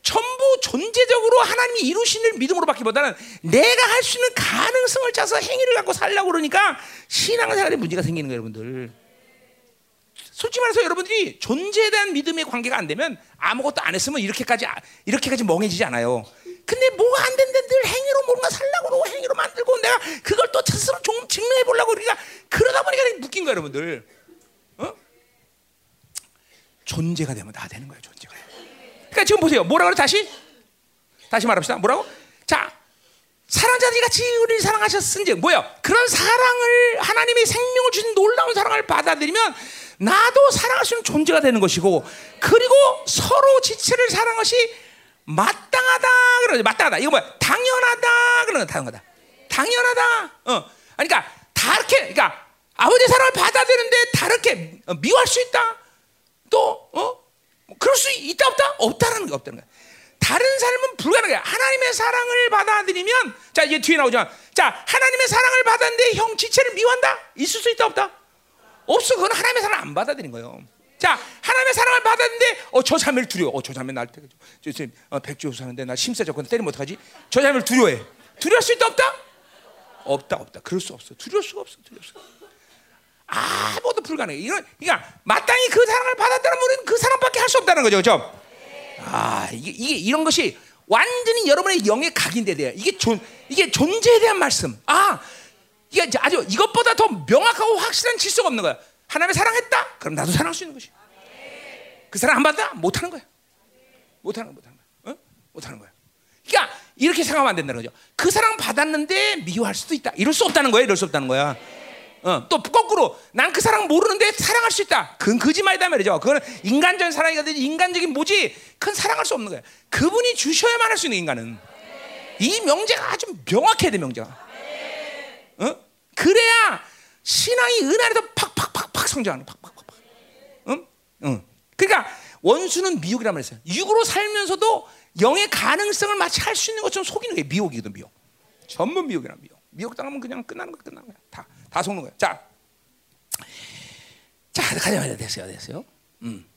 전부 존재적으로 하나님이 이루신을 믿음으로 받기보다는 내가 할 수 있는 가능성을 짜서 행위를 갖고 살려고 그러니까 신앙생활에 문제가 생기는 거예요, 여러분들. 솔직히 말해서 여러분들이 존재에 대한 믿음의 관계가 안 되면 아무것도 안 했으면 이렇게까지 이렇게까지 멍해지지 않아요. 근데 뭐가 안 된데 늘 행위로 뭔가 살려고 그러고 행위로 만들고 내가 그걸 또 스스로 좀 증명해 보려고 우리가 그러다 보니까 묶인 거예요, 여러분들. 어? 존재가 되면 다 되는 거예요, 존재가. 그러니까 지금 보세요. 뭐라 그래 다시? 다시 말합시다. 뭐라고? 자, 사랑자들이 같이 우리를 사랑하셨은즉 뭐야? 그런 사랑을 하나님의 생명을 주신 놀라운 사랑을 받아들이면 나도 사랑할 수 있는 존재가 되는 것이고 그리고 서로 지체를 것이 마땅하다 그러지 마땅하다 이거 뭐야? 당연하다 그러는 당연하다 당연하다 어 그러니까 다르게 그러니까 아버지 사랑을 받아들이는데 다르게 미워할 수 있다 또 어? 그럴 수 있다 없다? 없다라는 게 없다는 거야. 다른 삶은 불가능해. 하나님의 사랑을 받아들이면 자 이제 뒤에 나오잖아. 자 하나님의 사랑을 받았는데 형 지체를 미워한다? 있을 수 있다 없다? 없어. 그건 하나님의 사랑 안 받아들인 거예요. 자 하나님의 사랑을 받았는데 어저 자매를 두려워. 어저 자매 날 때, 저, 저, 어, 백주 사는데 나 심사적건 때리면 어떡하지? 저 자매를 두려워해. 두려울 수 있다 없다? 없다 없다. 그럴 수 없어. 두려울 수가 없어. 두려울 수가 없어. 아무도 불가능해. 이런, 그러니까 마땅히 그 사랑을 받았다면 우리는 그 사랑밖에 할 수 없다는 거죠, 그렇죠? 아 이게, 이게 이런 것이 완전히 여러분의 영에 각인돼 돼요. 이게 존 이게 존재에 대한 말씀. 아 이게 아주 이것보다 더 명확하고 확실한 질서가 없는 거야. 하나님의 사랑했다? 그럼 나도 사랑할 수 있는 것이. 그 사랑 안 받아? 못 하는 거야. 못 하는 거야. 못 하는 거야. 어? 못 하는 거야. 그러니까 이렇게 생각하면 안 된다는 거죠. 그 사랑 받았는데 미워할 수도 있다. 이럴 수 없다는 거야. 이럴 수 없다는 거야. 어, 또 거꾸로 난 그 사랑 모르는데 사랑할 수 있다. 그건 거짓말이다 말이죠. 그거는 인간적인 사랑이거든 인간적인 뭐지? 큰 사랑할 수 없는 거야. 그분이 주셔야만 할 수 있는 인간은 이 명제가 아주 명확해야 돼 명제가. 어? 그래야 신앙이 은혜에서 팍팍팍팍 성장하는 팍팍팍. 응? 응. 그러니까 원수는 미혹이란 말이었어요. 육으로 살면서도 영의 가능성을 마치 할 수 있는 것처럼 속이는 게 미혹이거든 미혹. 전부 미혹이란 미혹. 미혹 당하면 그냥 끝나는 거야 끝나는 거야. 다. 다 속는 거야. 자, 자 가자마자 됐어요, 됐어요. 음.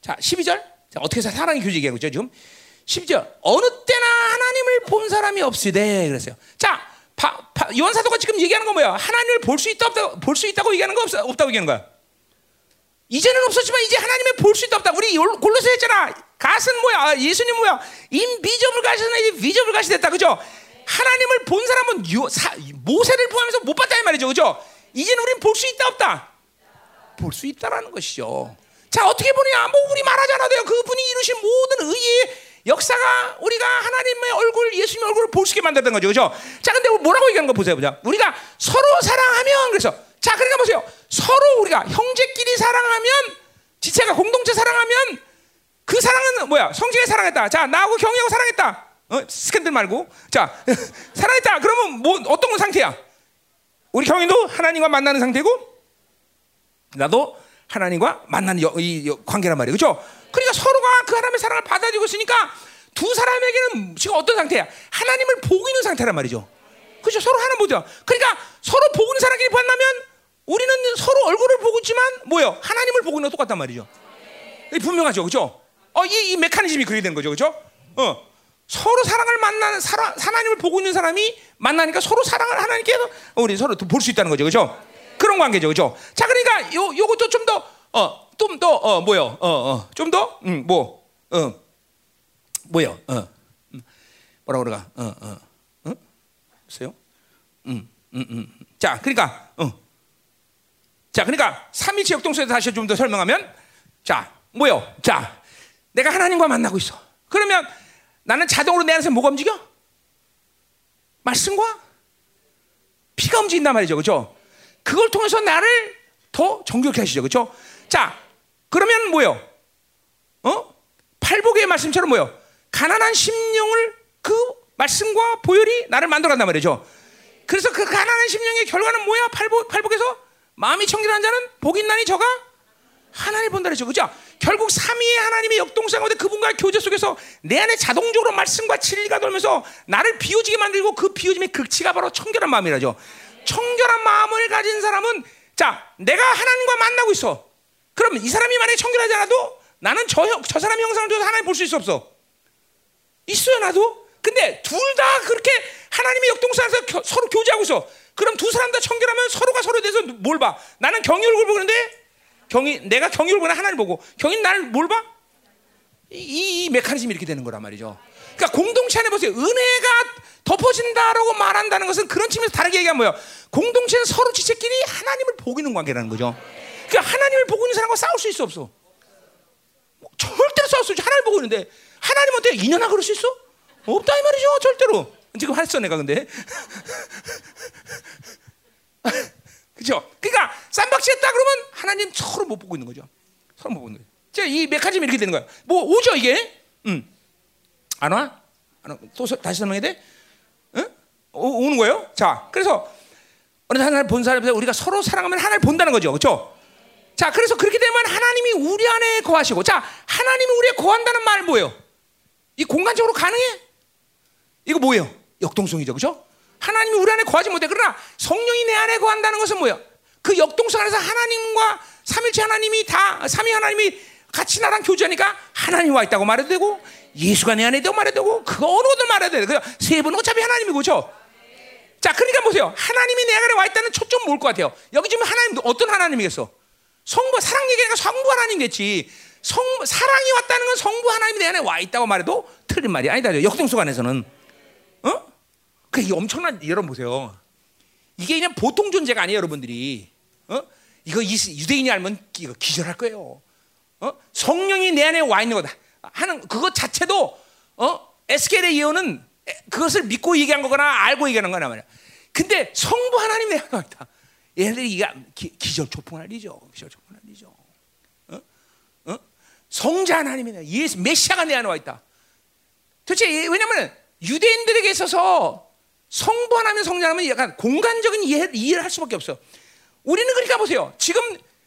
자, 12절. 자, 어떻게 해서 사랑의 교제 얘기하고 있죠, 지금? 12절. 어느 때나 하나님을 본 사람이 없으되 그랬어요. 자, 바, 바, 요한 사도가 지금 얘기하는 건 뭐야? 하나님을 볼 수 있다 없다 볼 수 있다고 얘기하는 거 없, 없다고 얘기하는 거야. 이제는 없었지만 이제 하나님을 볼 수 있다 없다. 우리 골로새 했잖아. 갓은 뭐야? 아, 예수님 뭐야? 인비저블 가시나 비저블 가시 됐다. 그죠? 하나님을 본 사람은 요, 사, 모세를 포함해서 못 봤다 이 말이죠, 그죠? 이제는 우리는 볼 수 있다 없다. 볼 수 있다라는 것이죠. 자 어떻게 보냐? 뭐 우리 말하잖아요. 그분이 이루신 모든 의의 역사가 우리가 하나님의 얼굴, 예수님의 얼굴을 볼 수 있게 만들던 거죠, 그죠? 자, 근데 뭐라고 얘기하는 거 보세요, 보자. 우리가 서로 사랑하면 그래서 자, 그러니까 보세요. 서로 우리가 형제끼리 사랑하면 지체가 공동체 사랑하면 그 사랑은 뭐야? 성질에 사랑했다. 자, 나하고 경이하고 사랑했다. 어? 스캔들 말고 자 살아있다 그러면 뭐 어떤 상태야? 우리 경인도 하나님과 만나는 상태고 나도 하나님과 만나는 여, 이 관계란 말이에요 그렇죠? 그러니까 서로가 그 하나님의 사랑을 받아들이고 있으니까 두 사람에게는 지금 어떤 상태야? 하나님을 보고 있는 상태란 말이죠 그렇죠? 서로 하나 보죠 그러니까 서로 보고 있는 사람끼리 만나면 우리는 서로 얼굴을 보고 있지만 뭐요? 하나님을 보고 있는 거 똑같단 말이죠 분명하죠 그렇죠? 어, 이, 이 메커니즘이 그렇게 되는 거죠 그렇죠? 어. 서로 사랑을 만나는 사람, 하나님을 보고 있는 사람이 만나니까 서로 사랑을 하나님께서 우리 서로 볼 수 있다는 거죠, 그렇죠? 그런 관계죠, 그렇죠? 자, 그러니까 요 요것도 좀 더 어, 좀 더 어, 뭐요? 어, 어, 좀 더, 음, 뭐, 어, 뭐요? 어, 음, 뭐라 그러가? 어, 어, 어, 보세요. 음, 음, 음. 자, 그러니까, 어, 자, 그러니까 삼위치 역동성에서 다시 좀 더 설명하면, 자, 뭐요? 자, 내가 하나님과 만나고 있어. 그러면 나는 자동으로 내 안에서 뭐가 움직여? 말씀과 피가 움직인단 말이죠. 그죠? 그걸 통해서 나를 더 정결케 하시죠. 그죠? 자, 그러면 뭐요? 어? 팔복의 말씀처럼 뭐요? 가난한 심령을 그 말씀과 보혈이 나를 만들어 간단 말이죠. 그래서 그 가난한 심령의 결과는 뭐야? 팔복, 팔복에서 마음이 청결한 자는 복 있나니 저가 하나님 본다 그랬죠. 그죠? 결국 삼위의 하나님의 역동성 가운데 그분과 교제 속에서 내 안에 자동적으로 말씀과 진리가 돌면서 나를 비워지게 만들고 그 비워짐의 극치가 바로 청결한 마음이라죠. 청결한 마음을 가진 사람은 자, 내가 하나님과 만나고 있어. 그러면 이 사람이 만약에 청결하지 않아도 나는 저, 저 사람의 형상을 줘서 하나님 볼 수 있어 없어? 있어요, 나도. 근데 둘 다 그렇게 하나님의 역동성에서 서로 교제하고 있어. 그럼 두 사람 다 청결하면 서로가 서로에 대해서 뭘 봐? 나는 경의 얼굴 보는데 경이 내가 경이를 보나 하나님 보고 경이 나를 뭘 봐? 이, 이 메커니즘이 이렇게 되는 거란 말이죠. 그러니까 공동체 안에 보세요. 은혜가 덮어진다라고 말한다는 것은 그런 측면에서 다르게 얘기하면 뭐예요? 공동체는 서로 지체끼리 하나님을 보고 있는 관계라는 거죠. 그러니까 하나님을 보고 있는 사람과 싸울 수 있어 없어? 뭐 절대로 싸울 수 없지. 하나님 보고 있는데 하나님한테 인연아 그럴 수 있어? 없다 이 말이죠. 절대로. 지금 했어 내가 근데. 그죠? 그러니까 쌈박질했다 그러면 하나님 서로 못 보고 있는 거죠. 서로 못 보는 거죠. 이 메커니즘이 이렇게 되는 거야. 뭐 오죠 이게? 음. 안 와? 안 와? 또 다시 설명해야 돼? 응? 오, 는 거예요? 자, 그래서 어느 하나를 본 사람에서 우리가 서로 사랑하면 하나를 본다는 거죠. 그렇죠? 자, 그래서 그렇게 되면 하나님이 우리 안에 거하시고 자, 하나님이 우리에 거한다는 말 뭐예요? 이 공간적으로 가능해? 이거 뭐예요? 역동성이죠, 그렇죠? 하나님이 우리 안에 거하지 못해. 그러나 성령이 내 안에 거한다는 것은 뭐야? 그 역동성 안에서 하나님과 삼일체 하나님이 다 삼위 하나님이 같이 나랑 교제하니까 하나님 와 있다고 말해도 되고 예수가 내 안에 있다고 말해도 되고 그 어느 것도 말해도 돼. 그세 분은 어차피 하나님이고 그렇죠? 자, 그러니까 보세요. 하나님이 내 안에 와 있다는 초점 뭘 것 같아요? 여기 지금 하나님 어떤 하나님이겠어? 성부 사랑 얘기니까 성부 하나님겠지. 성 사랑이 왔다는 건 성부 하나님이 내 안에 와 있다고 말해도 틀린 말이 아니다. 역동성 안에서는 어? 그 엄청난 여러분 보세요. 이게 그냥 보통 존재가 아니에요, 여러분들이. 어? 이거 유대인이 알면 이거 기절할 거예요. 어? 성령이 내 안에 와 있는 거다. 하는 그것 자체도 어? 에스겔의 예언은 그것을 믿고 얘기한 거거나 알고 얘기하는 거나 말이야. 근데 성부 하나님 내 안에 와 있다. 얘네들이 이게 기절 초풍할 일이죠. 기절 초풍할 일이죠. 어? 어? 성자 하나님이 예수 메시아가 내 안에 와 있다. 도대체 왜냐면 유대인들에게 있어서 성부 하나님 성자 하나님은 약간 공간적인 이해, 이해를 할 수밖에 없어. 우리는 그러니까 보세요. 지금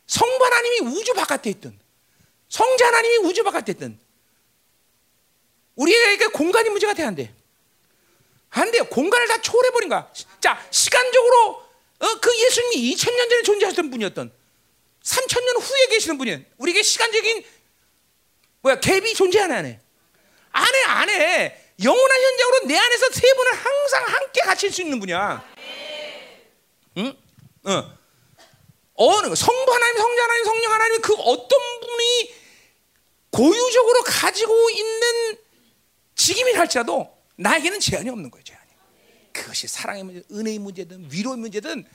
성부 하나님이 우주 바깥에 있든 성자 하나님이 우주 바깥에 있든 우리에게 공간이 문제가 돼야 안 돼. 안 돼요. 공간을 다 초월해버린 거야. 자, 시간적으로 어, 그 예수님이 2000년 전에 존재하셨던 분이었던 3000년 후에 계시는 분이 우리에게 시간적인 뭐야 갭이 존재하는 안에 안에 안에 영원한 현장으로 내 안에서 세 분을 항상 함께 갇힐 수 있는 분이야. 응? 어. 어느 성부 하나님, 성자 하나님, 성령 하나님 그 어떤 분이 고유적으로 가지고 있는 직임이 할지라도 나에게는 제한이 없는 거예요. 제한이. 그것이 사랑의 문제, 은혜의 문제든 위로의 문제든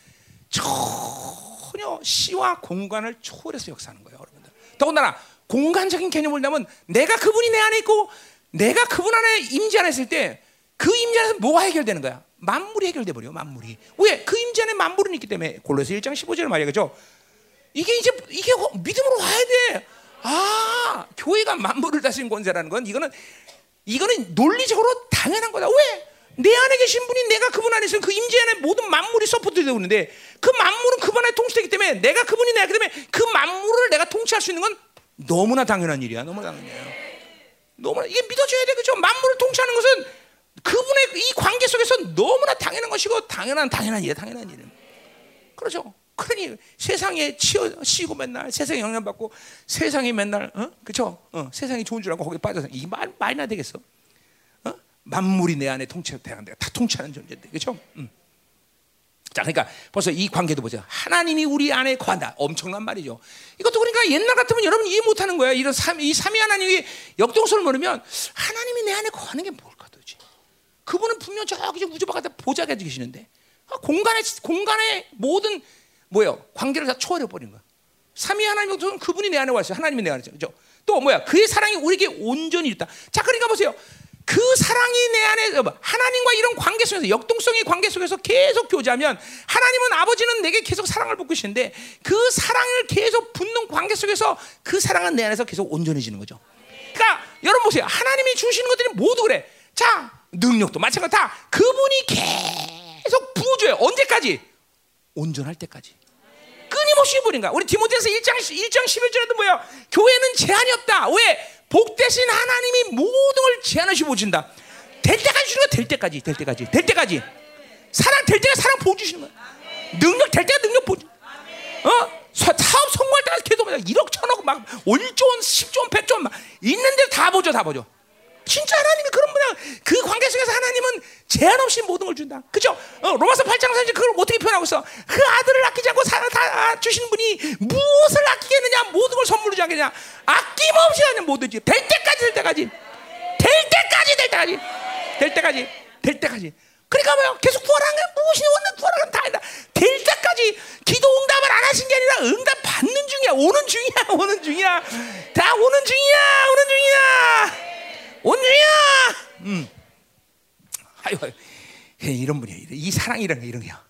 전혀 시와 공간을 초월해서 역사하는 거예요, 여러분들. 더군다나 공간적인 개념을 내면 내가 그분이 내 안에 있고 내가 그분 안에 임재 안에 있을 때 그 임재 안에서 뭐가 해결되는 거야? 만물이 해결돼 버려. 만물이. 왜? 그 임재 안에 만물은 있기 때문에. 골로새 1장 15절 말이야. 그죠? 이게 이제 이게 믿음으로 와야 돼. 아, 교회가 만물을 다스린 권세라는 건 이거는 이거는 논리적으로 당연한 거다. 왜? 내 안에 계신 분이 내가 그분 안에 있으면 그 임재 안에 모든 만물이 서포트되고 있는데 그 만물은 그분 안에 통치되기 때문에 내가 그분이 내가 때문에 그 만물을 내가 통치할 수 있는 건 너무나 당연한 일이야. 너무나 당연해요. 너무나 이게 믿어줘야 돼. 그죠? 만물을 통치하는 것은 그분의 이 관계 속에서 너무나 당연한 것이고 당연한 당연한 일이야. 당연한 일은. 그렇죠? 그러니 세상에 치여 쉬고 맨날 세상에 영향 받고 세상이 맨날 어? 그렇죠? 어, 세상이 좋은 줄 알고 거기에 빠져서 이 말 말이나 되겠어? 어? 만물이 내 안에 통치되는 데가 다 통치하는 존재인데 그렇죠? 음. 자, 그러니까 벌써 이 관계도 보세요. 하나님이 우리 안에 거한다. 엄청난 말이죠. 이것도 그러니까 옛날 같으면 여러분 이해 못하는 거야. 이런 삼, 이 삼위 하나님이 역동성을 모르면 하나님이 내 안에 거하는 게 도대체? 그분은 분명 저기 우주 바깥에 보좌가 계시는데 아, 공간에 공간에 모든 뭐예요? 관계를 다 초월해 버린 거야. 삼위 하나님 은 그분이 내 안에 와 있어요. 하나님이 내 안에 있죠. 또 뭐야? 그의 사랑이 우리에게 온전히 있다. 자, 그러니까 보세요. 그 사랑이 내 안에 하나님과 이런 관계 속에서 역동성의 관계 속에서 계속 교제하면 하나님은 아버지는 내게 계속 사랑을 붓고 계시는데 그 사랑을 계속 붓는 관계 속에서 그 사랑은 내 안에서 계속 온전해지는 거죠. 그러니까 여러분 보세요. 하나님이 주시는 것들이 모두 그래. 자, 능력도 마찬가지 다 그분이 계속 부어줘요. 언제까지? 온전할 때까지. 끊임없이 부린가. 우리 디모데서 1장 1장 11절에도 뭐야? 교회는 제한이 없다. 왜? 복 대신 하나님이 모든 걸 제한하시고 보신다. 될 때까지 주는 거될 때까지, 될 때까지, 될 때까지. 사랑 될 때가 사랑 보여 주시는 거야. 능력 될 때가 능력 보여. 어? 사업 성공할 때까지 계속 1억, 천억, 막 1조 원, 10조 원, 100조 원, 막 있는 데 다 보죠, 다 보죠. 진짜 하나님이 그런 분야 그 관계 속에서 하나님은 제한 없이 모든 걸 준다. 그죠? 어, 로마서 8장 3절 그걸 어떻게 표현하고 있어? 그 아들을 아끼지 않고 사, 다 주신 분이 무엇을 아끼겠느냐? 모든 걸 선물로 주겠냐? 아낌없이 하는 모든지 될 때까지 될 때까지 될 때까지 될 때까지 될 때까지 될 때까지 그러니까 뭐야? 계속 구하라는 게 무엇이 원하는 구하라는 다 한다. 될 때까지 기도 응답을 안 하신 게 아니라 응답 받는 중이야. 오는 중이야. 오는 중이야. 다 오는 중이야. 오는 중이야. 온유야. 음. 아유, 아유. 이런 분이야. 이 사랑이라는 게 이런 거야.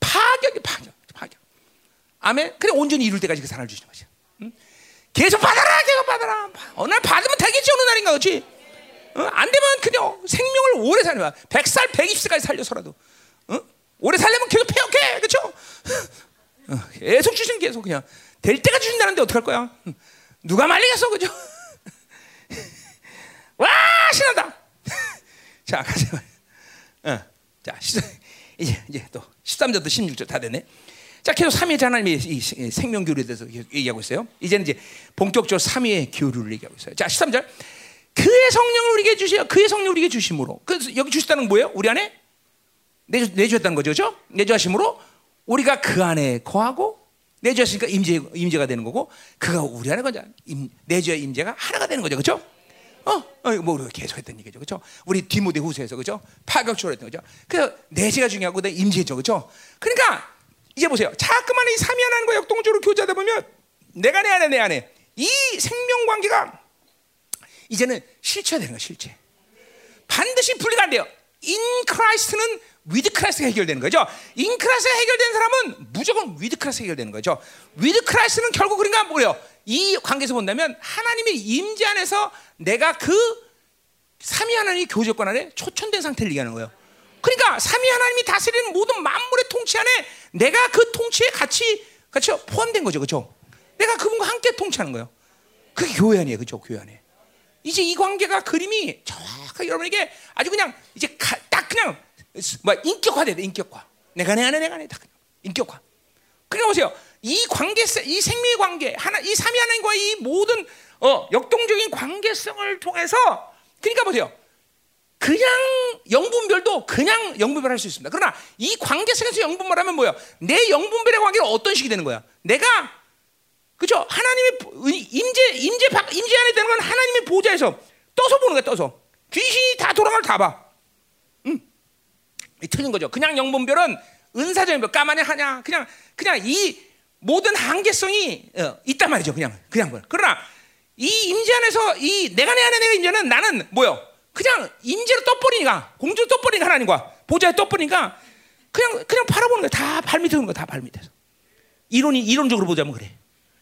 파격이 파격, 파격. 아멘. 그래 온전히 이룰 때까지 그 사랑을 주시는 거죠. 음? 계속 받아라, 계속 받아라. 어느 날 받으면 되겠지 어느 날인가 그렇지? 어? 안 되면 그냥 생명을 오래 사는 거야. 100살, 120살까지 살려서라도. 어? 오래 살려면 계속 폐역해. 그렇죠? 어, 계속 주시는 계속 그냥 될 때가 주신다는데 어떡할 거야? 누가 말리겠어, 그죠? 와 나다. 자, 가자. 어. 자, 이제 이제 또 13절부터 16절 다 됐네. 자, 계속 삼위의 하나님의 이 생명 교류에 대해서 얘기하고 있어요. 이제는 이제 본격적으로 삼위의 교류를 얘기하고 있어요. 자, 13절. 그의 성령을 우리에게 주시어 그의 성령을 우리에게 주심으로. 그래서 여기 주셨다는 건 뭐예요? 우리 안에 내주, 내주셨다는 거죠. 그렇죠? 내주하심으로 우리가 그 안에 거하고 내주했으니까 임재 임재가 되는 거고 그가 우리 안에 거냐 내주의 임재가 하나가 되는 거죠, 그렇죠? 어, 어, 뭐 우리가 계속 했던 얘기죠, 그렇죠? 우리 디모데 후서에서 그렇죠? 파격초월했던 거죠. 그 내재가 중요하고 내 임재죠, 그렇죠? 그러니까 이제 보세요. 자꾸만 이 삼위 하나님과 역동적으로 교제하다 보면 내가 내 안에 내 안에 이 생명 관계가 이제는 실체되는 거야, 실체. 반드시 분리가 안 돼요. in Christ는 with Christ가 해결되는 거죠. in Christ가 해결된 사람은 무조건 with Christ 해결되는 거죠. with Christ는 결국 그러니까 뭐예요? 이 관계에서 본다면 하나님의 임재 안에서 내가 그 삼위 하나님의 교제권 안에 초천된 상태를 얘기하는 거예요. 그러니까 삼위 하나님이 다스리는 모든 만물의 통치 안에 내가 그 통치에 같이 같이 포함된 거죠, 그렇죠? 내가 그분과 함께 통치하는 거예요. 그게 교회 안이에요, 그렇죠? 교회 안에. 이제 이 관계가 그림이 정확하게 여러분에게 아주 그냥 이제 가, 딱 그냥 뭐 인격화돼, 인격화. 내가 내 안에 내가 내다 인격화. 그러니까 보세요. 이 관계, 이 생명의 관계, 하나, 이 삼위 하나님과 이 모든 어, 역동적인 관계성을 통해서, 그러니까 보세요. 그냥 영분별도 그냥 영분별 할 수 있습니다. 그러나 이 관계성에서 영분별 하면 뭐야? 내 영분별의 관계는 어떤 식이 되는 거야? 내가 그죠? 하나님의 임재 임재 임재 안에 되는 건 하나님의 보좌에서 떠서 보는 거야, 떠서. 귀신이 다 돌아갈 다 봐. 응. 틀린 거죠. 그냥 영분별은 은사적인 별 까만에 하냐? 그냥 그냥 이 모든 한계성이 어, 있단 말이죠. 그냥 그냥 뭐. 그러나 이 임재 안에서 이 내가 내 안에 내가 임재는 나는 뭐요? 그냥 임재로 떠버리니까 공주로 떠버리니까 하나님과 보좌에 떠버리니까 그냥 그냥 바라보는 거야. 다 발 밑에 오는 거야. 다 발 밑에서. 이론이 이론적으로 보자면 그래.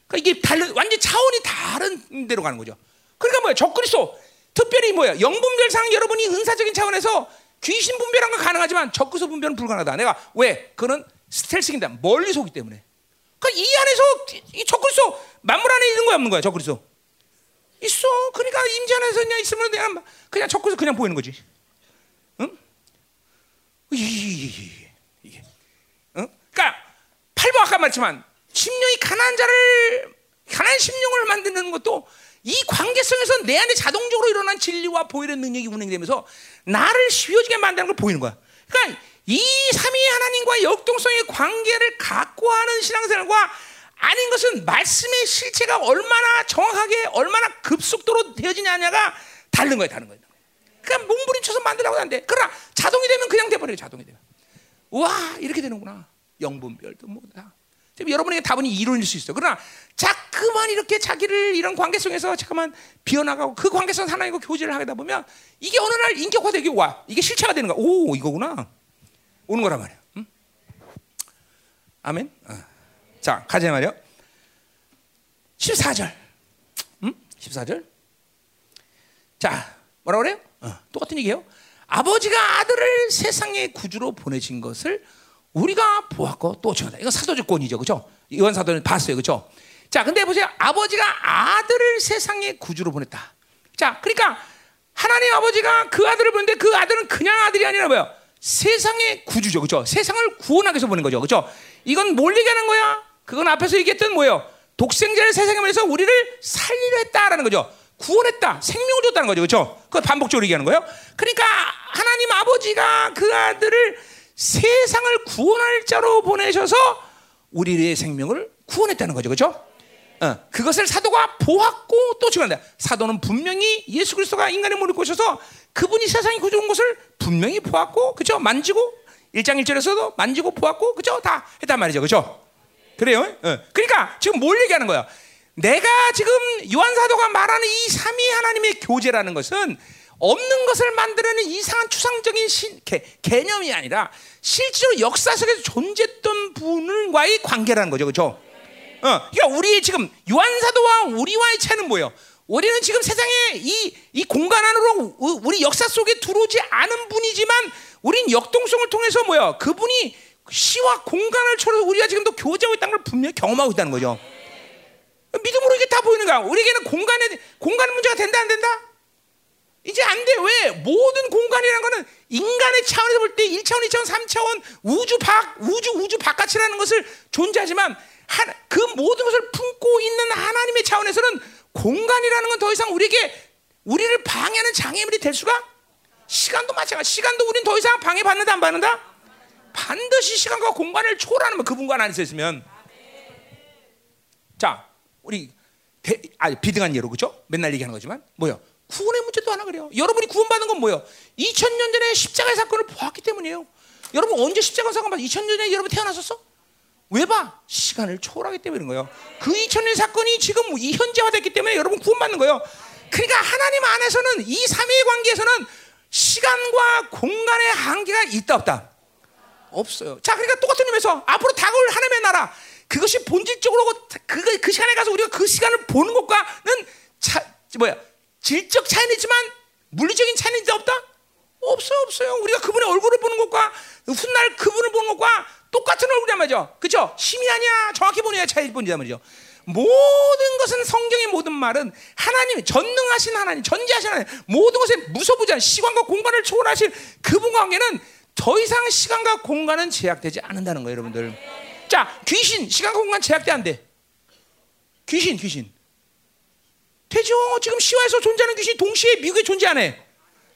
그러니까 이게 다른 완전 차원이 다른 데로 가는 거죠. 그러니까 뭐야? 적그리스도 특별히 뭐야? 영분별상 여러분이 은사적인 차원에서 귀신 분별한 건 가능하지만 적그리스도 분별은 불가능하다. 내가 왜? 그는 스텔스입니다. 멀리 서기 때문에. 그러니까 이 안에서 이 적그리스도 만물 안에 있는 거야 없는 거야 적그리스도? 있어. 그러니까 임재 안에서 그냥 있으면 그냥 그냥 적그리스도 그냥 보이는 거지. 응? 이게 응? 그러니까 팔보 아까 말했지만 심령이 가난한 자를 가난한 심령을 만드는 것도 이 관계성에서 내 안에 자동적으로 일어난 진리와 보이는 능력이 운행되면서 나를 쉬워지게 만드는 걸 보이는 거야. 그러니까 이 삼위 하나님과 역동성의 관계를 갖고 하는 신앙생활과 아닌 것은 말씀의 실체가 얼마나 정확하게 얼마나 급속도로 되어지냐가 다른 거예요, 다른 거예요. 그러니까 몸부림쳐서 만들라고 하는데 그러나 자동이 되면 그냥 돼버려요, 자동이 되면. 와 이렇게 되는구나. 영분별도 뭐다. 지금 여러분에게 답은 이론일 수 있어. 그러나 자꾸만 이렇게 자기를 이런 관계성에서 잠깐만 비어나가고 그 관계성 하나님과 교제를 하다 보면 이게 어느 날 인격화되게 와. 이게 실체가 되는 거야. 오 이거구나. 오는 거란 말이야. 응? 아멘. 어. 자 가자 말이요. 14절. 응? 14절. 자 뭐라 그래요? 어, 똑같은 얘기예요. 아버지가 아들을 세상의 구주로 보내신 것을 우리가 보았고 또 증언다. 이건 사도적 권이죠. 그죠? 이원 사도는 봤어요. 그죠? 자, 근데 보세요. 아버지가 아들을 세상에 구주로 보냈다. 자, 그러니까 하나님 아버지가 그 아들을 보는데 그 아들은 그냥 아들이 아니라 뭐야? 세상의 구주죠. 그죠? 세상을 구원하기 위해서 보낸 거죠. 그죠? 이건 뭘 얘기하는 거야? 그건 앞에서 얘기했던 뭐예요? 독생자를 세상에 보내서 우리를 살리려 했다라는 거죠. 구원했다. 생명을 줬다는 거죠. 그죠? 그거 반복적으로 얘기하는 거예요. 그러니까 하나님 아버지가 그 아들을 세상을 구원할 자로 보내셔서 우리의 생명을 구원했다는 거죠. 그렇죠? 어, 그것을 사도가 보았고 또 증언한다. 사도는 분명히 예수 그리스도가 인간의 몸을 꼬셔서 그분이 세상에 구조한 것을 분명히 보았고 그죠? 만지고 1장 1절에서도 만지고 보았고 그죠? 다 했단 말이죠. 그죠? 그래요? 어. 그러니까 지금 뭘 얘기하는 거야? 내가 지금 요한 사도가 말하는 이 삼위 하나님의 교제라는 것은 없는 것을 만들어내는 이상한 추상적인 신, 개, 개념이 아니라 실제로 역사 속에서 존재했던 분과의 관계라는 거죠, 그렇죠? 어, 그러니까 우리 지금 요한 사도와 우리와의 차이는 뭐예요? 우리는 지금 세상에 이, 이 공간 안으로 우리 역사 속에 들어오지 않은 분이지만 우린 역동성을 통해서 뭐야? 그분이 시와 공간을 초월해서 우리가 지금도 교제하고 있다는 걸 분명히 경험하고 있다는 거죠. 믿음으로 이게 다 보이는 거야. 우리에게는 공간에 공간 문제가 된다 안 된다? 이제 안 돼. 왜? 모든 공간이라는 거는 인간의 차원에서 볼 때 1차원, 2차원, 3차원 우주 밖, 우주, 우주 바깥이라는 것을 존재하지만 한, 그 모든 것을 품고 있는 하나님의 차원에서는 공간이라는 건 더 이상 우리에게 우리를 방해하는 장애물이 될 수가 시간도 마찬가지. 시간도 우리는 더 이상 방해받는다 안 받는다? 반드시 시간과 공간을 초월하는 그 분간 안에 있으면 자 우리 대, 아 비등한 예로 그죠? 맨날 얘기하는 거지만 뭐요? 구원의 문제도 하나 그래요. 여러분이 구원받는 건 뭐예요? 2000년 전에 십자가의 사건을 보았기 때문이에요. 여러분 언제 십자가 사건 봤어? 2000년 전에 여러분 태어났었어? 왜 봐? 시간을 초월하기 그런 거예요. 그 2000년 사건이 지금 이 현재화 됐기 때문에 여러분 구원받는 거예요. 그러니까 하나님 안에서는 이 삼위의 관계에서는 시간과 공간의 한계가 있다 없다? 없어요. 자, 그러니까 똑같은 의미에서 앞으로 다가올 하나님의 나라 그것이 본질적으로 그, 그 시간에 가서 우리가 그 시간을 보는 것과는 차, 뭐야 질적 차이는 있지만 물리적인 차이는 있다 없다? 없어요, 없어요. 우리가 그분의 얼굴을 보는 것과 훗날 그분을 보는 것과 똑같은 얼굴이란 말이죠. 그렇죠? 힘이 아니야. 정확히 보느냐 차이 본이란 말이죠. 모든 것은 성경의 모든 말은 하나님 전능하신 하나님 전지하신 하나님 모든 것에 않은 시간과 공간을 초월하신 그분과 관계는 더 이상 시간과 공간은 제약되지 않는다는 거예요, 여러분들. 자, 귀신 시간과 공간 제약돼 안 돼? 귀신, 귀신. 되죠. 지금 시화에서 존재하는 귀신이 동시에 미국에 존재 안 해.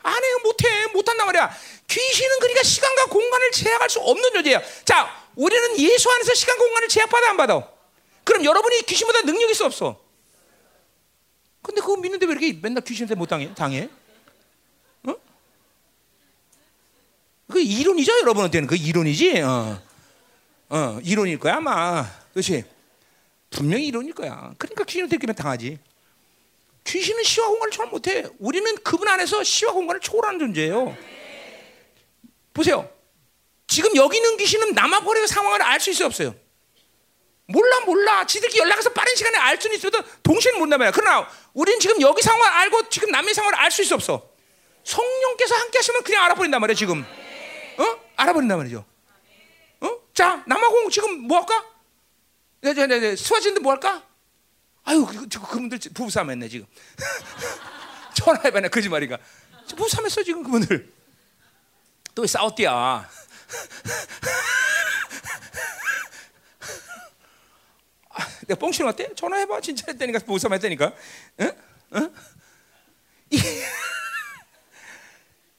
안 해요. 못해. 못한단 말이야. 귀신은 그러니까 시간과 공간을 제약할 수 없는 존재야. 자, 우리는 예수 안에서 시간 공간을 제약받아 안 받아? 그럼 여러분이 귀신보다 능력이 있어 없어? 근데 그거 믿는데 왜 이렇게 맨날 귀신한테 못 당해? 당해? 어? 그 이론이죠, 여러분한테는 그 이론이지. 어, 어 이론일 거야 아마. 그렇지? 분명히 이론일 거야. 그러니까 귀신한테 이렇게 당하지. 귀신은 시와 공간을 초월 못해. 우리는 그분 안에서 시와 공간을 초월하는 존재예요. 보세요. 지금 여기 있는 귀신은 남아버리의 상황을 알 수 있어요, 없어요? 몰라 몰라 지들끼리 연락해서 빠른 시간에 알 수는 있어도 동시에는 못나봐요 그러나 우리는 지금 여기 상황을 알고 지금 남의 상황을 알 수 있어 없어 성령께서 함께 하시면 그냥 알아버린단 말이야 지금 어? 알아버린단 말이죠 어? 자 남아공 지금 뭐 할까? 네네네 네. 스와진들 뭐 할까? 아유 그, 그, 그분들 부부싸움 했네 지금 전화해봐네 거짓말이가 부부싸움 했어 지금 그분들 또왜 싸웠디야 내가 뻥치는 것 같아? 전화해봐. 진짜 했다니까. 보쌈 했다니까. 응? 응?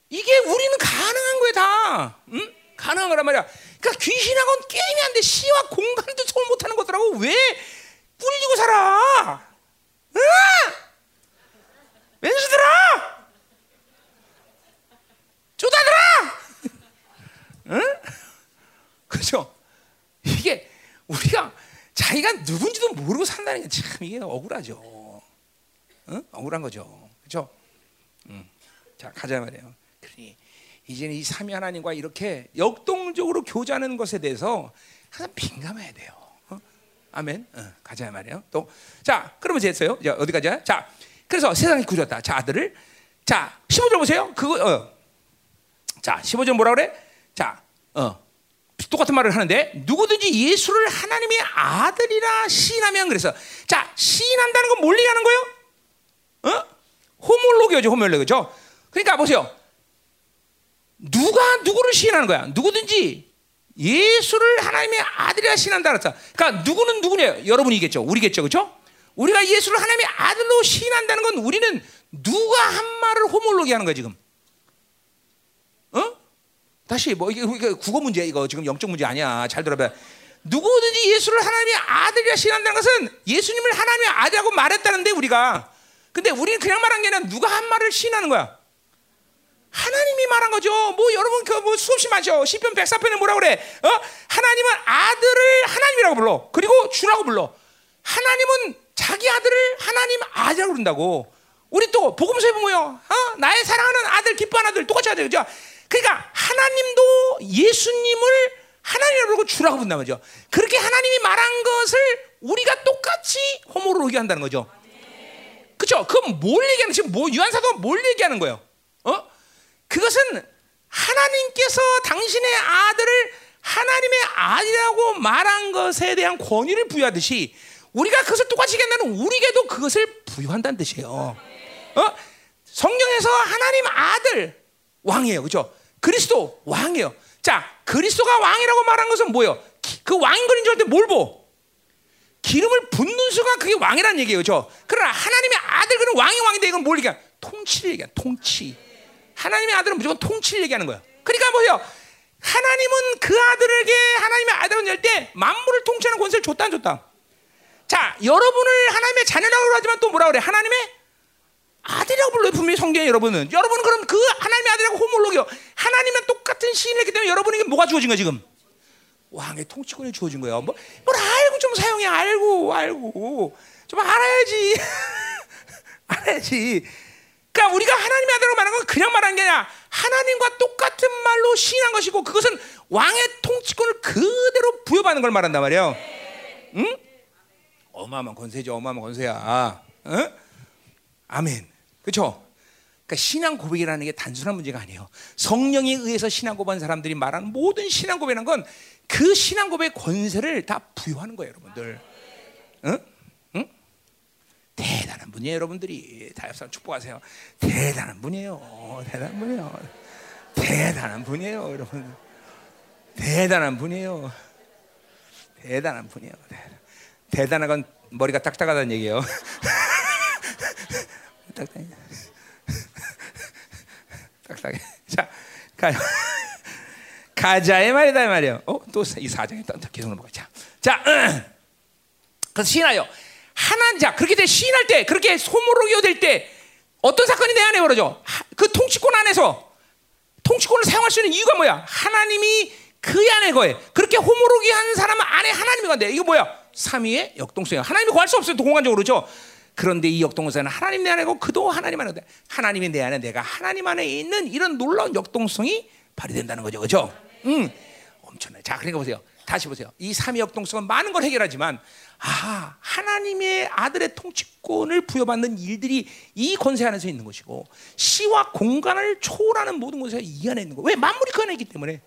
이게, 우리는 가능한 거야, 다. 응? 가능한 거란 말이야. 그러니까 귀신하고는 게임이 안 돼. 시와 공간도 소을 못하는 거더라고. 왜 꿀리고 살아? 응? 왼수들아! 쪼다들아! 응? 그죠? 이게 우리가 자기가 누군지도 모르고 산다는 게 참 이게 억울하죠. 응? 억울한 거죠. 그렇죠? 응. 자 가자 말이에요. 그러니 이제는 이 삼위 하나님과 이렇게 역동적으로 교제하는 것에 대해서 항상 민감해야 돼요. 어? 아멘. 어, 가자 말이에요. 또 자, 그러면 됐어요. 이제 어디까지야? 자, 그래서 세상이 굳었다. 자, 아들을 자, 15절 보세요. 그거 어. 자, 15절 뭐라 그래? 자, 어. 똑같은 말을 하는데 누구든지 예수를 하나님의 아들이라 시인하면 그래서 자 시인한다는 건 뭘 얘기하는 거예요? 어? 호몰로기죠 호몰로기죠. 그러니까 보세요. 누가 누구를 시인하는 거야? 누구든지 예수를 하나님의 아들이라 시인한다 그랬다. 그러니까 누구는 누구냐? 여러분이겠죠. 우리겠죠. 그렇죠? 우리가 예수를 하나님의 아들로 시인한다는 건 우리는 누가 한 말을 호몰로기 하는 거야 지금. 어? 다시 뭐 이게 국어 문제 이거 지금 영적 문제 아니야. 잘 들어봐. 누구든지 예수를 하나님의 아들이라 신한다는 것은 예수님을 하나님의 아들이라고 말했다는데 우리가 근데 우리는 그냥 말한 게 아니라 누가 한 말을 신하는 거야. 하나님이 말한 거죠. 뭐 여러분 그뭐 수없이 많죠. 시편 104편에 뭐라 그래? 어? 하나님은 아들을 하나님이라고 불러. 그리고 주라고 불러. 하나님은 자기 아들을 하나님 아들이라고 부른다고. 우리 또 복음서에 보면요. 어? 나의 사랑하는 아들 기뻐하는 아들 똑같이 하죠. 그죠? 그러니까 하나님도 예수님을 하나님이라고 부르고 주라고 부른단 말이죠. 그렇게 하나님이 말한 것을 우리가 똑같이 호모로 얘기한다는 거죠. 그렇죠? 그건 뭘 얘기하는 지금 뭐 유한사도 뭘 얘기하는 거예요? 어? 그것은 하나님께서 당신의 아들을 하나님의 아들이라고 말한 것에 대한 권위를 부여하듯이 우리가 그것을 똑같이 얘기한다는 우리에게도 그것을 부여한다는 뜻이에요. 어? 성경에서 하나님 아들 왕이에요. 그죠? 그리스도 왕이에요. 자, 그리스도가 왕이라고 말한 것은 뭐예요? 기- 그 왕인 거인 줄 알 때 뭘 보? 기름을 붓는 수가 그게 왕이라는 얘기예요. 저. 그러나 하나님의 아들 그는 왕이 왕인데 이건 뭘 얘기야? 통치를 얘기야. 통치. 하나님의 아들은 무조건 통치를 얘기하는 거야. 그러니까 보세요. 하나님은 그 아들에게 하나님의 아들은 열때 만물을 통치하는 권세를 줬다 안 줬다. 자, 여러분을 하나님의 자녀라고 하지만 또 뭐라 그래? 하나님의 아들이라고 불러요 분명히 성경에 여러분은 여러분은 그럼 그 하나님의 아들이라고 호몰록이요 하나님은 똑같은 시인을 했기 때문에 여러분에게 뭐가 주어진 거야 지금? 왕의 통치권이 주어진 거예요. 뭐, 뭘 알고 좀 사용해. 알고 알고. 좀 알아야지. 알아야지. 그러니까 우리가 하나님의 아들이라고 말하는 건 그냥 말하는 게 아니라 하나님과 똑같은 말로 시인한 것이고 그것은 왕의 통치권을 그대로 부여받는 걸 말한단 말이에요. 응? 어마어마한 권세죠. 어마어마한 권세야. 응? 아멘. 그렇죠? 그러니까 신앙 고백이라는 게 단순한 문제가 아니에요. 성령에 의해서 신앙 고백한 사람들이 말하는 모든 신앙 고백이라는 건 그 신앙 고백의 권세를 다 부여하는 거예요, 여러분들. 응? 응? 대단한 분이에요, 여러분들이. 다협상 축복하세요. 대단한 분이에요. 대단한 분이에요. 대단한 분이에요, 여러분. 대단한 분이에요. 대단한 분이에요. 대단한 건 머리가 딱딱하다는 얘기예요. 딱딱해. 딱딱해. 자, 가요. 가자의 말이다 이 말이요. 어, 또 이 사장에 또 계속 넘어가. 자, 자, 그래서 시인하여 하나님 자 그렇게 돼 시인할 때 그렇게 소모로기어 될때 어떤 사건이 내 안에 벌어져? 하- 그 통치권 안에서 통치권을 사용할 수 있는 이유가 뭐야? 하나님이 그 안에 거해. 그렇게 호모로기 한 사람 안에 하나님이 간대. 이거 뭐야? 삼위의 역동성이야. 하나님이 구할 수 없어요. 또 공간적으로 그렇죠? 그런데 이 역동성은 하나님 내 안에 고 그도 하나님 안에 돼. 하나님이 내 안에 내가 하나님 안에 있는 이런 놀라운 역동성이 발휘된다는 거죠. 그렇죠? 음. 엄청나요. 자, 그러니까 보세요. 다시 보세요. 이 삼위 역동성은 많은 걸 해결하지만 아, 하나님의 아들의 통치권을 부여받는 일들이 이 권세 안에서 있는 것이고 시와 공간을 초월하는 모든 것이 이 안에 있는 거. 왜 만물이 그 안에 있기 때문에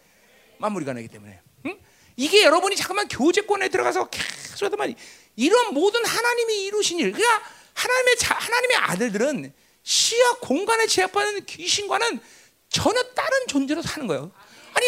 만물이 그 안에 있기 때문에. 응? 이게 여러분이 잠깐만 교제권에 들어가서 계속 말이 이런 모든 하나님이 이루신 일. 그러니까 하나님의 자, 하나님의 아들들은 시와 공간에 제약받는 귀신과는 전혀 다른 존재로 사는 거예요. 아니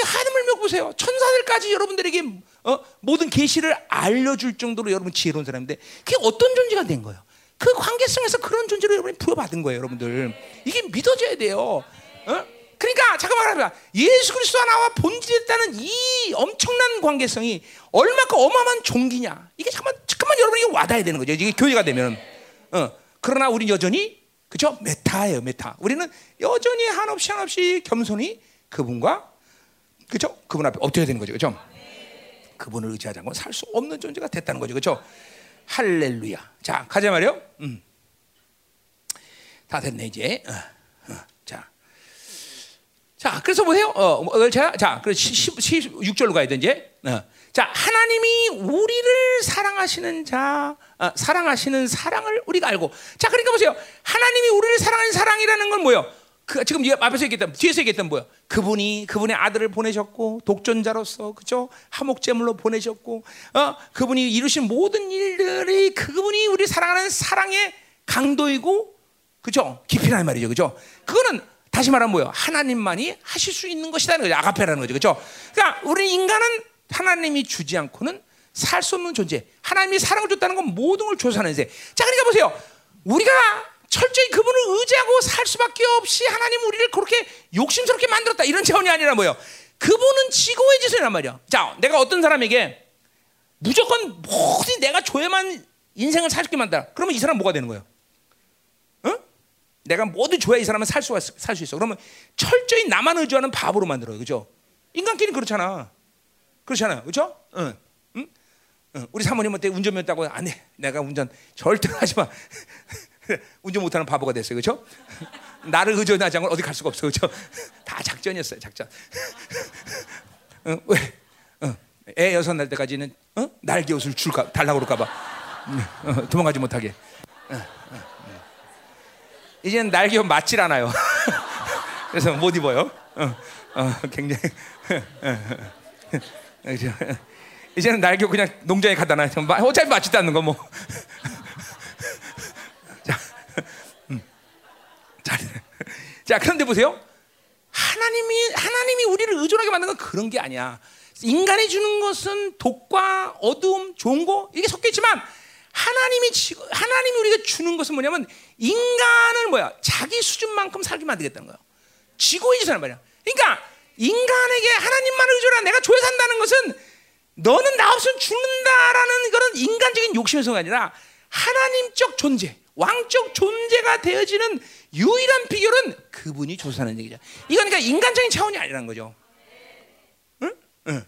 믿고 보세요. 천사들까지 여러분들에게 어, 모든 계시를 알려줄 정도로 여러분 지혜로운 사람인데 그게 어떤 존재가 된 거예요? 그 관계성에서 그런 존재로 여러분이 부여받은 거예요, 여러분들. 이게 믿어져야 돼요. 어? 그러니까 잠깐만 말합니다. 예수 그리스도와 나와 본질했다는 이 엄청난 관계성이 얼마큼 어마어마한 존귀냐. 이게 잠깐만 잠깐만 여러분이 와닿아야 되는 거죠. 이게 교회가 되면. 어. 그러나 우리는 여전히 그죠? meta예요, meta. 우리는 여전히 한없이 한없이 겸손히 그분과 그죠? 그분 앞에 엎드려야 되는 거죠, 그죠? 그분을 의지하지 않고 살 수 없는 존재가 됐다는 거죠, 그죠? 할렐루야. 자, 가자 말이요. 음. 다 됐네 이제. 어, 어, 자, 자, 그래서 보세요. 어, 어, 자, 자, 그래서 16절로 가야 돼 이제. 어. 자, 하나님이 우리를 사랑하시는 자, 어, 사랑하시는 사랑을 우리가 알고. 자, 그러니까 보세요. 하나님이 우리를 사랑하는 사랑이라는 건 뭐요? 그 지금 앞에서 얘기했던 뒤에서 얘기했던 뭐야? 그분이 그분의 아들을 보내셨고 독전자로서 그죠? 하목제물로 보내셨고, 어, 그분이 이루신 모든 일들이 그분이 우리 사랑하는 사랑의 강도이고, 그죠? 깊이라는 말이죠, 그죠? 그거는 다시 말하면 뭐요? 하나님만이 하실 수 있는 것이라는 거죠. 아가페라는 거죠, 그죠? 그러니까 우리 인간은 하나님이 주지 않고는 살 수 없는 존재. 하나님이 사랑을 줬다는 건 모든 걸 조사하는 세. 자, 그러니까 보세요. 우리가 철저히 그분을 의지하고 살 수밖에 없이 하나님 우리를 그렇게 욕심스럽게 만들었다 이런 차원이 아니라 뭐요? 그분은 지고의 지선이란 말이야. 자, 내가 어떤 사람에게 무조건 모든 내가 줘야만 인생을 살게 만들어. 그러면 이 사람 뭐가 되는 거예요? 응? 내가 모두 줘야 이 사람은 살 수가 살수 있어. 그러면 철저히 나만 의지하는 바보로 만들어요, 그죠? 인간끼리 그렇잖아. 그렇잖아요, 그죠? 응. 응? 응. 우리 사모님은 때 운전면 따고 안 해. 내가 운전 절대 하지 마. 운전 못하는 바보가 됐어요, 그렇죠? 나를 의존하지 않고 어디 갈 수가 없어, 그렇죠? 다 작전이었어요, 작전. 어, 왜? 어, 애 여섯 날 때까지는 어? 날개 옷을 줄까 달라고 그럴까봐 어, 도망가지 못하게. 이제는 날개 옷 맞질 않아요. 그래서 못 입어요. 어, 어, 굉장히. 이제는 날개 옷 그냥 농장에 갖다 놔요. 어차피 맞지도 않는 거 뭐. 자, 음. 잘, 자, 그런데 보세요. 하나님이 하나님이 우리를 의존하게 만든 건 그런 게 아니야. 인간이 주는 것은 독과 어두움, 거 이게 섞여 있지만 하나님이 지, 하나님이 우리가 주는 것은 뭐냐면 인간을 뭐야 자기 수준만큼 살게 만들겠다는 거야. 지고의 지사란 말이야. 그러니까 인간에게 하나님만을 의존하 내가 조회 산다는 것은 너는 나 없으면 죽는다라는 그런 인간적인 욕심에서가 아니라 하나님적 존재, 왕적 존재가 되어지는 유일한 비결은 그분이 조사하는 얘기죠. 이건 그러니까 인간적인 차원이 아니라는 거죠. 응? 응.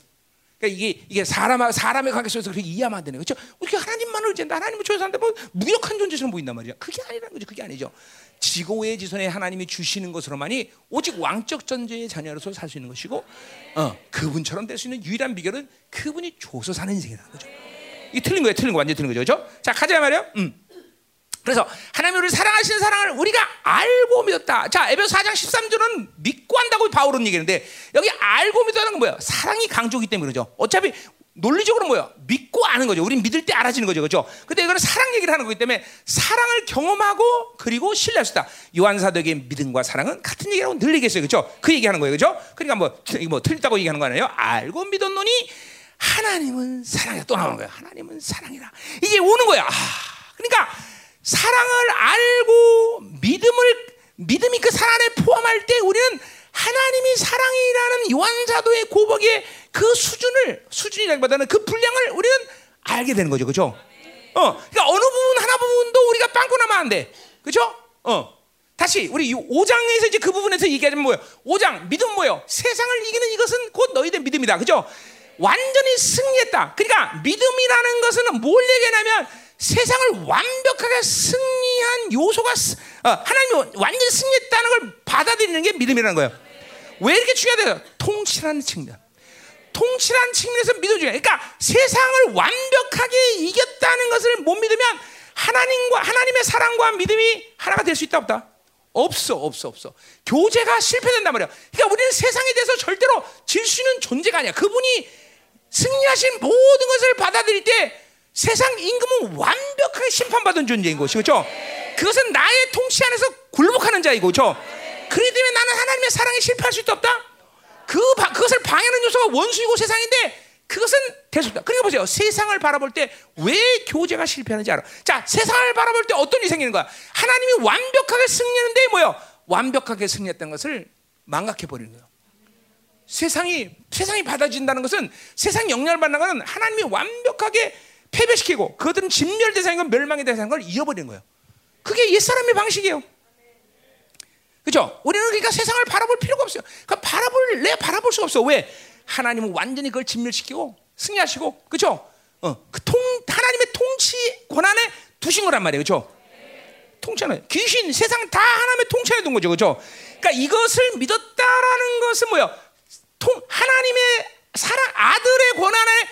그러니까 이게 이게 사람 사람의 관계 속에서 그렇게 이해하면 안 되는 거죠. 우리가 하나님만을 의지한다. 하나님을 조사하는데 뭐 무력한 존재처럼 보인단 말이야. 그게 아니라는 거죠. 그게 아니죠. 지고의 지선에 하나님이 주시는 것으로만이 오직 왕적 존재의 자녀로서 살 수 있는 것이고, 어, 그분처럼 될 수 있는 유일한 비결은 그분이 줘서 사는 인생이라는 거죠. 이 틀린 거예요. 틀린 거 완전 틀린 거죠. 그렇죠? 자 가자 말이요. 음. 그래서 하나님 우리를 사랑하시는 사랑을 우리가 알고 믿었다. 자, 에베소 4장 13절은 믿고 한다고 바울은 얘기하는데 여기 알고 믿었다는 건 뭐예요? 사랑이 강조기 때문에 그러죠. 어차피 논리적으로 뭐예요? 믿고 아는 거죠. 우린 믿을 때 알아지는 거죠. 그렇죠? 근데 이거는 사랑 얘기를 하는 거기 때문에 사랑을 경험하고 그리고 신뢰할 수 있다. 요한사도의 믿음과 사랑은 같은 얘기라고 늘 얘기했어요. 그렇죠? 그 얘기하는 거예요. 그렇죠? 그러니까 뭐, 뭐 틀렸다고 얘기하는 거 아니에요? 알고 믿었노니 하나님은 사랑이다. 또 나오는 거예요. 하나님은 사랑이다. 이게 오는 거야. 아, 그러니까 사랑을 알고 믿음을 믿음이 그 사랑 안에 포함할 때 우리는 하나님이 사랑이라는 요한사도의 고백의 그 수준을 수준이라기보다는 그 분량을 우리는 알게 되는 거죠, 그렇죠? 어, 그러니까 어느 부분 하나 부분도 우리가 빵꾸 나면 안 돼, 그렇죠? 어, 다시 우리 5장에서 이제 그 부분에서 얘기하자면 뭐예요? 5장 믿음 뭐예요? 세상을 이기는 이것은 곧 너희들 믿음이다, 그렇죠? 완전히 승리했다. 그러니까 믿음이라는 것은 뭘 얘기하냐면 세상을 완벽하게 승리한 요소가 어, 하나님이 완전히 승리했다는 걸 받아들이는 게 믿음이라는 거예요. 왜 이렇게 중요해요? 통치라는 측면. 통치라는 측면에서 믿어 중요 그러니까 세상을 완벽하게 이겼다는 것을 못 믿으면 하나님과 하나님의 사랑과 믿음이 하나가 될 수 있다 없다? 없어, 없어, 없어. 교제가 실패된단 말이야. 그러니까 우리는 세상에 대해서 절대로 질 수 있는 존재가 아니야. 그분이 승리하신 모든 것을 받아들일 때 세상 임금은 완벽하게 심판받은 존재인 것이 그렇죠? 그것은 나의 통치 안에서 굴복하는 자이고 그렇죠? 그렇기 때문에 나는 하나님의 사랑에 실패할 수 없다? 그 그것을 방해하는 요소가 원수이고 세상인데 그것은 없다. 그러니까 보세요. 세상을 바라볼 때 왜 교제가 실패하는지 알아. 자, 세상을 바라볼 때 어떤 일이 생기는 거야? 하나님이 완벽하게 승리하는데 뭐요? 완벽하게 승리했던 것을 망각해 버리는 거예요. 세상이 세상이 받아진다는 것은 세상 영향을 받는 것은 하나님이 완벽하게 패배시키고 그들은 진멸 대상이고 멸망의 대상인 걸 잃어버리는 거예요. 그게 옛사람의 방식이에요. 그죠? 우리는 그러니까 세상을 바라볼 필요가 없어요. 그러니까 바라볼, 내 바라볼 수가 없어. 왜? 하나님은 완전히 그걸 진멸시키고 승리하시고, 그죠? 어, 그 통, 하나님의 통치 권한에 두신 거란 말이에요. 그죠? 통치하는, 귀신, 세상 다 하나님의 통치에 둔 거죠. 그죠? 그러니까 이것을 믿었다라는 것은 뭐예요? 통, 하나님의 사랑, 아들의 권한에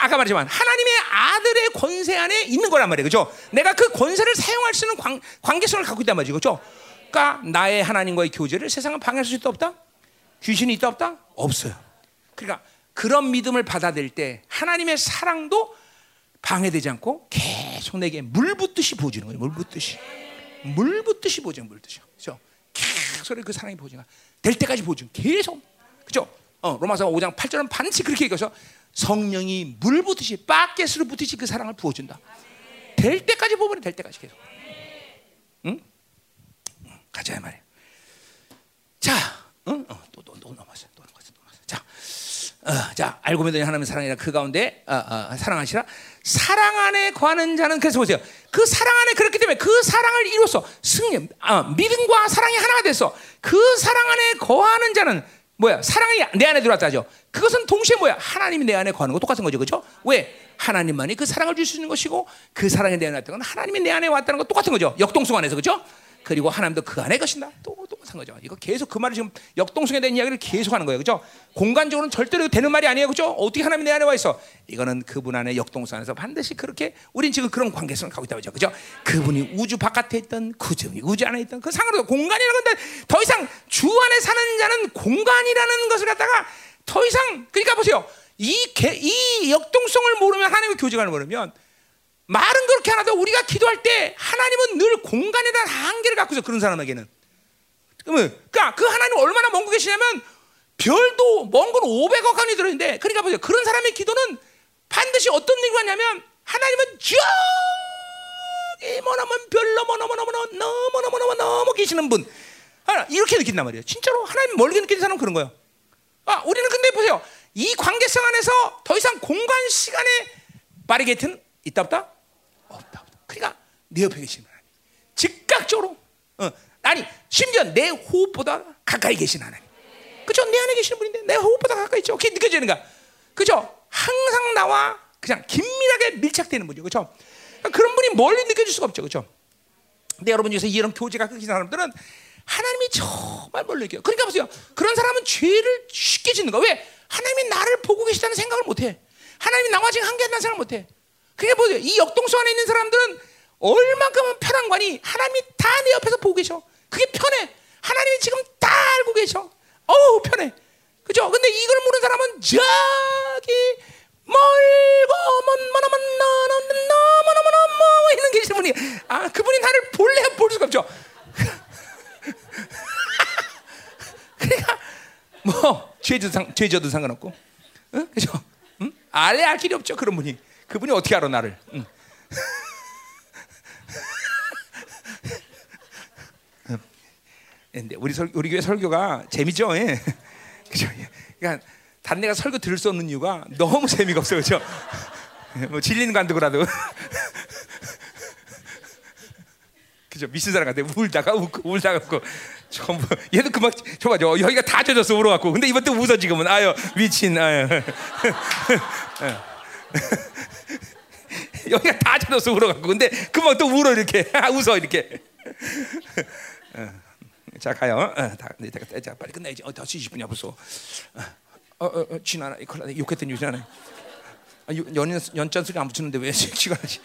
아까 말했지만 하나님의 아들의 권세 안에 있는 거란 말이에요. 그죠? 내가 그 권세를 사용할 수 있는 관, 관계성을 갖고 있단 말이죠. 그죠? 그러니까 나의 하나님과의 교제를 세상은 방해할 수 있다 없다? 귀신이 있다 없다? 없어요. 그러니까 그런 믿음을 받아들일 때 하나님의 사랑도 방해되지 않고 계속 내게 물 붓듯이 부어주는 거예요. 물 붓듯이. 물 붓듯이 부어주는 물 붓듯이. 그죠? 계속 그 사랑이 부어주는 될 때까지 부어주는 계속. 그죠? 어, 로마서 5장 8절은 반드시 그렇게 얘기해서 성령이 물 붓듯이 바켓으로 붓듯이 그 사랑을 부어준다. 될 때까지 부어버려 될 때까지 계속. 응? 가자 말이야. 자, 응? 어, 또, 또, 또 넘어서, 또 넘어서, 넘어서. 자, 어, 자, 알고 믿으니 하나님의 사랑이라 그 가운데 어, 어, 사랑하시라. 사랑 안에 거하는 자는 그래서 보세요. 그 사랑 안에 그렇기 때문에 그 사랑을 이루어서 승리, 어, 믿음과 사랑이 하나가 돼서 그 사랑 안에 거하는 자는 뭐야? 사랑이 내 안에 들어왔다죠. 그것은 동시에 뭐야? 하나님이 내 안에 거하는 거 똑같은 거죠, 그렇죠? 왜? 하나님만이 그 사랑을 줄 수 있는 것이고 그 사랑이 내 안에 왔다는 건 하나님이 내 안에 왔다는 거 똑같은 거죠. 역동성 안에서 그렇죠? 그리고 하나님도 그 안에 것인다. 또 똑같은 거죠. 이거 계속 그 말을 지금 역동성에 대한 이야기를 계속 하는 거예요. 그죠? 공간적으로는 절대로 되는 말이 아니에요. 그죠? 어떻게 하나님이 내 안에 와 있어? 이거는 그분 안에 역동성 안에서 반드시 그렇게 우린 지금 그런 관계성을 갖고 있다고 그죠? 그죠? 그분이 우주 바깥에 있던 그분이 우주 안에 있던 그 상으로 공간이라는 건데 더 이상 주 안에 사는 자는 공간이라는 것을 갖다가 더 이상 그러니까 보세요. 이, 개, 이 역동성을 모르면 하나님의 교제관을 모르면 말은 그렇게 하나도 우리가 기도할 때 하나님은 늘 공간에 대한 한계를 갖고 있어 그런 사람에게는. 그러니까 그 하나님 얼마나 먼 곳 계시냐면 별도 먼 건 500억 원이 들어있는데 그러니까 보세요. 그런 사람의 기도는 반드시 어떤 얘기가 하냐면 하나님은 저기 뭐나면 별로 뭐너머너머너머 너머너머너머 너무 계시는 분. 이렇게 느낀단 말이에요. 진짜로 하나님 멀게 느끼는 사람은 그런 거예요. 아, 우리는 근데 보세요. 이 관계성 안에서 더 이상 공간 시간에 바리게트는 있다 없다? 없다. 그러니까 내 옆에 계시는 하나님. 즉각적으로 어, 아니 심지어 내 호흡보다 가까이 계신 하나님. 그죠? 내 안에 계시는 분인데 내 호흡보다 가까이 있죠. 그게 느껴지는가? 그죠? 항상 나와 그냥 긴밀하게 밀착되는 분이죠. 그죠? 그러니까 그런 분이 멀리 느껴질 수가 없죠. 그죠? 근데 여러분 중에서 이런 교제가 끊긴 사람들은 하나님이 정말 멀리 느껴요. 그러니까 보세요. 그런 사람은 죄를 쉽게 짓는 거야. 왜? 하나님이 나를 보고 계시다는 생각을 못 해. 하나님이 나와 지금 함께 한다는 생각을 못 해. 그게 보세요. 이 역동성 안에 있는 사람들은 얼만큼은 편한 거니 하나님이 다 내 옆에서 보고 계셔. 그게 편해. 하나님이 지금 다 알고 계셔. 어우 편해. 그죠? 근데 이걸 모르는 사람은 저기 멀고 먼먼먼 너는 너무너무너무 있는 계신 분이 아 그분이 나를 볼래 볼 수가 없죠. 그러니까 뭐 죄도 상 죄져도 상관없고, 응? 그죠? 응? 알래 알 길이 없죠 그런 분이. 그분이 어떻게 알아 나를? 응. 근데 우리 설 우리 교회 설교가 재밌죠, 예. 그죠? 그러니까 다른 데가 설교 들을 수 없는 이유가 너무 재미가 없어, 그죠? 뭐 질리는 간도 그라도. 그죠? 미친 사람 같아. 울다가 웃고 울다가 웃고 전부 얘도 그만 저봐 저 여기가 다 젖었어 울어갖고 근데 이번 또 웃어 지금은 아유 미친 아유 여기가 다 젖었어 울어갖고. 근데 그만 또 울어 이렇게. 웃어 이렇게. 자 가요. 어, 다 이제 자 빨리 끝내야지. 어, 5시 20분이야 벌써. 어, 어, 어, 지나나 욕했더니 지나나. 아, 연 연전 소리 안 붙이는데 왜 시간하지?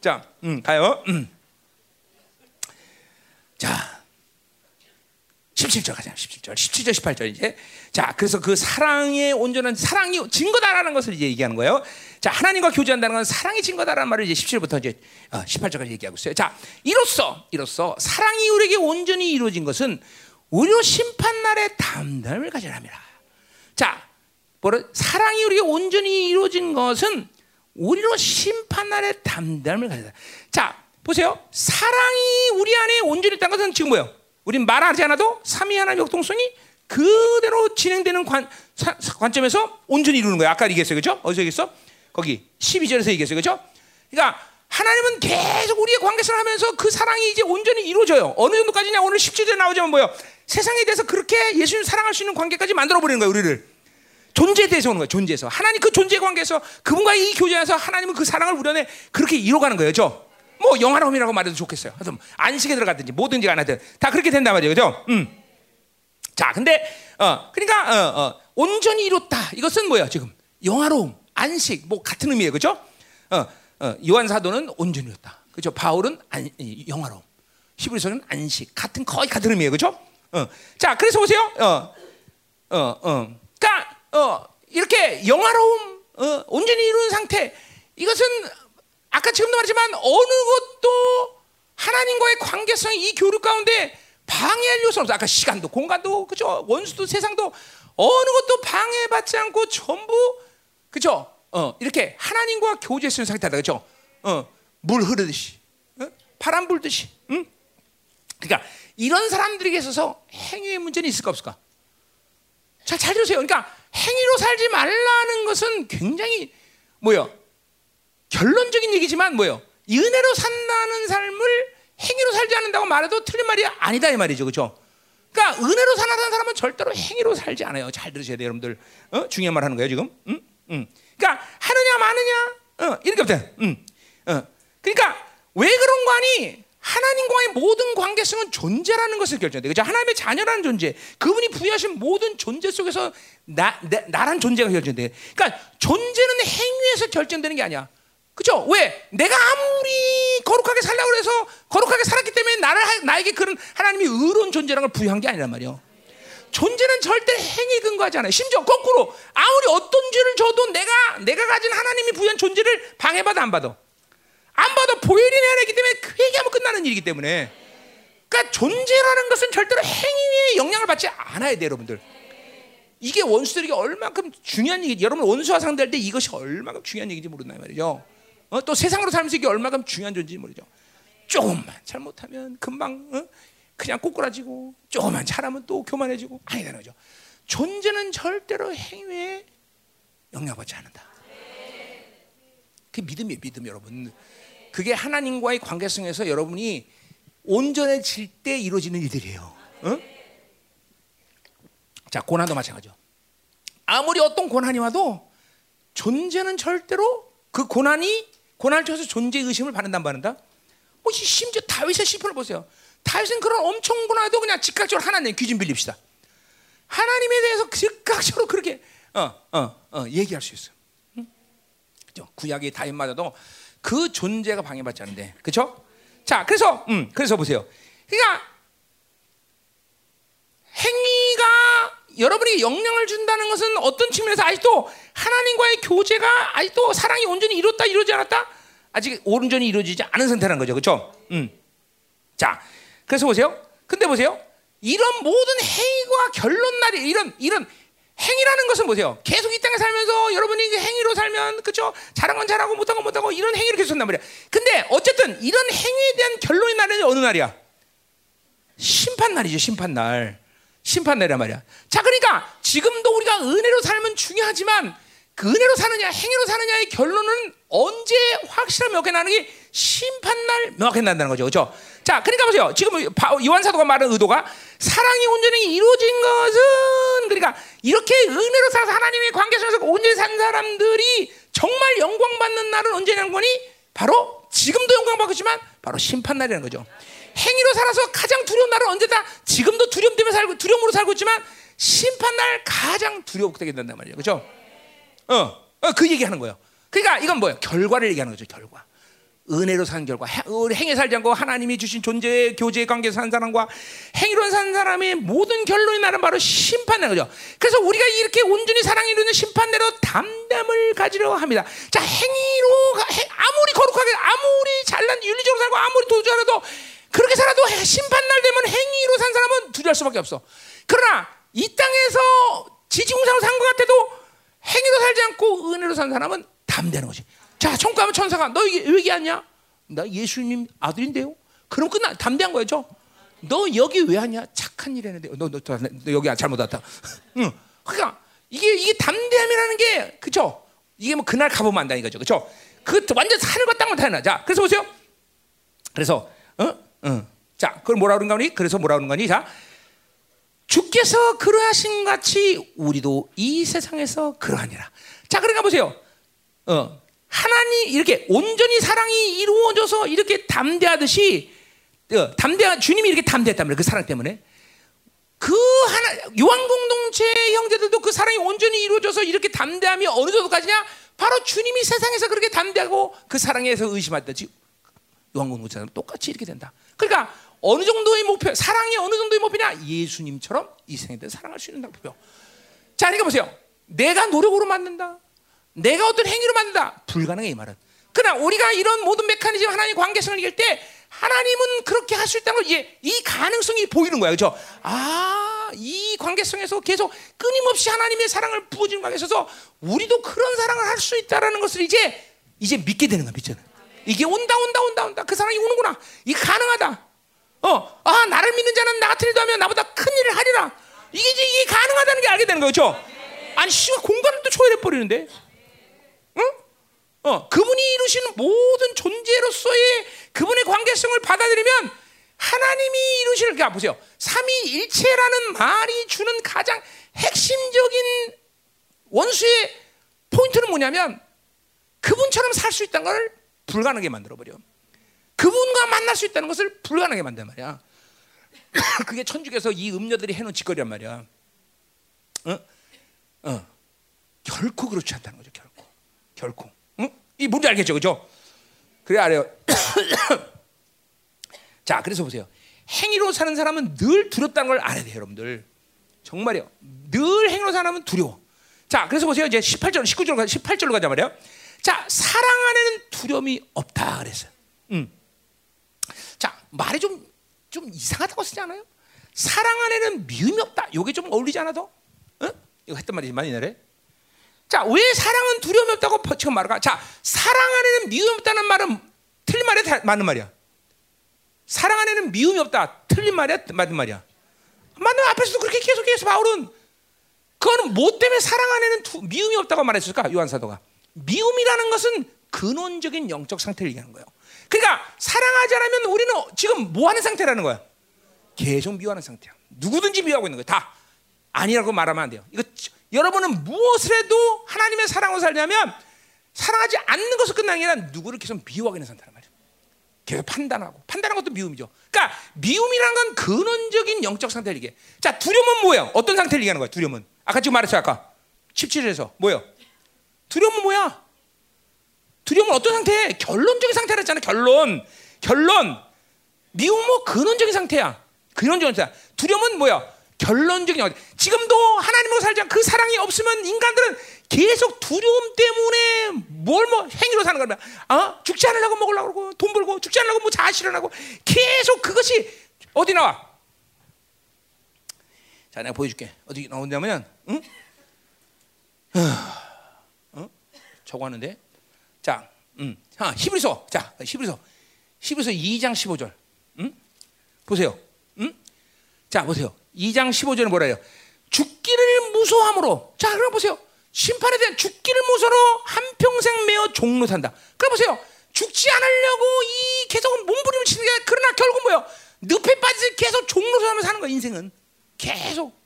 자 음, 가요. 음. 자, 17절 가자. 17절, 17절, 18절 이제. 자, 그래서 그 사랑의 온전한 사랑이 증거다라는 것을 이제 얘기하는 거예요. 자, 하나님과 교제한다는 건 사랑이 증거다라는 말을 이제 17절부터 이제 어, 18절까지 얘기하고 있어요. 자, 이로써 이로써 사랑이 우리에게 온전히 이루어진 것은 우리로 심판 날의 담담을 가져랍니다. 자, 뭐라 사랑이 우리에게 온전히 이루어진 것은 우리로 심판 날의 담담을 가져라. 자, 보세요. 사랑이 우리 안에 온전히 있다는 것은 지금 뭐예요? 우린 말하지 않아도 삼위 하나님 역동성이 그대로 진행되는 관, 사, 관점에서 온전히 이루는 거예요. 아까 얘기했어요. 그죠? 어디서 얘기했어? 거기 12절에서 얘기했어요. 그죠? 그러니까 하나님은 계속 우리의 관계성을 하면서 그 사랑이 이제 온전히 이루어져요. 어느 정도까지냐? 오늘 17절에 나오자면 뭐예요? 세상에 대해서 그렇게 예수님 사랑할 수 있는 관계까지 만들어 버리는 거예요, 우리를. 존재에 대해서 오는 거예요. 존재에서. 하나님 그 존재 관계에서 그분과의 이 교제에서 하나님은 그 사랑을 안에 그렇게 이뤄가는 거예요. 죠? 뭐 영화로움이라고 말해도 좋겠어요. 뭐 안식에 들어가든지 뭐든지 안 하든 다 그렇게 된단 말이에요. 그죠? 음. 자, 근데 어, 그러니까 어, 어, 온전히 이뤘다. 이것은 뭐야 지금 영화로움, 안식 뭐 같은 의미예요. 그죠? 어, 어, 요한 사도는 온전히 이뤘다. 그죠? 바울은 안, 영화로움, 히브리서는 안식 같은 거의 같은 의미예요. 그죠? 어. 자, 그래서 보세요. 어, 어, 어. 그러니까 어, 이렇게 영화로움, 어, 온전히 이룬 상태 이것은 아까 지금도 말했지만 어느 것도 하나님과의 관계성이 이 교류 가운데 방해할 요소는 없어. 아까 시간도 공간도 그죠? 원수도 세상도 어느 것도 방해받지 않고 전부 그죠? 어, 이렇게 하나님과 교제했는 상태다. 그죠? 어, 물 흐르듯이. 어? 바람 불듯이. 응? 그러니까 이런 사람들에게 있어서 행위의 문제는 있을까 없을까? 자, 잘 들으세요. 그러니까 행위로 살지 말라는 것은 굉장히 뭐야? 결론적인 얘기지만 뭐예요? 은혜로 산다는 삶을 행위로 살지 않는다고 말해도 틀린 말이 아니다 이 말이죠, 그렇죠? 그러니까 은혜로 사는 사람은 절대로 행위로 살지 않아요. 잘 들으셔야 돼요, 여러분들. 어? 중요한 말 하는 거예요, 지금. 응? 응. 그러니까 하느냐 마느냐, 어, 이렇게 없대. 응. 어. 그러니까 왜 그런 거 아니? 하나님과의 모든 관계성은 존재라는 것을 결정돼. 그죠? 하나님의 자녀라는 존재. 그분이 부여하신 모든 존재 속에서 나, 나, 나란 존재가 결정돼. 그러니까 존재는 행위에서 결정되는 게 아니야. 그죠? 왜? 내가 아무리 거룩하게 살려고 해서 거룩하게 살았기 때문에 나를 나에게 그런 하나님이 의로운 존재라는 걸 부여한 게 아니란 말이에요. 존재는 절대 행위 근거하지 않아요. 심지어 거꾸로 아무리 어떤 죄를 져도 내가 내가 가진 하나님이 부여한 존재를 방해받아 안 받아. 안 받아 보혈이 내 안에 있기 때문에 그 얘기하면 끝나는 일이기 때문에. 그러니까 존재라는 것은 절대로 행위에 영향을 받지 않아야 돼요, 여러분들. 이게 원수들에게 얼마큼 중요한 얘기. 여러분 원수와 상대할 때 이것이 얼마큼 중요한 얘기인지 모른다 말이죠. 어? 또 세상으로 살면서 이게 얼마큼 중요한 존재인지 모르죠. 조금만 잘못하면 금방 어? 그냥 꼬꾸라지고 조금만 잘하면 또 교만해지고 아니다는 거죠. 존재는 절대로 행위에 영향받지 않는다. 그 믿음이에요, 믿음 여러분. 그게 하나님과의 관계성에서 여러분이 온전해질 때 이루어지는 일들이에요. 어? 자, 고난도 마찬가지죠. 아무리 어떤 고난이 와도 존재는 절대로 그 고난이 고난을 통해서 존재 의심을 받는다 안 받는다? 뭐 심지어 다윗의 시편을 보세요. 다윗은 그런 엄청 고난에도 그냥 즉각적으로 하나님 귀좀 빌립시다. 하나님에 대해서 즉각적으로 그렇게 어, 어, 어, 얘기할 수 있어요. 응? 구약의 다윗마저도 그 존재가 방해받지 않는데, 그렇죠? 자, 그래서 음, 그래서 보세요. 그러니까 행위가 여러분이 영향을 준다는 것은 어떤 측면에서 아직도 하나님과의 교제가 아직도 사랑이 온전히 이뤘다 이루어지 않았다 아직 온전히 이루어지지 않은 상태라는 거죠, 그렇죠? 음. 자, 그래서 보세요. 근데 보세요. 이런 모든 행위와 결론 날이 이런 이런 행위라는 것은 보세요. 계속 이 땅에 살면서 여러분이 그 행위로 살면 그죠? 잘한 건 잘하고 못한 건 못하고 이런 행위를 계속 한단 말이야. 근데 어쨌든 이런 행위에 대한 결론이 나는 어느 날이야? 심판 날이죠. 심판 날. 심판 날이란 말이야. 자, 그러니까 지금도 우리가 은혜로 살면 중요하지만 그 은혜로 사느냐 행위로 사느냐의 결론은 언제 확실하게 명확히 나는 게 심판 날 명확히 난다는 거죠. 그렇죠? 자, 그러니까 보세요. 지금 요한 사도가 말하는 의도가 사랑이 온전히 이루어진 것은 그러니까 이렇게 은혜로 살아서 하나님의 관계 속에서 온전히 산 사람들이 정말 영광 받는 날은 언제냐는 거니 바로 지금도 영광 받겠지만 바로 심판 날이라는 거죠. 행위로 살아서 가장 두려운 날은 언제다? 지금도 두려움 때문에 살고 두려움으로 살고 있지만 심판 날 가장 두려워되게 된단 말이에요. 그렇죠? 어, 어, 그 얘기하는 거예요. 그러니까 이건 뭐예요? 결과를 얘기하는 거죠. 결과. 은혜로 사는 결과, 행에 살지 않고 하나님이 주신 존재의 교제의 관계에서 사는 사람과 행위로 사는 사람의 모든 결론이 나는 바로 심판인 거죠. 그래서 우리가 이렇게 온전히 사랑이 이루는 심판대로 담담을 가지려 합니다. 자, 행위로 아무리 거룩하게, 아무리 잘난 윤리적으로 살고 아무리 도주하라도 그렇게 살아도 심판 날 되면 행위로 산 사람은 두려울 수밖에 없어. 그러나 이 땅에서 지지공사로 산 것 같아도 행위로 살지 않고 은혜로 산 사람은 담대는 거지. 자, 청구하면 천사가 너 여기 왜 왔냐? 나 예수님 아들인데요. 그럼 끝나 담대한 거죠. 너 여기 왜 왔냐? 착한 일 했는데 너, 너, 너, 너 여기 잘못 왔다. 응. 그러니까 이게 이게 담대함이라는 게 그죠? 이게 뭐 그날 가보면 안다는 거죠, 그죠? 그 완전 하늘과 땅을 타나. 자, 그래서 보세요. 그래서 어, 어. 자, 그걸 뭐라 그런가 니 그래서 뭐라 그런 거니? 자, 주께서 그러하신 같이 우리도 이 세상에서 그러하니라. 자, 그러니까 보세요. 어, 하나님 이렇게 온전히 사랑이 이루어져서 이렇게 담대하듯이 어, 담대 주님이 이렇게 담대했단 말이에요. 그 사랑 때문에. 그 하나 요한 공동체 형제들도 그 사랑이 온전히 이루어져서 이렇게 담대함이 어느 정도까지냐? 바로 주님이 세상에서 그렇게 담대하고 그 사랑에서 의심하듯이 요한 공동체는 똑같이 이렇게 된다. 그러니까 어느 정도의 목표, 사랑이 어느 정도의 목표냐? 예수님처럼 이 세상에 대해 사랑할 수 있는 목표. 자, 그러니까 보세요. 내가 노력으로 만든다. 내가 어떤 행위로 만든다. 불가능해 이 말은. 그러나 우리가 이런 모든 메커니즘 하나님 관계성을 이길 때 하나님은 그렇게 할 수 있다는 걸 이제 이 가능성이 보이는 거야. 그죠? 아, 이 관계성에서 계속 끊임없이 하나님의 사랑을 부어주는 관계에 있어서 우리도 그런 사랑을 할 수 있다라는 것을 이제 이제 믿게 되는 거야. 믿잖아. 이게 온다 온다 온다 온다. 그 사랑이 오는구나. 이게 가능하다. 어, 아, 나를 믿는 자는 나 같은 일도 하면 나보다 큰 일을 하리라. 이게 이제 이게 가능하다는 게 알게 되는 거죠. 아니, 씨가 공간을 또 초월해 버리는데. 응? 어, 그분이 이루시는 모든 존재로서의 그분의 관계성을 받아들이면 하나님이 이루시는 그러니까 보세요. 삼위일체라는 말이 주는 가장 핵심적인 원수의 포인트는 뭐냐면 그분처럼 살 수 있다는 걸 불가능하게 만들어 버려. 그분과 만날 수 있다는 것을 불가능하게 만든 말이야. 그게 천주교에서 이 음녀들이 해놓은 짓거리란 말이야. 어? 어. 결코 그렇지 않다는 거죠. 결코. 응? 이 뭔지 알겠죠, 그죠? 그래 알아요. 자, 그래서 보세요. 행위로 사는 사람은 늘 두렵다는 걸 알아야 돼요, 여러분들. 정말요. 늘 행위로 사는 사람은 두려워. 자, 그래서 보세요. 이제 18절, 19절로 18절로 가자 말이에요. 자, 사랑 안에는 두려움이 없다 그랬어요. 음. 자, 말이 좀 좀 이상하다고 쓰지 않아요? 사랑 안에는 미움이 없다. 요게 좀 어울리지 않아 더? 어? 이거 했단 말이지만 이날에. 자, 왜 사랑은 두려움이 없다고 지금 말할까? 자, 사랑 안에는 미움이 없다는 말은 틀린 말이야, 맞는 말이야. 사랑 안에는 미움이 없다. 틀린 말이야, 맞는 말이야. 맞는 앞에서도 그렇게 계속해서 바울은 그거는 뭐 때문에 사랑 안에는 두, 미움이 없다고 말했을까? 요한 사도가. 미움이라는 것은 근원적인 영적 상태를 얘기하는 거예요. 그러니까 사랑하지 않으면 우리는 지금 뭐 하는 상태라는 거야? 계속 미워하는 상태야. 누구든지 미워하고 있는 거야. 다 아니라고 말하면 안 돼요. 이거 여러분은 무엇을 해도 하나님의 사랑으로 살려면 사랑하지 않는 것을 끝나는 게 아니라 누구를 계속 있는 상태란 말이야. 계속 판단하고 판단하는 것도 미움이죠. 그러니까 미움이라는 건 근원적인 영적 상태를 얘기해. 자 두려움은 뭐예요? 어떤 상태를 얘기하는 거야? 두려움은 아까 지금 말했죠 아까 17절에서 뭐예요? 두려움은 뭐야? 두려움은 어떤 상태? 결론적인 상태라 했잖아. 결론. 결론. 미움은 뭐 근원적인 상태야. 근원적인 상태야. 두려움은 뭐야? 결론적인 상태. 지금도 하나님으로 살지 않그 사랑이 없으면 인간들은 계속 두려움 때문에 뭘 뭐 행위로 사는 거야. 어? 죽지 않으려고 먹으려고 그러고 돈 벌고 죽지 않으려고 뭐 자아 실현하고 계속 그것이 어디 나와? 자, 내가 보여줄게. 어디 나오냐면, 응? 어? 저거 하는데. 자, 음, 아, 히브리서, 자, 히브리서, 히브리서 2장 15절, 음, 보세요, 음, 자, 보세요, 2장 15절은 뭐라 해요? 죽기를 무서함으로, 자, 그럼 보세요, 심판에 대한 죽기를 무서로 한 평생 매어 종로 산다. 그럼 보세요, 죽지 않으려고 이 계속 몸부림을 치는 게 그러나 결국 뭐요? 늪에 빠지 계속 종로 사면 사는 거야 인생은 계속.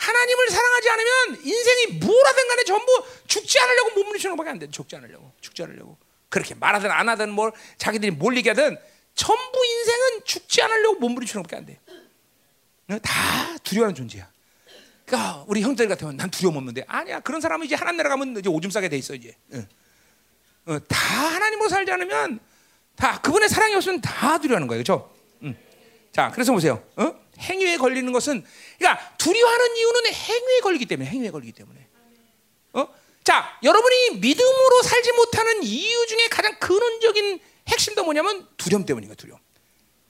하나님을 사랑하지 않으면 인생이 뭐라든 간에 전부 죽지 않으려고 몸부림치는 것밖에 안 돼. 죽지 않으려고. 죽지 않으려고. 그렇게 말하든 안 하든 뭘 자기들이 뭘 얘기하든 전부 인생은 죽지 않으려고 몸부림치는 것밖에 안 돼. 다 두려워하는 존재야. 그러니까 우리 형들 같으면 난 두려움 없는데 아니야. 그런 사람은 이제 하나님 나라 가면 이제 오줌 싸게 돼 있어 이제. 응. 어, 다 하나님으로 살지 않으면 다 그분의 사랑이 없으면 다 두려워하는 거예요. 그렇죠? 응. 자, 그래서 보세요. 어? 행위에 걸리는 것은 그러니까 두려워하는 이유는 행위에 걸리기 때문에 행위에 걸리기 때문에. 어? 자, 여러분이 믿음으로 살지 못하는 이유 중에 가장 근원적인 핵심도 뭐냐면 두려움 때문이에요. 두려움.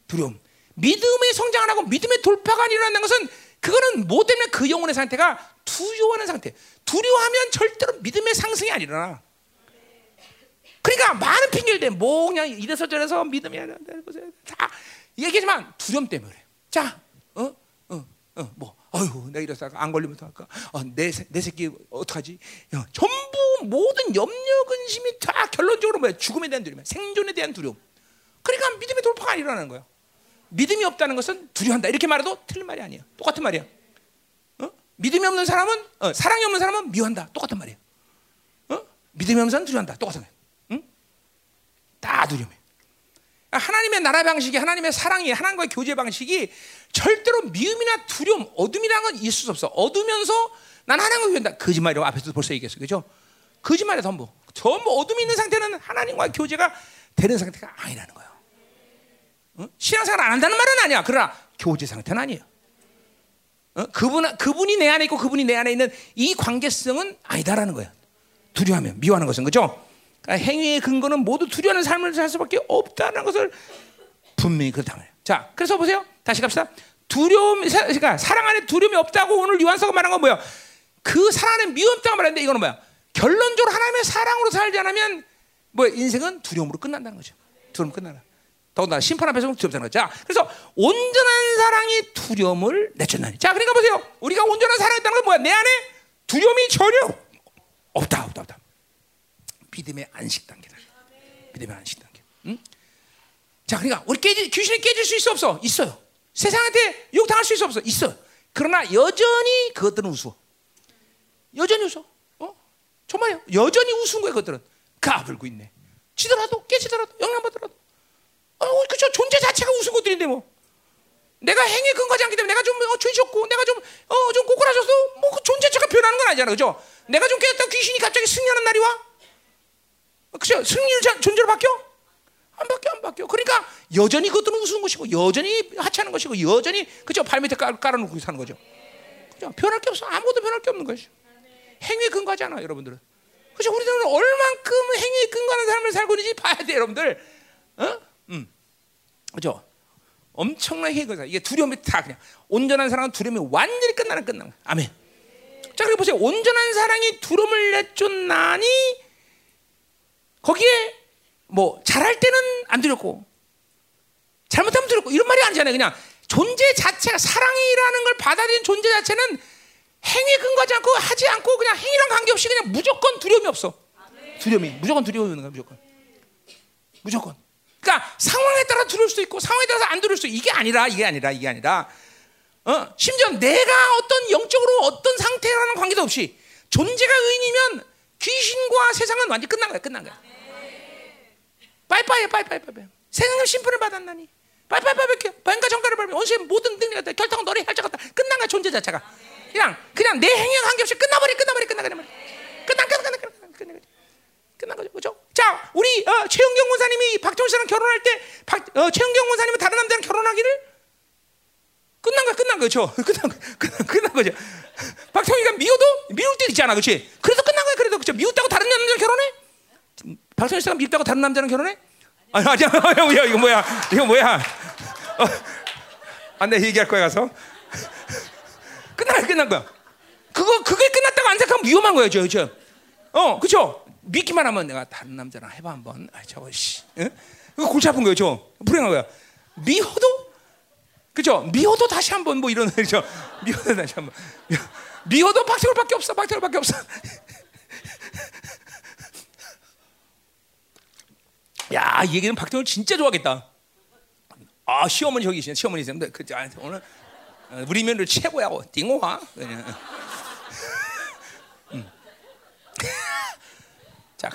두려움. 믿음의 성장 안 하고 믿음의 돌파가 일어나는 것은 그거는 뭐 때문에 그 영혼의 상태가 두려워하는 상태. 두려워하면 절대로 믿음의 상승이 안 일어나. 그러니까 많은 핑계를 대. 뭐 그냥 이래서 저래서 믿음이 안다 얘기지만 두려움 때문에 그래. 자, 어, 어, 어, 뭐, 어휴, 내가 이래서 안 걸리면 어떡할까? 어, 내, 내 새끼 어떡하지? 야, 전부 모든 염려, 근심이 다 결론적으로 뭐야? 죽음에 대한 두려움, 생존에 대한 두려움. 그러니까 믿음의 돌파가 일어나는 거야. 믿음이 없다는 것은 두려워한다. 이렇게 말해도 틀린 말이 아니야. 똑같은 말이야. 어? 믿음이 없는 사람은, 어, 사랑이 없는 사람은 미워한다. 똑같은 말이야. 어? 믿음이 없는 사람은 두려워한다. 똑같은 거야. 응? 다 두려움해. 하나님의 나라 방식이 하나님의 사랑이 하나님과의 교제 방식이 절대로 미움이나 두려움, 어둠이라는 건 있을 수 없어. 어두면서 난 하나님과 교제한다. 거짓말이라고 앞에서 벌써 얘기했어. 그죠? 거짓말이야 전부. 전부 어둠이 있는 상태는 하나님과 교제가 되는 상태가 아니라는 거예요. 어? 신앙생활 안 한다는 말은 아니야. 그러나 교제 상태는 아니에요. 어? 그분, 그분이 내 안에 있고 그분이 내 안에 있는 이 관계성은 아니다라는 거예요. 두려워하면, 미워하는 것은. 그죠? 그러니까 행위의 근거는 모두 두려워하는 삶을 살 수밖에 없다는 것을 분명히 그렇다 말이에요. 자, 그래서 보세요. 다시 갑시다. 두려움, 그러니까 사랑 안에 두려움이 없다고 오늘 요한서가 말한 건 뭐야? 그 사랑 안에 미움 없다고 말했는데 이거는 뭐야? 결론적으로 하나님의 사랑으로 살지 않으면 뭐 인생은 두려움으로 끝난다는 거죠. 두려움 끝나라. 더군다나 심판 앞에서 두렵다는 거죠. 자, 그래서 온전한 사랑이 두려움을 내쫓나니. 자, 그러니까 보세요. 우리가 온전한 사랑이 있다는 건 뭐야? 내 안에 두려움이 전혀 없다, 없다, 없다. 믿음의 안식 단계다. 믿음의 안식 단계. 응? 자, 그러니까 우리 깨지, 귀신이 깨질 수 있어 없어? 있어요. 세상한테 욕 당할 수 있어 없어? 있어. 그러나 여전히 그것들은 웃어. 여전히 웃어. 어? 정말요. 여전히 웃은 거야 그것들은. 까불고 있네. 지더라도 깨지더라도 영향받더라도. 어, 그죠. 존재 자체가 웃은 것들인데 뭐. 내가 행위 근거하지 않기 때문에 내가 좀 어, 죄졌고 내가 좀 어, 좀 꼬꾸라져서 뭐 그 존재 자체가 변하는 건 아니잖아. 그죠? 내가 좀 깨졌다 귀신이 갑자기 승리하는 날이 와? 그죠? 승리를 존재로 바뀌어? 안 바뀌어, 안 바뀌어. 그러니까 여전히 그것들은 웃는 것이고, 여전히 하찮은 것이고, 여전히 그죠? 발 밑에 깔, 깔아놓고 사는 거죠. 그죠? 변할 게 없어. 아무것도 변할 게 없는 것이. 행위에 근거하지 않아, 여러분들은. 그죠? 우리들은 얼만큼 행위에 근거하는 삶을 살고 있는지 봐야 돼, 여러분들. 어? 음. 그죠? 엄청나게 해거다. 이게 두려움이 다 그냥 온전한 사랑은 두려움이 완전히 끝나는 끝나는. 아멘. 자, 그리고 보세요. 온전한 사랑이 두려움을 내쫓나니 뭐 잘할 때는 안 두렵고 잘못하면 두렵고 이런 말이 아니잖아요. 그냥 존재 자체가 사랑이라는 걸 받아들인 존재 자체는 행위에 근거하지 않고 하지 않고 그냥 행위랑 관계없이 그냥 무조건 두려움이 없어. 두려움이 무조건 두려움이 있는 거야 무조건. 무조건. 그러니까 상황에 따라 두려울 수도 있고 상황에 따라서 안 두려울 수도 있고 이게 아니라 이게 아니라 이게 아니라 어 심지어 내가 어떤 영적으로 어떤 상태라는 관계도 없이 존재가 의인이면 귀신과 세상은 완전히 끝난 거야 끝난 거야. 빠이빠이 빠이빠이 빠이빠이. 세상은 심판을 받았나니. 빠이빠이 빠이빠이. 뱀과 전갈을 밟으며 원수의 모든 능력을 결단코 너희를 해할 자가 없다. 끝난 거야 존재 자체가. 그냥 그냥 내 행위와 관계없이 끝나버리 끝나버리 끝나버리 끝나 끝나 끝나 끝나 끝나 끝난 거죠 그죠? 자 우리 어, 최영경 원사님이 박정희 씨랑 결혼할 때 박, 어, 최영경 원사님은 다른 남자랑 결혼하기를 끝난 거야 끝난 거죠 끝난 거 끝난, 끝난 거죠 박정희가 미워도 미울 때 있잖아 그렇지 그래도 끝난 거야 그래도 그죠 미웠다고 다른 남자랑 결혼해 박정희 씨가 미웠다고 다른 남자랑 결혼해 아니 아니야 뭐야 이거 뭐야 이거 뭐야 어, 안내 아, 얘기할 거야 가서 거야, 끝난 거야. 그거 그게 끝났다고 안 생각하면 위험한 거예요, 저, 저. 어, 그렇죠. 믿기만 하면 내가 다른 남자랑 해봐 한번. 아, 저거 씨, 응? 그거 골치 아픈 거예요, 저. 불행한 거야. 미워도, 그죠? 미워도 다시 한번 뭐 이런 거죠. 미워도 다시 한번. 미워도 박태울밖에 없어, 박태울밖에 없어. 야, 이 얘기는 박태울 진짜 좋아하겠다. 아, 시어머니 저기 계시네. 시어머니 있는데 그 오늘 어, 우리 며느리 최고야. 띵호화. 음. 자,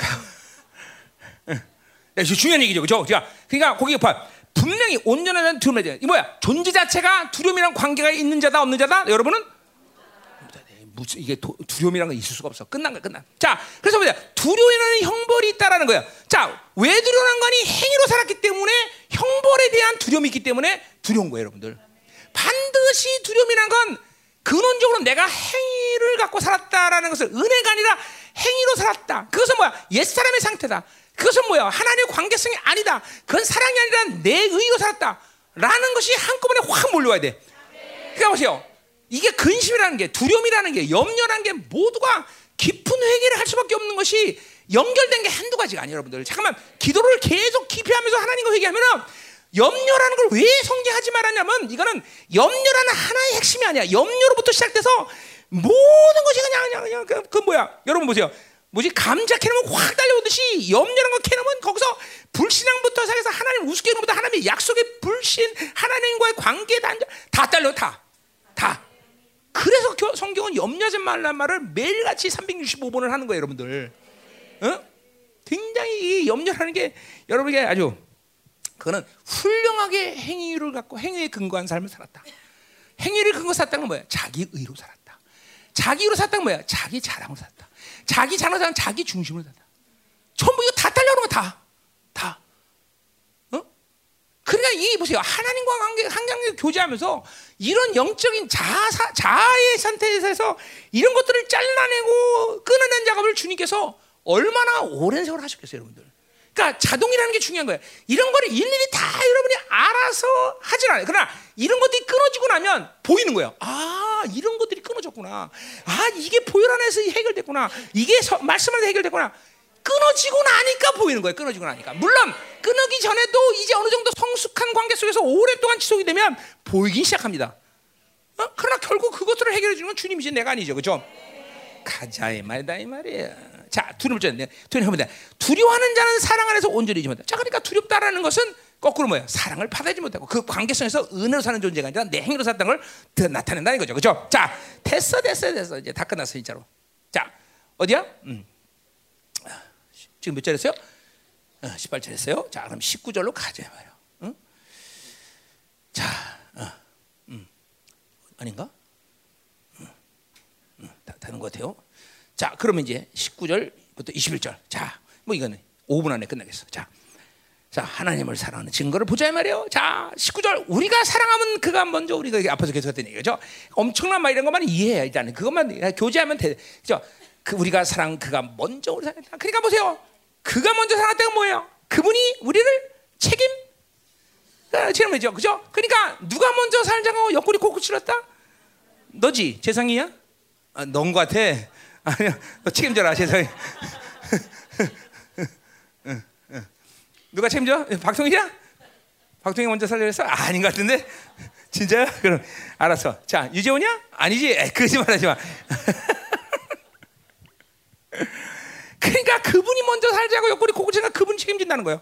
네, 중요한 얘기죠, 그죠? 그러니까 거기 봐. 분명히 온전한 두려움이 이 뭐야? 존재 자체가 두려움이랑 관계가 있는 자다 없는 자다? 여러분은 무슨 이게 도, 두려움이란 건 있을 수가 없어. 끝난 거야, 끝난. 자, 그래서 뭐냐? 두려움이라는 형벌이 있다라는 거야. 자, 왜 두려운 거니? 행위로 살았기 때문에 형벌에 대한 두려움이 있기 때문에 두려운 거예요, 여러분들. 반드시 두려움이란 건 근원적으로 내가 행위를 갖고 살았다라는 것을 은혜가 아니라 행위로 살았다. 그것은 뭐야? 옛사람의 상태다. 그것은 뭐야? 하나님의 관계성이 아니다. 그건 사랑이 아니라 내 의로 살았다. 라는 것이 한꺼번에 확 몰려와야 돼. 그러니까 보세요. 이게 근심이라는 게, 두려움이라는 게, 염려라는 게 모두가 깊은 회개를 할 수밖에 없는 것이 연결된 게 한두 가지가 아니에요, 여러분들. 잠깐만, 기도를 계속 깊이 하면서 하나님과 회개하면은 염려라는 걸 왜 성경하지 말았냐면 이거는 염려라는 하나의 핵심이 아니야. 염려로부터 시작돼서 모든 것이 그냥 그냥 그냥 그, 그 뭐야? 여러분 보세요. 뭐지 감자 캐놓으면 확 달려오듯이 염려라는 거 캐놓으면 거기서 불신앙부터 시작해서 하나님 우습게 것보다 하나님의 약속의 불신 하나님과의 관계 다, 다 달려 다 다. 그래서 성경은 염려하지 말란 말을 매일같이 365번을 하는 거예요, 여러분들. 어? 굉장히 이 염려라는 게 여러분에게 아주 그거는 훌륭하게 행위를 갖고 행위에 근거한 삶을 살았다. 행위를 근거 살았다는 건 뭐야? 자기 의로 살았다. 자기 의로 살았다는 뭐야? 자기 자랑으로 살았다. 자기 자랑을 자기 중심으로 살았다. 전부 이거 다 딸려오는 거 다. 다. 어? 그러니까 이 보세요. 하나님과 관계 한강에 교제하면서 이런 영적인 자사, 자아의 상태에서 이런 것들을 잘라내고 끊어낸 작업을 주님께서 얼마나 오랜 세월 하셨겠어요, 여러분들. 그러니까 자동이라는 게 중요한 거예요. 이런 거를 일일이 다 여러분이 알아서 하진 않아요. 그러나 이런 것들이 끊어지고 나면 보이는 거예요. 아, 이런 것들이 끊어졌구나. 아, 이게 보혈 안에서 해결됐구나. 이게 서, 말씀 안에서 해결됐구나. 끊어지고 나니까 보이는 거예요. 끊어지고 나니까. 물론 끊어기 전에도 이제 어느 정도 성숙한 관계 속에서 오랫동안 지속이 되면 보이기 시작합니다. 어? 그러나 결국 그것들을 해결해 주는 건 주님이지 내가 아니죠. 그죠? 가자 이 말이다 이 말이야. 자, 두려울 자는 두려워합니다. 두려워하는 자는 사랑 안에서 온전히 지 못한다. 자, 그러니까 두렵다라는 것은 거꾸로 뭐야? 사랑을 받아지 못하고 그 관계성에서 은혜로 사는 존재가 아니라 내 행위로 살다는 걸 나타낸다는 거죠. 그죠? 자, 됐어, 됐어, 됐어. 이제 다 끝났어, 진짜로. 자, 어디야? 음. 지금 몇 절했어요? 어, 18절 했어요. 자, 그럼 19절로 가자 말이야. 응? 자, 어, 음. 아닌가? 음. 음. 다, 다른 것 같아요. 자, 그러면 이제 19절부터 21절. 자, 뭐 이거는 5분 안에 끝나겠어. 자. 자, 하나님을 사랑하는 증거를 보자 말이에요. 자, 19절. 우리가 사랑하면 그가 먼저 우리가 앞에서 계속했던 얘기죠. 엄청난 말 이런 것만 이해해야 일단 그것만 교제하면 돼. 그죠? 그 우리가 사랑 그가 먼저 우리 사랑했다. 그러니까 보세요. 그가 먼저 사랑했다가 뭐예요? 그분이 우리를 책임 어, 질문이죠, 그죠? 그러니까 누가 먼저 살자고 옆구리 찔렀다? 너지, 재상이야? 아, 넌것 같아. 아니야, 너 책임져라, 재상이. 누가 책임져? 박성희야? 박성희 먼저 살려 했어? 아닌 것 같은데? 진짜야? 그럼 알았어. 자, 유재훈이야? 아니지? 에, 거짓말하지 마. 그러니까 그분이 먼저 살자고 옆구리 고구치가 그분 책임진다는 거예요.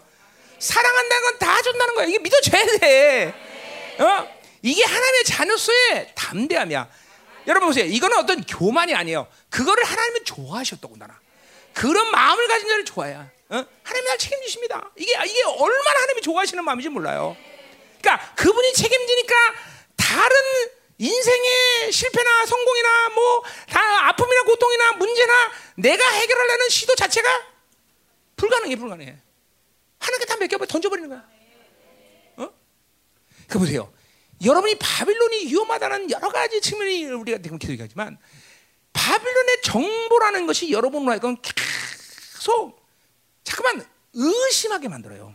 사랑한다는 건 다 준다는 거야. 이게 믿어줘야 돼. 어? 이게 하나님의 자녀수의 담대함이야. 여러분 보세요. 이거는 어떤 교만이 아니에요. 그거를 하나님은 좋아하셨다고 나라. 그런 마음을 가진 자를 좋아해요. 어? 하나님 날 책임지십니다. 이게 이게 얼마나 하나님이 좋아하시는 마음인지 몰라요. 그러니까 그분이 책임지니까 다른 인생의 실패나 성공이나 뭐 다 아픔이나 고통이나 문제나 내가 해결하려는 시도 자체가 불가능해 불가능해. 하나님께 다 맡겨버 던져버리는 거야. 어? 그 보세요. 여러분이 바빌론이 위험하다는 여러 가지 측면이 우리가 지금 기록하지만 바빌론의 정보라는 것이 여러분으로 하여금 계속 잠깐만 의심하게 만들어요.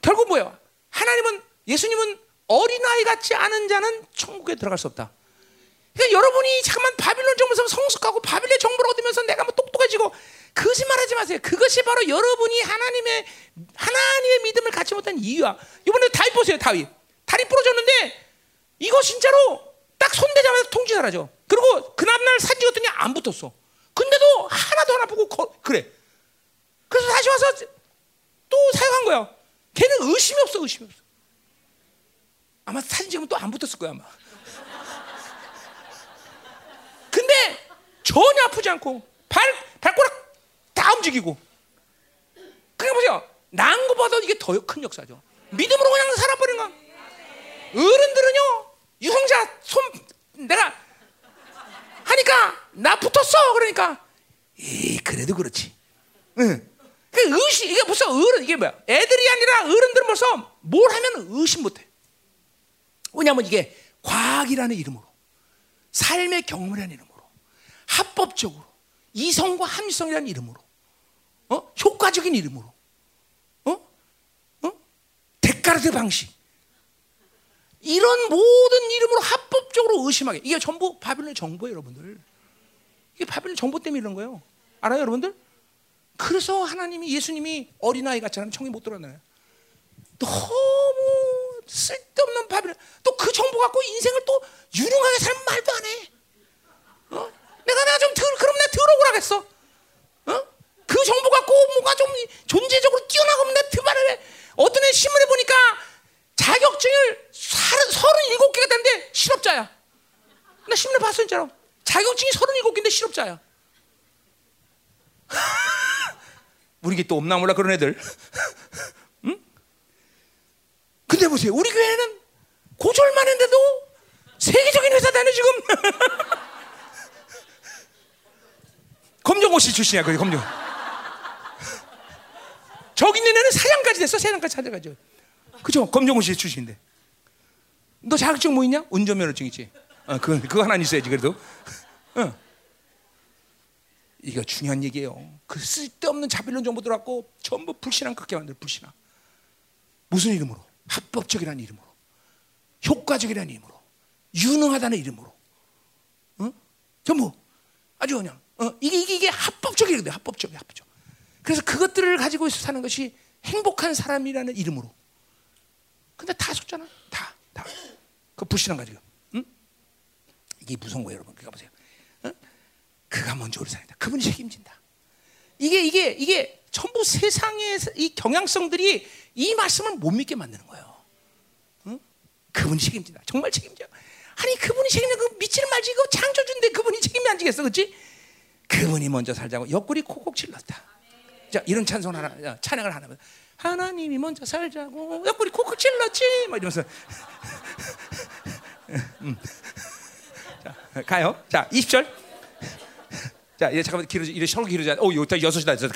결국 뭐예요? 하나님은 예수님은 어린아이 같지 않은 자는 천국에 들어갈 수 없다. 그러니까 여러분이 잠깐만 바빌론 정보에서 성숙하고 바빌론 정보를 얻으면서 내가 뭐 똑똑해지고 거짓말하지 마세요. 그것이 바로 여러분이 하나님의 하나님의 믿음을 갖지 못한 이유야. 이번에 다윗 보세요. 다윗 다리 부러졌는데 이거 진짜로 딱 손대자마자 통증 사라져. 그리고 그 다음날 사진 찍었더니 안 붙었어. 근데도 하나도 안 아프고 거, 그래. 그래서 다시 와서 또 사용한 거야. 걔는 의심이 없어, 의심이 없어. 아마 사진 찍으면 또 안 붙었을 거야, 아마. 근데 전혀 아프지 않고 발 발가락 다 움직이고. 그러니까 보세요. 난 것보다 이게 더 큰 역사죠. 믿음으로 그냥 살아버린 거야. 어른들은요, 유성자 손 내가 하니까 나 붙었어. 그러니까 이 그래도 그렇지. 응. 그 의심 이게 벌써 어른 이게 뭐야? 애들이 아니라 어른들은 벌써 뭘 하면 의심 못 해. 왜냐하면 이게 과학이라는 이름으로 삶의 경험이라는 이름으로 합법적으로 이성과 합리성이라는 이름으로 어? 효과적인 이름으로 어? 어? 데카르트 방식 이런 모든 이름으로 합법적으로 의심하게 이게 전부 바빌론의 정보예요 여러분들 이게 바빌론 정보 때문에 이런 거예요 알아요 여러분들? 그래서 하나님이 예수님이 어린아이 같잖아요 청이 못 들어나요 너무 쓸데없는 바빌론 또 그 정보 갖고 인생을 또 유능하게 살면 말도 안 해. 어? 내가 내가 좀 들, 그럼 내가 들어오라겠어. 어? 그 정보 갖고 뭔가 좀 존재적으로 내가 드말을 해. 어떤 애 신문에 보니까 자격증을 서른일곱 개가 됐는데 실업자야. 나 신문에 봤어 진짜로. 자격증이 서른일곱 개인데 실업자야. 우리 게또 없나 몰라 그런 애들. 응? 근데 보세요. 우리 교회는 고졸만 했는데도 세계적인 회사 다녀 지금. 검정고시 출신이야, 그 검정. 저기 있는 애는 사장까지 됐어, 사장까지 찾아가죠. 그죠? 검정고시 출신인데. 너 자격증 뭐 있냐? 운전면허증 있지. 어, 그거, 그거 하나 있어야지, 그래도. 어. 이거 중요한 얘기예요. 그 쓸데없는 자빌론 정보 들어갖고 전부 불신앙 갖게 만들 불신앙. 무슨 이름으로? 합법적이라는 이름으로. 효과적이라는 이름으로. 유능하다는 이름으로. 어? 전부 아주 그냥 어, 이게, 이게 이게 합법적이거든. 합법적이 합법적. 그래서 그것들을 가지고 사는 것이 행복한 사람이라는 이름으로. 근데 다 속잖아. 다 다. 그 불신앙 가지고. 응? 이게 무서운 거예요, 여러분. 그거 보세요. 어? 그가 먼저 우리 살다. 그분이 책임진다. 이게 이게 이게 전부 세상의 이 경향성들이 이 말씀을 못 믿게 만드는 거예요. 응? 그분이 책임진다. 정말 책임져. 아니 그분이 책임져. 그 믿지는 말지. 그 창조주인데 그분이 책임이 안 지겠어, 그렇지? 그분이 먼저 살자고 옆구리 콕콕 찔렀다. 자 이런 찬송 하나, 찬양을 하나. 하나님이 먼저 살자고 옆구리 콕콕 찔렀지. 막 이러면서. 음. 자 가요. 자 20절. 자, 이제 잠깐만 길어지, 이제 설교 길어져. 오, 여기 여섯 시다. 자,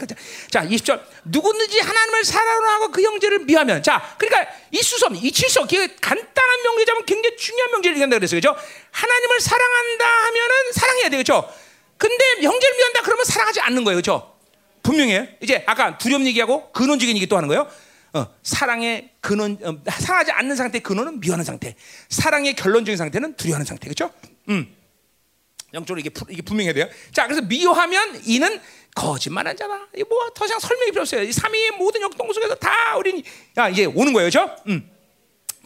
20절. 누구든지 하나님을 사랑하고 그 형제를 미하면. 자, 그러니까 이 수섬, 이 칠성, 간단한 명제자면 굉장히 중요한 명제를 얘기한다 그랬어요. 그죠? 하나님을 사랑한다 하면은 사랑해야 되겠죠? 근데 형제를 미한다 그러면 사랑하지 않는 거예요. 그죠? 분명해요. 이제 아까 두려움 얘기하고 근원적인 얘기 또 하는 거예요. 어, 사랑의 근원, 어, 사랑하지 않는 상태 근원은 미워하는 상태. 사랑의 결론적인 상태는 두려워하는 상태, 그렇죠? 음. 영적으로 이게, 이게 분명해야 돼요. 자, 그래서 미워하면 이는 거짓말한 자다. 이뭐더 이상 설명이 필요 없어요. 이 삼위의 모든 역동 속에서 다 우리 야 이게 오는 거예요, 그렇죠? 음.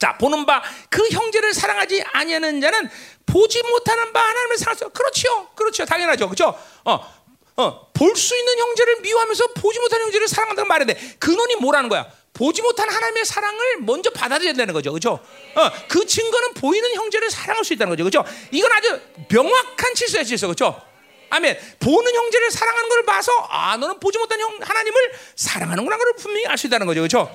자, 보는 바 그 형제를 사랑하지 아니하는 자는 보지 못하는 바 하나님을 사랑하죠. 그렇죠, 그렇죠, 당연하죠, 그렇죠? 어, 어, 볼 수 있는 형제를 미워하면서 보지 못하는 형제를 사랑한다는 말인데 근원이 뭐라는 거야? 보지 못한 하나님의 사랑을 먼저 받아들여야 되는 거죠, 그렇죠? 어, 그 증거는 보이는 형제를 사랑할 수 있다는 거죠, 그렇죠? 이건 아주 명확한 질서야, 질서, 그렇죠? 아멘. 보는 형제를 사랑하는 걸 봐서 아 너는 보지 못한 형 하나님을 사랑하는구나 그걸 분명히 알 수 있다는 거죠, 그렇죠?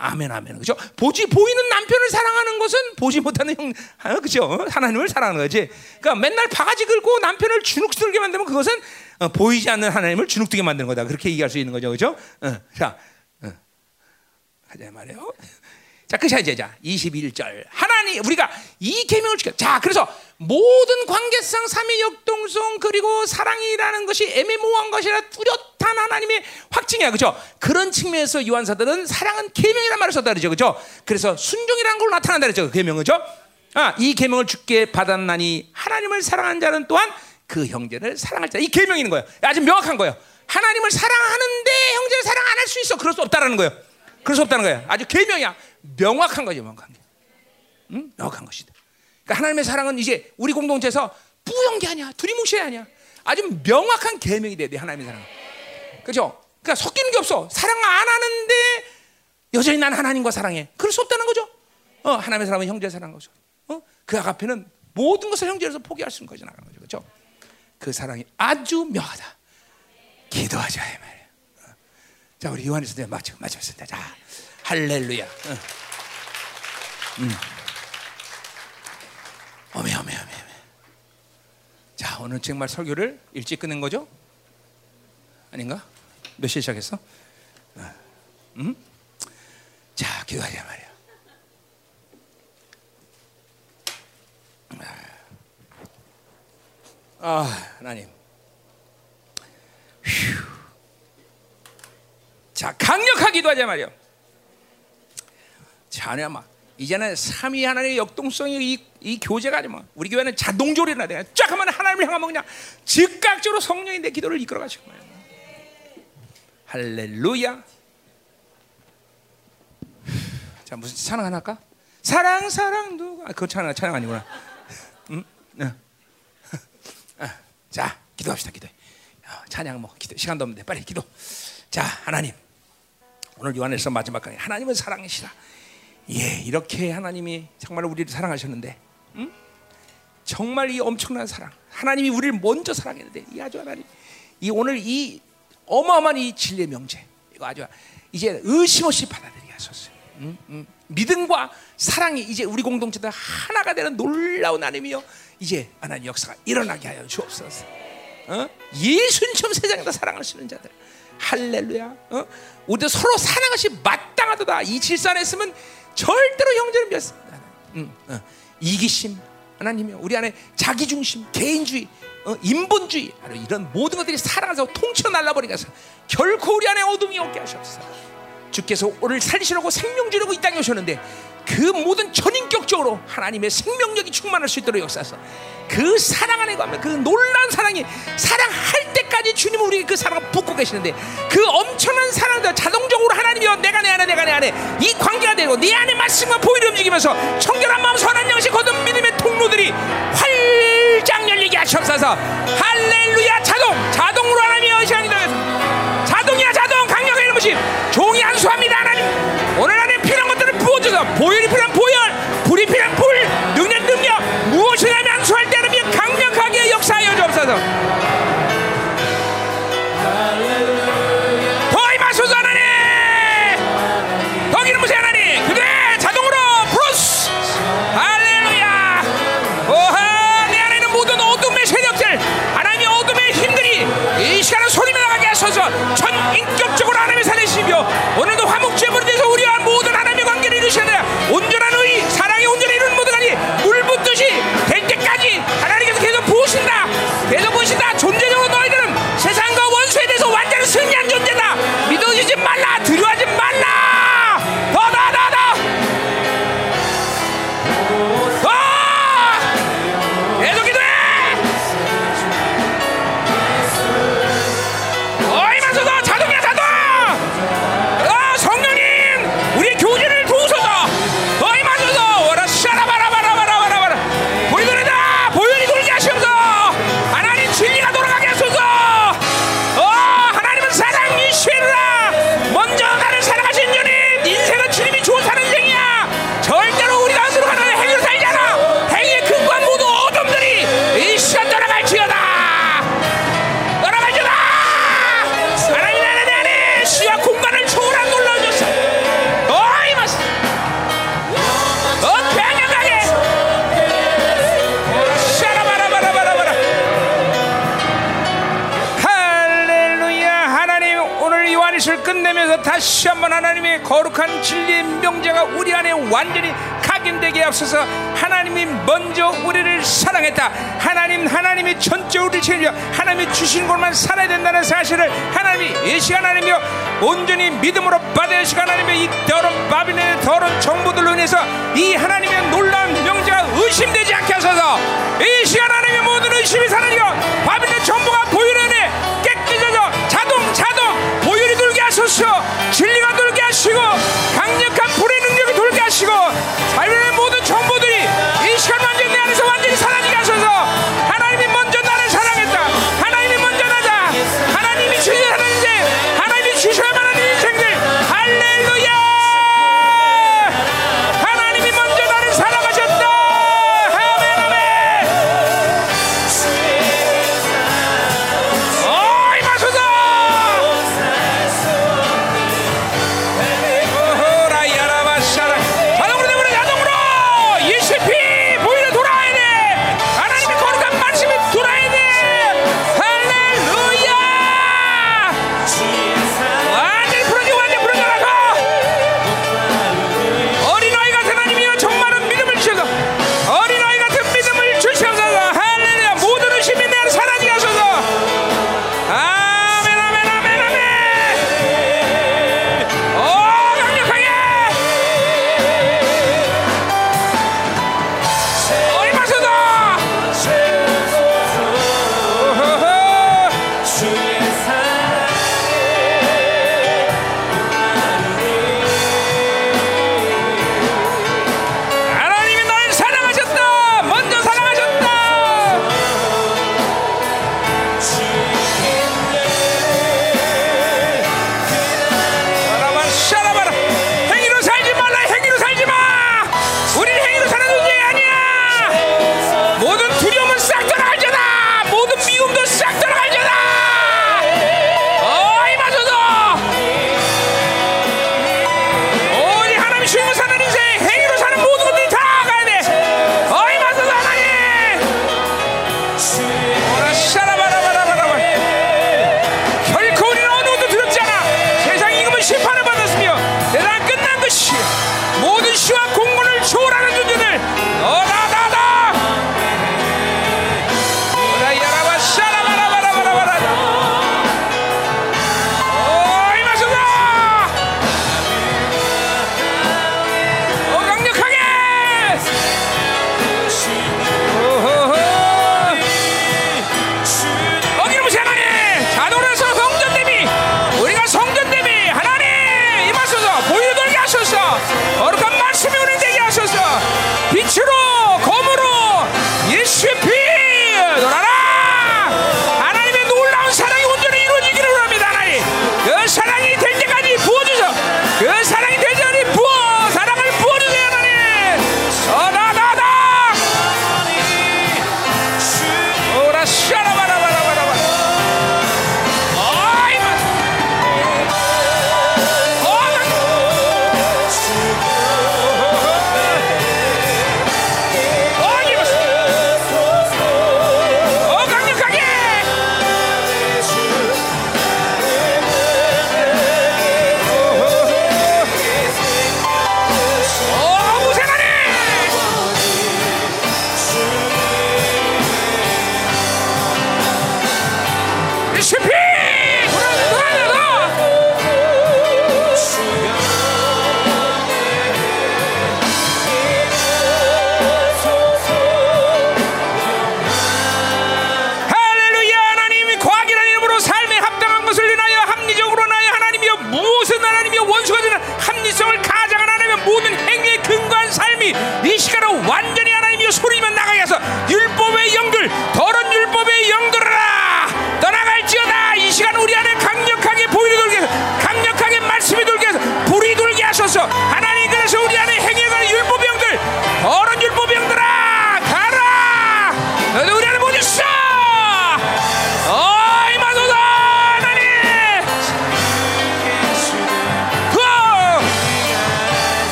아멘, 아멘. 그렇죠? 보지 보이는 남편을 사랑하는 것은 보지 못하는 형, 그렇죠? 하나님을 사랑하는 거지. 그러니까 맨날 바가지 긁고 남편을 주눅 들게 만들면 그것은 어, 보이지 않는 하나님을 주눅들게 만드는 거다. 그렇게 얘기할 수 있는 거죠, 그렇죠? 어, 자, 어. 하자 말이에요. 자, 끝이야 이제 자 21절. 하나님 우리가 이 계명을 지켜. 자, 그래서 모든 관계상 삼위 역동성 그리고 사랑이라는 것이 애매모호한 것이라 뚜렷한 하나님의 확증이야. 그죠 그런 측면에서 요한 사도는 사랑은 계명이라는 말을 썼다 그러죠. 그죠 그래서 순종이라는 걸로 나타난다 그랬죠. 그 계명은 죠 아, 이 계명을 주께 받았나니 하나님을 사랑하는 자는 또한 그 형제를 사랑할 자. 이 있는 거예요. 아주 명확한 거예요. 하나님을 사랑하는데 형제를 사랑 안 할 수 있어. 그럴 수 없다라는 거예요. 그럴 수 없다는 거예요. 아주 계명이야. 명확한 거죠, 명확한 게. 응? 명확한 것이다. 그러니까 하나님의 사랑은 이제 우리 공동체에서 뿌연 게 아니야. 두리뭉실이 아니야. 아주 명확한 계명이 돼야 돼, 하나님의 사랑. 그죠? 그러니까 섞이는 게 없어. 사랑 안 하는데 여전히 난 하나님과 사랑해. 그럴 수 없다는 거죠. 어, 하나님의 사랑은 형제 사랑 거죠. 어? 그 앞에는 모든 것을 형제로서 포기할 수 있는 거죠. 나가는 거죠. 그죠? 그 사랑이 아주 묘하다. 기도하자, 이 말이야. 어. 자, 우리 요한에서 마치, 마치겠습니다. 자. 할렐루야. 응. 음. 어메 어메 어메. 자 오늘 정말 설교를 일찍 끝낸 거죠? 아닌가? 몇 시에 시작했어? 음? 자 기도하자 말이야. 아 하나님. 휴. 자 강력하게 기도하자 말이야. 자녀 막 이제는 삼위 하나님의 역동성이 이, 이 교제가 아니면 우리 교회는 자동조리나 돼. 쫙 하면 하나님을 향하면 그냥 즉각적으로 성령이 내 기도를 이끌어 가시고 말이야. 할렐루야. 자 무슨 찬양 하나 할까? 사랑 사랑 누가 아, 그건 찬양 찬양 아니구나. 음? 응? 아, 자 기도합시다 기도. 어, 찬양 뭐 기도 시간도 없는데 빨리 기도. 자 하나님 오늘 요한에서 마지막 강의 하나님은 사랑이시라. 예, 이렇게 하나님이 정말 우리를 사랑하셨는데, 응? 정말 이 엄청난 사랑, 하나님이 우리를 먼저 사랑했는데, 이 아주 하나님, 이 오늘 이 어마어마한 이 진리의 명제, 이거 아주 이제 의심 없이 받아들이게 하셨어요. 응? 응? 믿음과 사랑이 이제 우리 공동체도 하나가 되는 놀라운 하나님이요. 이제 하나님 역사가 일어나게 하여 주옵소서. 어? 예수님처럼 세상에다 사랑하시는 자들. 할렐루야. 어? 우리도 서로 사랑하는 것이 마땅하도다. 이 질서 안으면 절대로 형제를 믿습니다. 음, 어. 이기심 하나님이 우리 안에 자기 중심, 개인주의, 어, 인본주의 이런 모든 것들이 사랑해서 통쳐 날라버리게 해서 결코 우리 안에 어둠이 없게 하셨어. 주께서 오늘 살리시려고 생명 주려고 이 땅에 오셨는데 그 모든 전인격적으로 하나님의 생명력이 충만할 수 있도록 역사하서 그 사랑 안에 가면 그 놀란 사랑이 사랑할 때까지 주님은 우리에게 그 사랑을 붓고 계시는데 그 엄청난 사랑도 자동적으로 하나님이여 내가 내 안에 내가 내 안에 이 관계가 되고 네 안에 말씀과 보이를 움직이면서 청결한 마음 선한 영식 거듭 믿음의 통로들이 활짝 열리게 하시옵소서. 할렐루야 자동 자동으로 하나님의 시간이 되겠습니다 자동이야 자동. 강력한 이름으심. 종이 안수합니다 하나님. 오늘 안에 필요한 것 부어줘서 보혈이 필요한 보혈 불이 필요한 불 능력 능력 무엇이라면 안수할 때는 강력하게 역사하여 주옵소서. 더 임하소서 하나님! 더 기름 부세 하나님! 그대 자동으로 플러스! 할렐루야! 오하 내 안에 있는 모든 어둠의 세력들 하나님의 어둠의 힘들이 이 시간에 소리를 나가게 하소서. 전 인격적 체질이요 하나님이 주신 것만 살아야 된다는 사실을 하나님이 예시 하나님이요 온전히 믿음으로 받아야시 하나님의 이 더러운 바빌론의 더러운 정부들로 인해서 이 하나님의 놀라운 명제가 의심되지 않게 하소서. 이 시간 하나님의 모든 의심이 사라지고 바빌론 정부가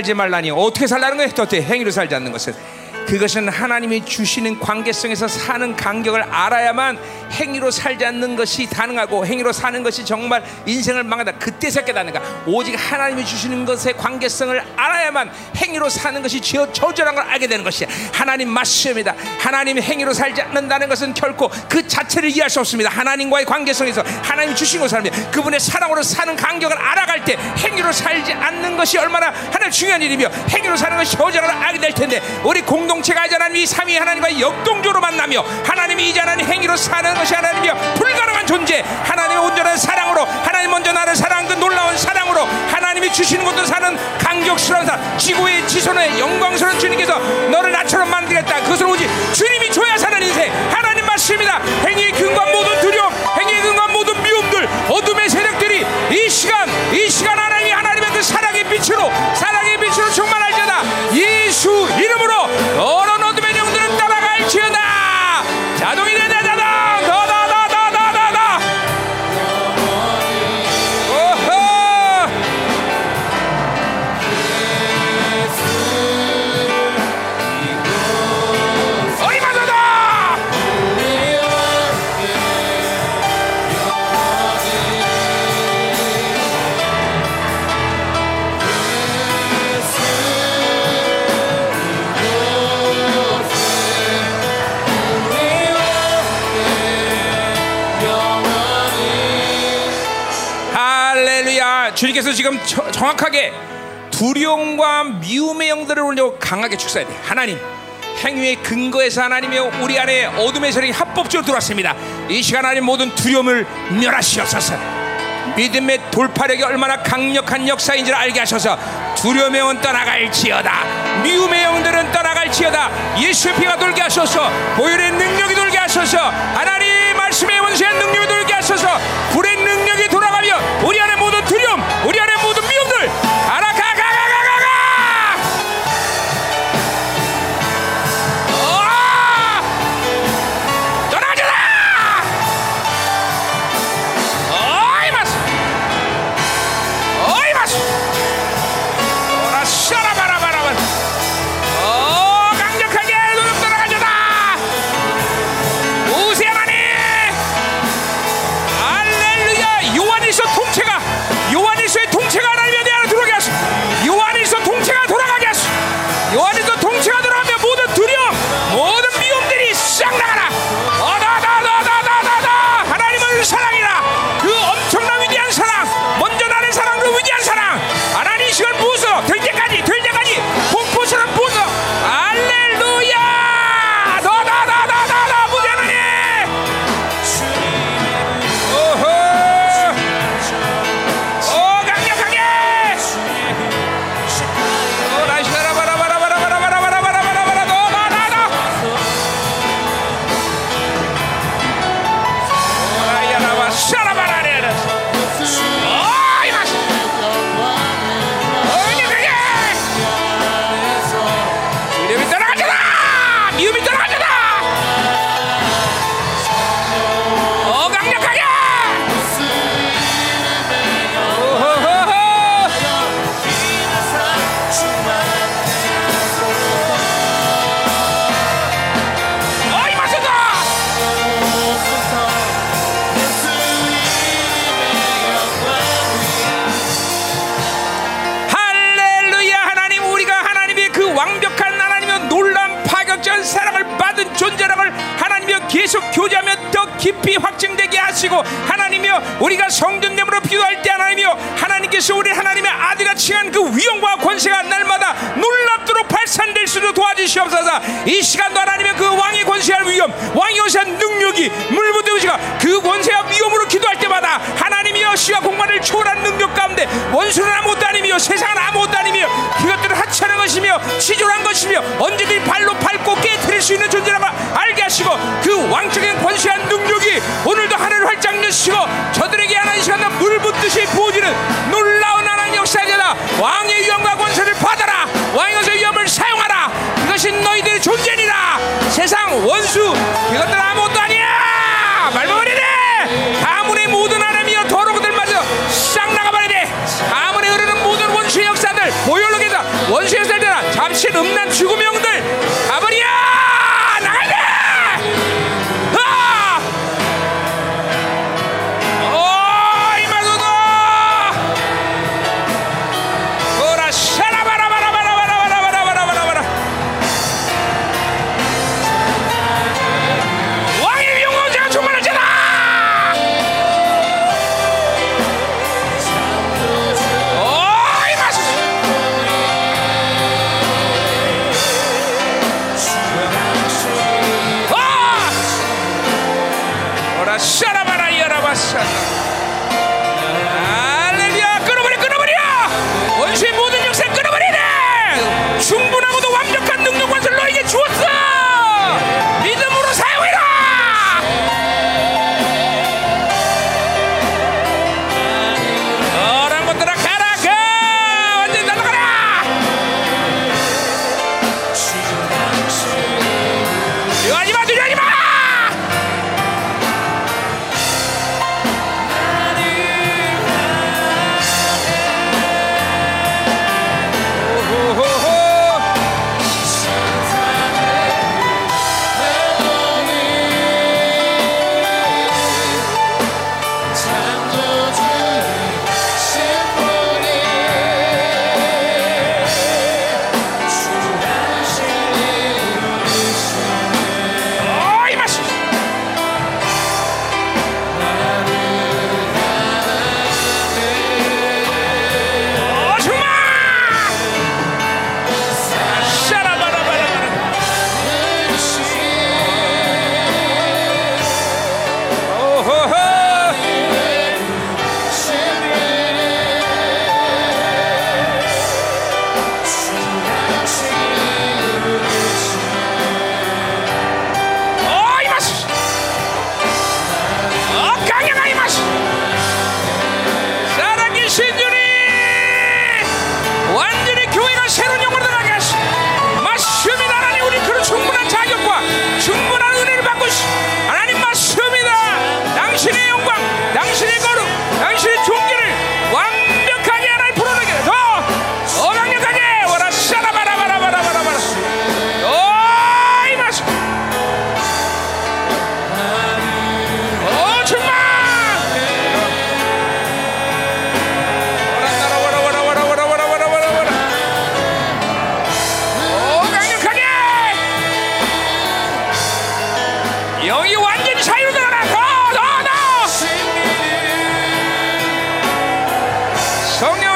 살지 말라니 어떻게 살라는 거예요? 어떻게 행위로 살지 않는 것은 그것은 하나님이 주시는 관계성에서 사는 간격을 알아야만 행위로 살지 않는 것이 가능하고 행위로 사는 것이 정말 인생을 망한다. 그때서 깨닫는가. 오직 하나님이 주시는 것의 관계성을 알아야만 행위로 사는 것이 저절한 걸 알게 되는 것이야. 하나님 말씀입니다. 하나님이 행위로 살지 않는다는 것은 결코 그 자체를 이해할 수 없습니다. 하나님과의 관계성에서 하나님이 주신 것을 합니다. 그분의 사랑으로 사는 간격을 알아갈 때 행위로 살지 않는 것이 얼마나 하나님 중요한 일이며 행위로 사는 것이 저절한 걸 알게 될 텐데 우리 공동 공동체가 이제 하나님 이 삼위 하나님과 역동적으로 만나며 하나님이 이제 하나님 행위로 사는 것이 하나님이여 불가능한 존재 하나님의 온전한 사랑으로 하나님 먼저 나를 사랑 그 놀라운 사랑으로 하나님이 주시는 것도 사는 강격스러운 사랑 지구의 지선의 영광스러운 주님께서 너를 나처럼 만들겠다 그것을 오직 주님이 줘야 사는 인생 하나님 말씀입니다 행위의 근간 이 시간 이 주님께서 지금 저- 정확하게 두려움과 미움의 영들을 오늘 강하게 축사해야 돼. 하나님 행위의 근거에서 하나님의 우리 안에 어둠의 세력이 합법적으로 들어왔습니다. 이 시간 하나님 모든 두려움을 멸하시옵소서. 믿음의 돌파력이 얼마나 강력한 역사인지를 알게 하셔서 두려움의 영은 떠나갈지어다. 미움의 영들은 떠나갈지어다. 예수의 피가 돌게 하소서. 보혈의 능력이 돌게 하소서. 하나님 말씀의 원수의 능력이 돌게 하소서. 불의 능 Sonia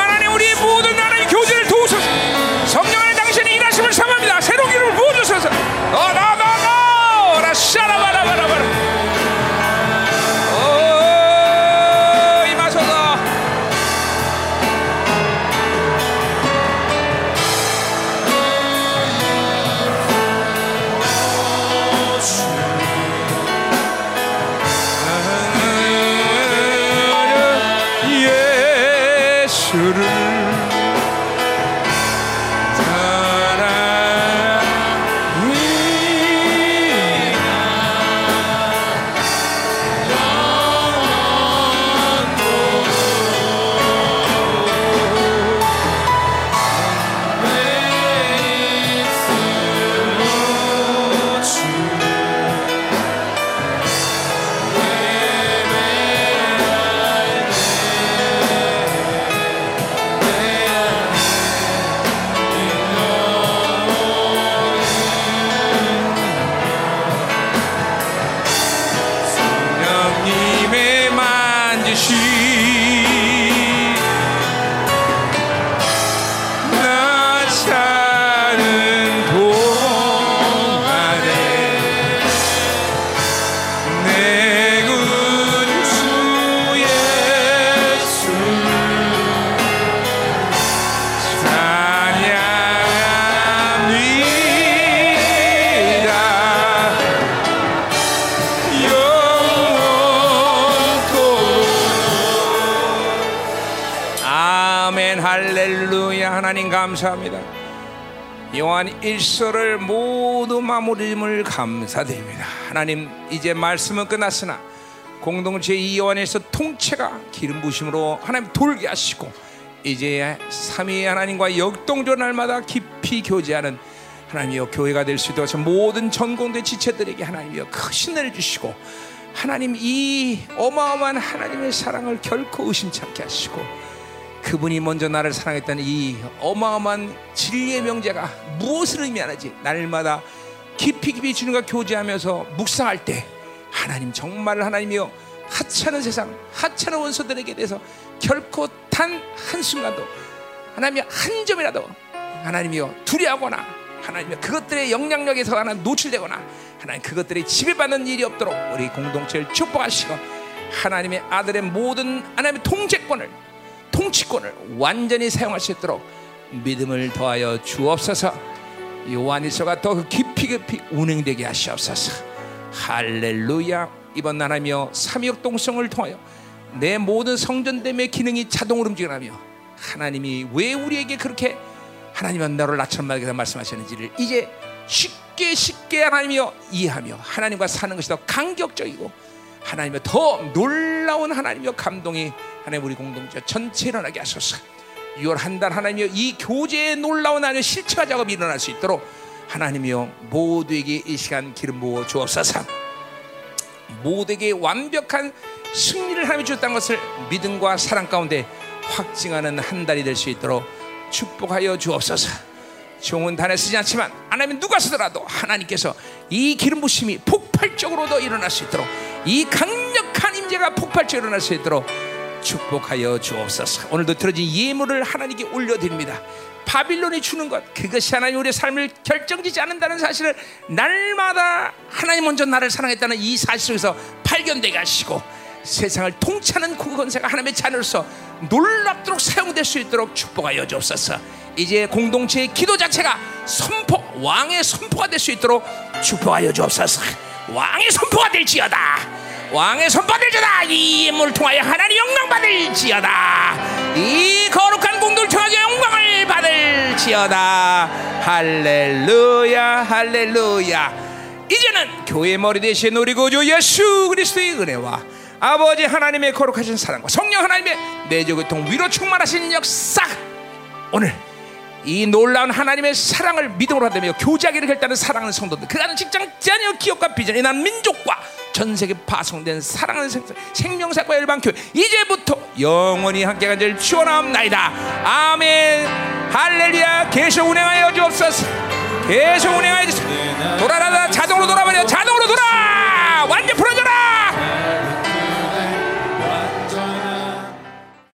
지난 일서를 모두 마무리임을 감사드립니다. 하나님 이제 말씀은 끝났으나 공동체 이원에서 통째가 기름 부심으로 하나님 돌게 하시고 이제 삼위 하나님과 역동조 날마다 깊이 교제하는 하나님여 교회가 될 수 있도록 모든 전공대 지체들에게 하나님여 크신 은혜 주시고 하나님 이 어마어마한 하나님의 사랑을 결코 의심찮게 하시고 그분이 먼저 나를 사랑했다는 이 어마어마한 진리의 명제가 무엇을 의미하는지 날마다 깊이 깊이 주님과 교제하면서 묵상할 때 하나님 정말 하나님이여 하찮은 세상 하찮은 원수들에게 대해서 결코 단 한순간도 하나님이 한 점이라도 하나님이여 두려하거나 하나님이 그것들의 영향력에서 하나 노출되거나 하나님 그것들이 지배받는 일이 없도록 우리 공동체를 축복하시고 하나님의 아들의 모든 하나님의 통제권을 통치권을 완전히 사용할 수 있도록 믿음을 더하여 주옵소서. 요한일서가 더 깊이 깊이 운행되게 하시옵소서. 할렐루야. 이번 하나님여 삼위역 동성을 통하여 내 모든 성전됨의 기능이 자동으로 움직여나며 하나님이 왜 우리에게 그렇게 하나님은 너를 나처럼 말하게 말씀하시는지를 이제 쉽게 쉽게 하나님이여 이해하며 하나님과 사는 것이 더 감격적이고 하나님의 더 놀라운 하나님의 감동이 하나님 우리 공동체 전체 일어나게 하소서 6월 한 달 하나님이여 이 교제의 놀라운 하나님의 실체화 작업이 일어날 수 있도록 하나님이여 모두에게 이 시간 기름 부어 주옵소서 모두에게 완벽한 승리를 하나님이 주었다는 것을 믿음과 사랑 가운데 확증하는 한 달이 될 수 있도록 축복하여 주옵소서. 종은 단에 쓰지 않지만 하나님 누가 쓰더라도 하나님께서 이 기름 부심이 폭발적으로도 일어날 수 있도록 이 강력한 임재가 폭발적으로 일어날 수 있도록 축복하여 주옵소서. 오늘도 들어진 예물을 하나님께 올려드립니다. 바빌론이 주는 것 그것이 하나님 우리의 삶을 결정짓지 않는다는 사실을 날마다 하나님 먼저 나를 사랑했다는 이 사실 속에서 발견되게 하시고 세상을 통치하는 그 권세가 하나님의 자녀로서 놀랍도록 사용될 수 있도록 축복하여 주옵소서. 이제 공동체의 기도 자체가 선포 왕의 선포가 될 수 있도록 축복하여 주옵소서. 왕의 선포가 될지어다. 왕의 선포가 될지어다. 이 인물을 통하여 하나님 영광 받을지어다. 이 거룩한 통하여 영광을 받을지어다. 할렐루야 할렐루야. 이제는 교회 머리 대신 우리 구주 예수 그리스도의 은혜와 아버지 하나님의 거룩하신 사랑과 성령 하나님의 내조교통 위로 충만하신 역사. 오늘 이 놀라운 하나님의 사랑을 믿음으로 하다며 교제하기를 결단하는 사랑하는 성도들 그가는 직장 자녀 기업과 비전이 난 민족과 전 세계 파송된 사랑하는 생명사과 열방교회 이제부터 영원히 함께 간절 추원하옵나이다. 아멘. 할렐루야. 계속 운행하여 주옵소서. 계속 운행하여 주옵소서. 돌아가다 자동으로 돌아버려. 자동